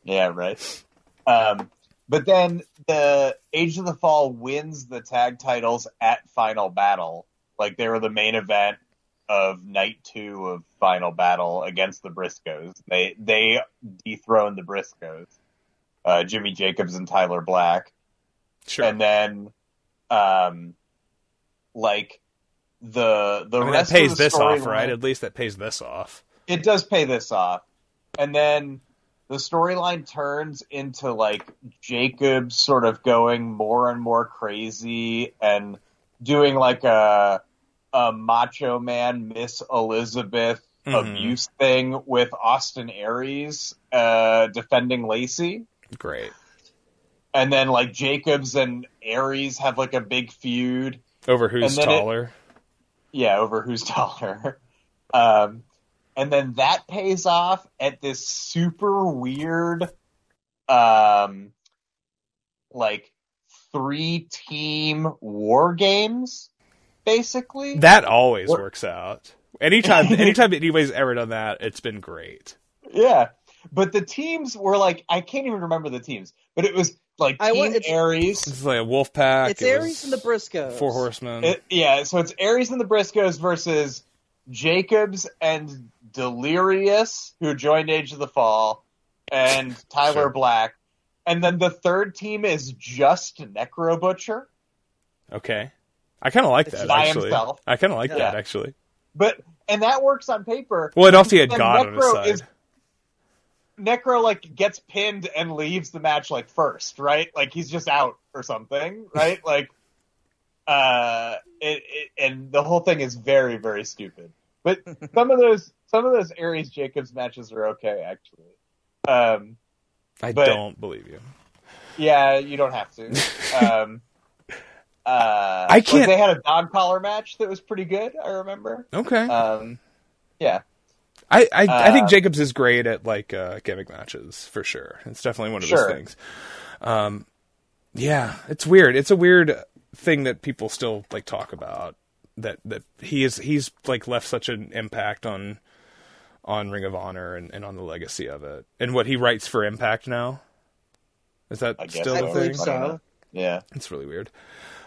S5: yeah, right. Um, but then the Age of the Fall wins the tag titles at Final Battle. Like they were the main event of night two of Final Battle against the Briscoes. They they dethroned the Briscoes, uh, Jimmy Jacobs and Tyler Black.
S3: Sure.
S5: and then um like the the
S3: I mean, that pays
S5: of
S3: this off, right? At least that pays this off.
S5: it does pay this off and then the storyline turns into like jacob sort of going more and more crazy and doing like a a macho man miss elizabeth
S3: Mhm.
S5: abuse thing with austin aries uh defending lacey
S3: Great.
S5: and then like Jacobs and Aries have like a big feud.
S3: Over who's
S5: then it-
S3: taller?
S5: Yeah, over who's taller. Um, and then that pays off at this super weird, um, like three team war games, basically.
S3: That always
S5: What-
S3: works out. Anytime, anytime anybody's ever done that, it's been great.
S5: yeah, but the teams were like I can't even remember the teams, but it was like
S4: I
S5: Team
S4: want- it's-
S5: Aries.
S3: It's like a wolf pack.
S4: It's
S3: it
S4: Aries and the Briscoes.
S3: Four horsemen.
S5: It, yeah, so it's Aries and the Briscoes versus Jacobs and Delirious, who joined Age of the Fall, and Tyler
S3: Sure.
S5: Black. And then the third team is just Necro Butcher.
S3: okay. I kind of like
S4: It's
S3: that
S5: by
S3: actually.
S5: himself.
S3: I kind of like
S5: Yeah.
S3: that actually.
S5: But and that works on paper.
S3: Well, and also had
S5: Then
S3: God on his
S5: Necro
S3: side.
S5: is- Necro like gets pinned and leaves the match like first, right? Like he's just out or something, right? like uh it, it and the whole thing is very very stupid. But some of those some of those Aries Jacobs matches are okay actually. Um
S3: I
S5: but-
S3: don't believe you.
S5: yeah, you don't have to. Um uh
S3: I can't-
S5: they had a dog collar match that was pretty good, I remember.
S3: Okay.
S5: Um yeah.
S3: I, I, I think
S5: Uh,
S3: Jacobs is great at like uh, gimmick matches for sure. It's definitely one of
S5: Sure.
S3: those things. Um, yeah, it's weird. It's a weird thing that people still like talk about. That that he is he's like left such an impact on on Ring of Honor and, and on the legacy of it and what he writes for Impact now. Is that still
S5: so.
S3: thing?
S4: believe so.
S5: Yeah.
S3: It's really weird.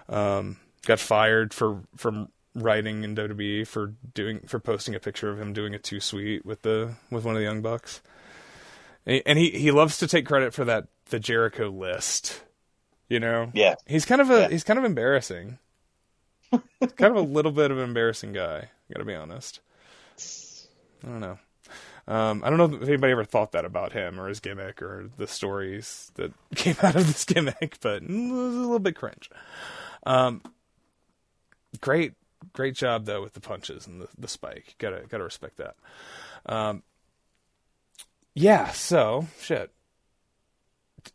S3: Um, got fired for from writing in WWE for doing for posting a picture of him doing a too sweet with the with one of the young bucks. And he, he he loves to take credit for that the Jericho list. You know,
S5: Yeah.
S3: he's kind of a
S5: Yeah.
S3: he's kind of embarrassing. Kind of a little bit of an embarrassing guy. Got to be honest. I don't know. Um, I don't know if anybody ever thought that about him or his gimmick or the stories that came out of this gimmick, but it was a little bit cringe. Um, great, great job though with the punches and the, the spike. Gotta gotta respect that. Um, yeah. So shit.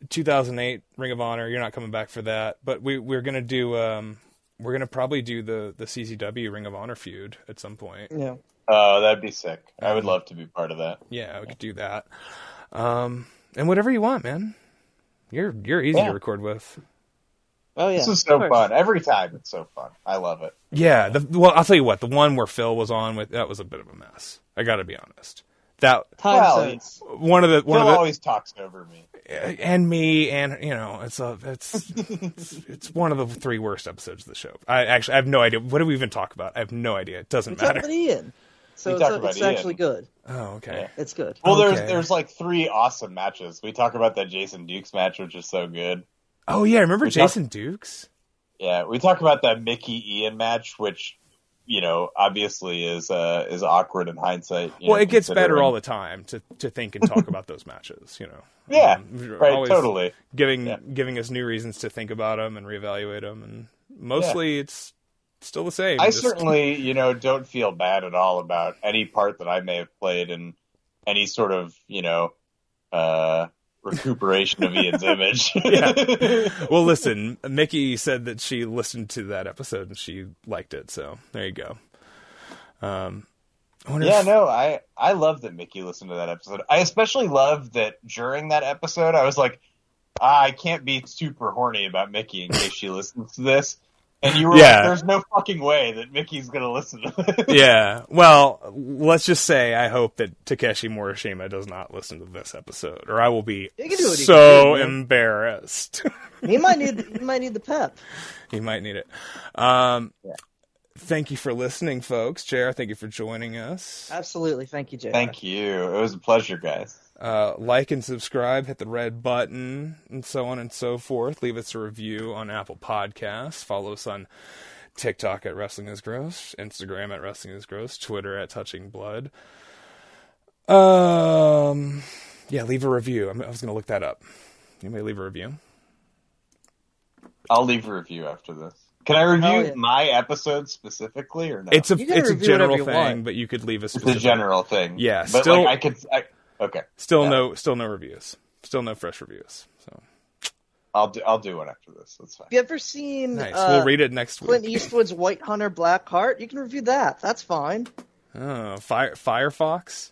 S3: 2008 Ring of Honor. You're not coming back for that, but we we're gonna do. Um, we're gonna probably do the the CZW Ring of Honor feud at some point.
S4: Yeah.
S5: Oh, that'd be sick. I
S3: Um,
S5: would love to be part of that.
S3: Yeah, we could do that. Um, and whatever you want, man. You're you're easy
S5: Yeah.
S3: to record with.
S4: Oh yeah.
S5: This is so fun. Every time it's so fun. I love it.
S3: Yeah. The, well, I'll tell you what. The one where Phil was on with that was a bit of a mess. I got to be honest. That
S4: Time
S5: Well,
S4: sense.
S3: one of the one
S5: Phil
S3: of the
S5: always talks over me.
S3: and me and you know it's a it's, it's it's one of the three worst episodes of the show. I actually I have no idea what do we even talk about. I have no idea. It doesn't
S4: We
S3: matter.
S4: about Ian. So it's,
S5: talk about
S4: it's actually good.
S3: Oh, okay.
S5: Yeah.
S4: It's good.
S5: Well,
S3: Okay.
S5: there's there's like three awesome matches. We talk about that Jason Dukes match, which is so good.
S3: Oh yeah, remember
S5: We talk-
S3: Jason Dukes?
S5: Yeah, we talk about that Mickey Ian match, which you know obviously is uh is awkward in hindsight.
S3: Well,
S5: know,
S3: it gets better all the time to to think and talk about those matches. You know.
S5: Yeah,
S3: Um,
S5: right, totally.
S3: Giving
S5: Yeah.
S3: giving us new reasons to think about them and reevaluate them, and mostly it's still the same.
S5: I
S3: Just-
S5: certainly, you know, don't feel bad at all about any part that I may have played in any sort of, you know, uh, recuperation of Ian's image.
S3: Yeah. Well, listen, Mickey said that she listened to that episode and she liked it. So there you go. Um, I
S5: Yeah,
S3: if-
S5: no, I I love that Mickey listened to that episode. I especially love that during that episode, I was like, "Ah, I can't be super horny about Mickey in case she listens to this. And you were
S3: Yeah.
S5: like, "There's no fucking way that Mickey's gonna listen to this."
S3: yeah. Well, let's just say I hope that Takeshi Morishima does not listen to this episode, or I will be
S4: He can do what he
S3: so
S4: do,
S3: embarrassed.
S4: He might need he might need the pep.
S3: he might need it. Um, Thank you for listening, folks. JR, thank you for joining us.
S4: Absolutely. Thank you, Jay.
S5: Thank you. It was a pleasure, guys.
S3: Uh, like and subscribe, hit the red button, and so on and so forth. Leave us a review on Apple Podcasts. Follow us on TikTok at Wrestling is Gross, Instagram at Wrestling is Gross, Twitter at Touching Blood. Um, yeah, leave a review. I'm, I was going to look that up. You may leave a review?
S5: I'll leave a review after this. Can I review
S4: Hell yeah.
S5: my episode specifically or no?
S3: It's a it's a general thing,
S4: want.
S3: but you could leave a
S5: It's a general thing.
S3: Yeah,
S5: but
S3: still-
S5: like I could. I, okay,
S3: Still
S5: Yeah.
S3: no, still no reviews. Still no fresh reviews. So
S5: I'll do. I'll do one after this. That's fine.
S4: Have you ever seen
S3: nice.
S4: uh,
S3: we'll read it next week.
S4: Clint Eastwood's White Hunter Black Heart? You can review that. That's fine.
S3: Oh, Fire Firefox.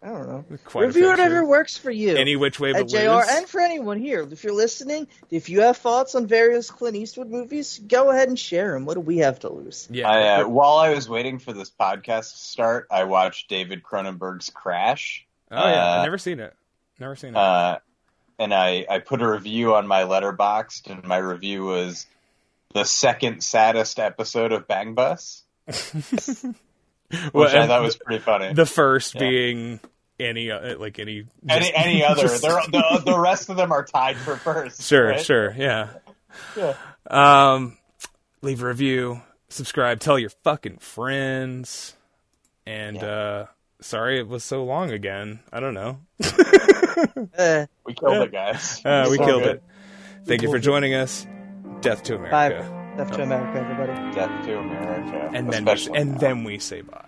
S4: I don't know.
S3: Quite a
S4: review
S3: picture.
S4: where works for you.
S3: Any which way
S4: at JR
S3: lose.
S4: and for anyone here. If you're listening, if you have thoughts on various Clint Eastwood movies, go ahead and share them. What do we have to lose?
S3: yeah,
S5: I, uh, while I was waiting for this podcast to start, I watched David Cronenberg's Crash.
S3: Oh yeah,
S5: uh,
S3: I've never seen it. Never seen it.
S5: Uh, and I, I put a review on my letterboxd, and my review was the second saddest episode of Bang Bus, which
S3: Well,
S5: I thought was pretty funny.
S3: the first
S5: yeah.
S3: being any uh, like any
S5: any
S3: just-
S5: any other,
S3: just-
S5: the the rest of them are tied for first.
S3: sure,
S5: right?
S3: sure, yeah.
S5: Yeah.
S3: Um, leave a review, subscribe, tell your fucking friends, and
S5: Yeah.
S3: uh, sorry it was so long again. I don't know.
S4: Uh,
S5: We killed it, guys.
S3: Uh, we
S5: So
S3: killed
S5: good.
S3: it. Thank you for joining us. Death to America.
S4: bye.
S3: America.
S4: Death to America, everybody.
S5: Death to America.
S3: And then we, and
S5: now.
S3: then we say bye.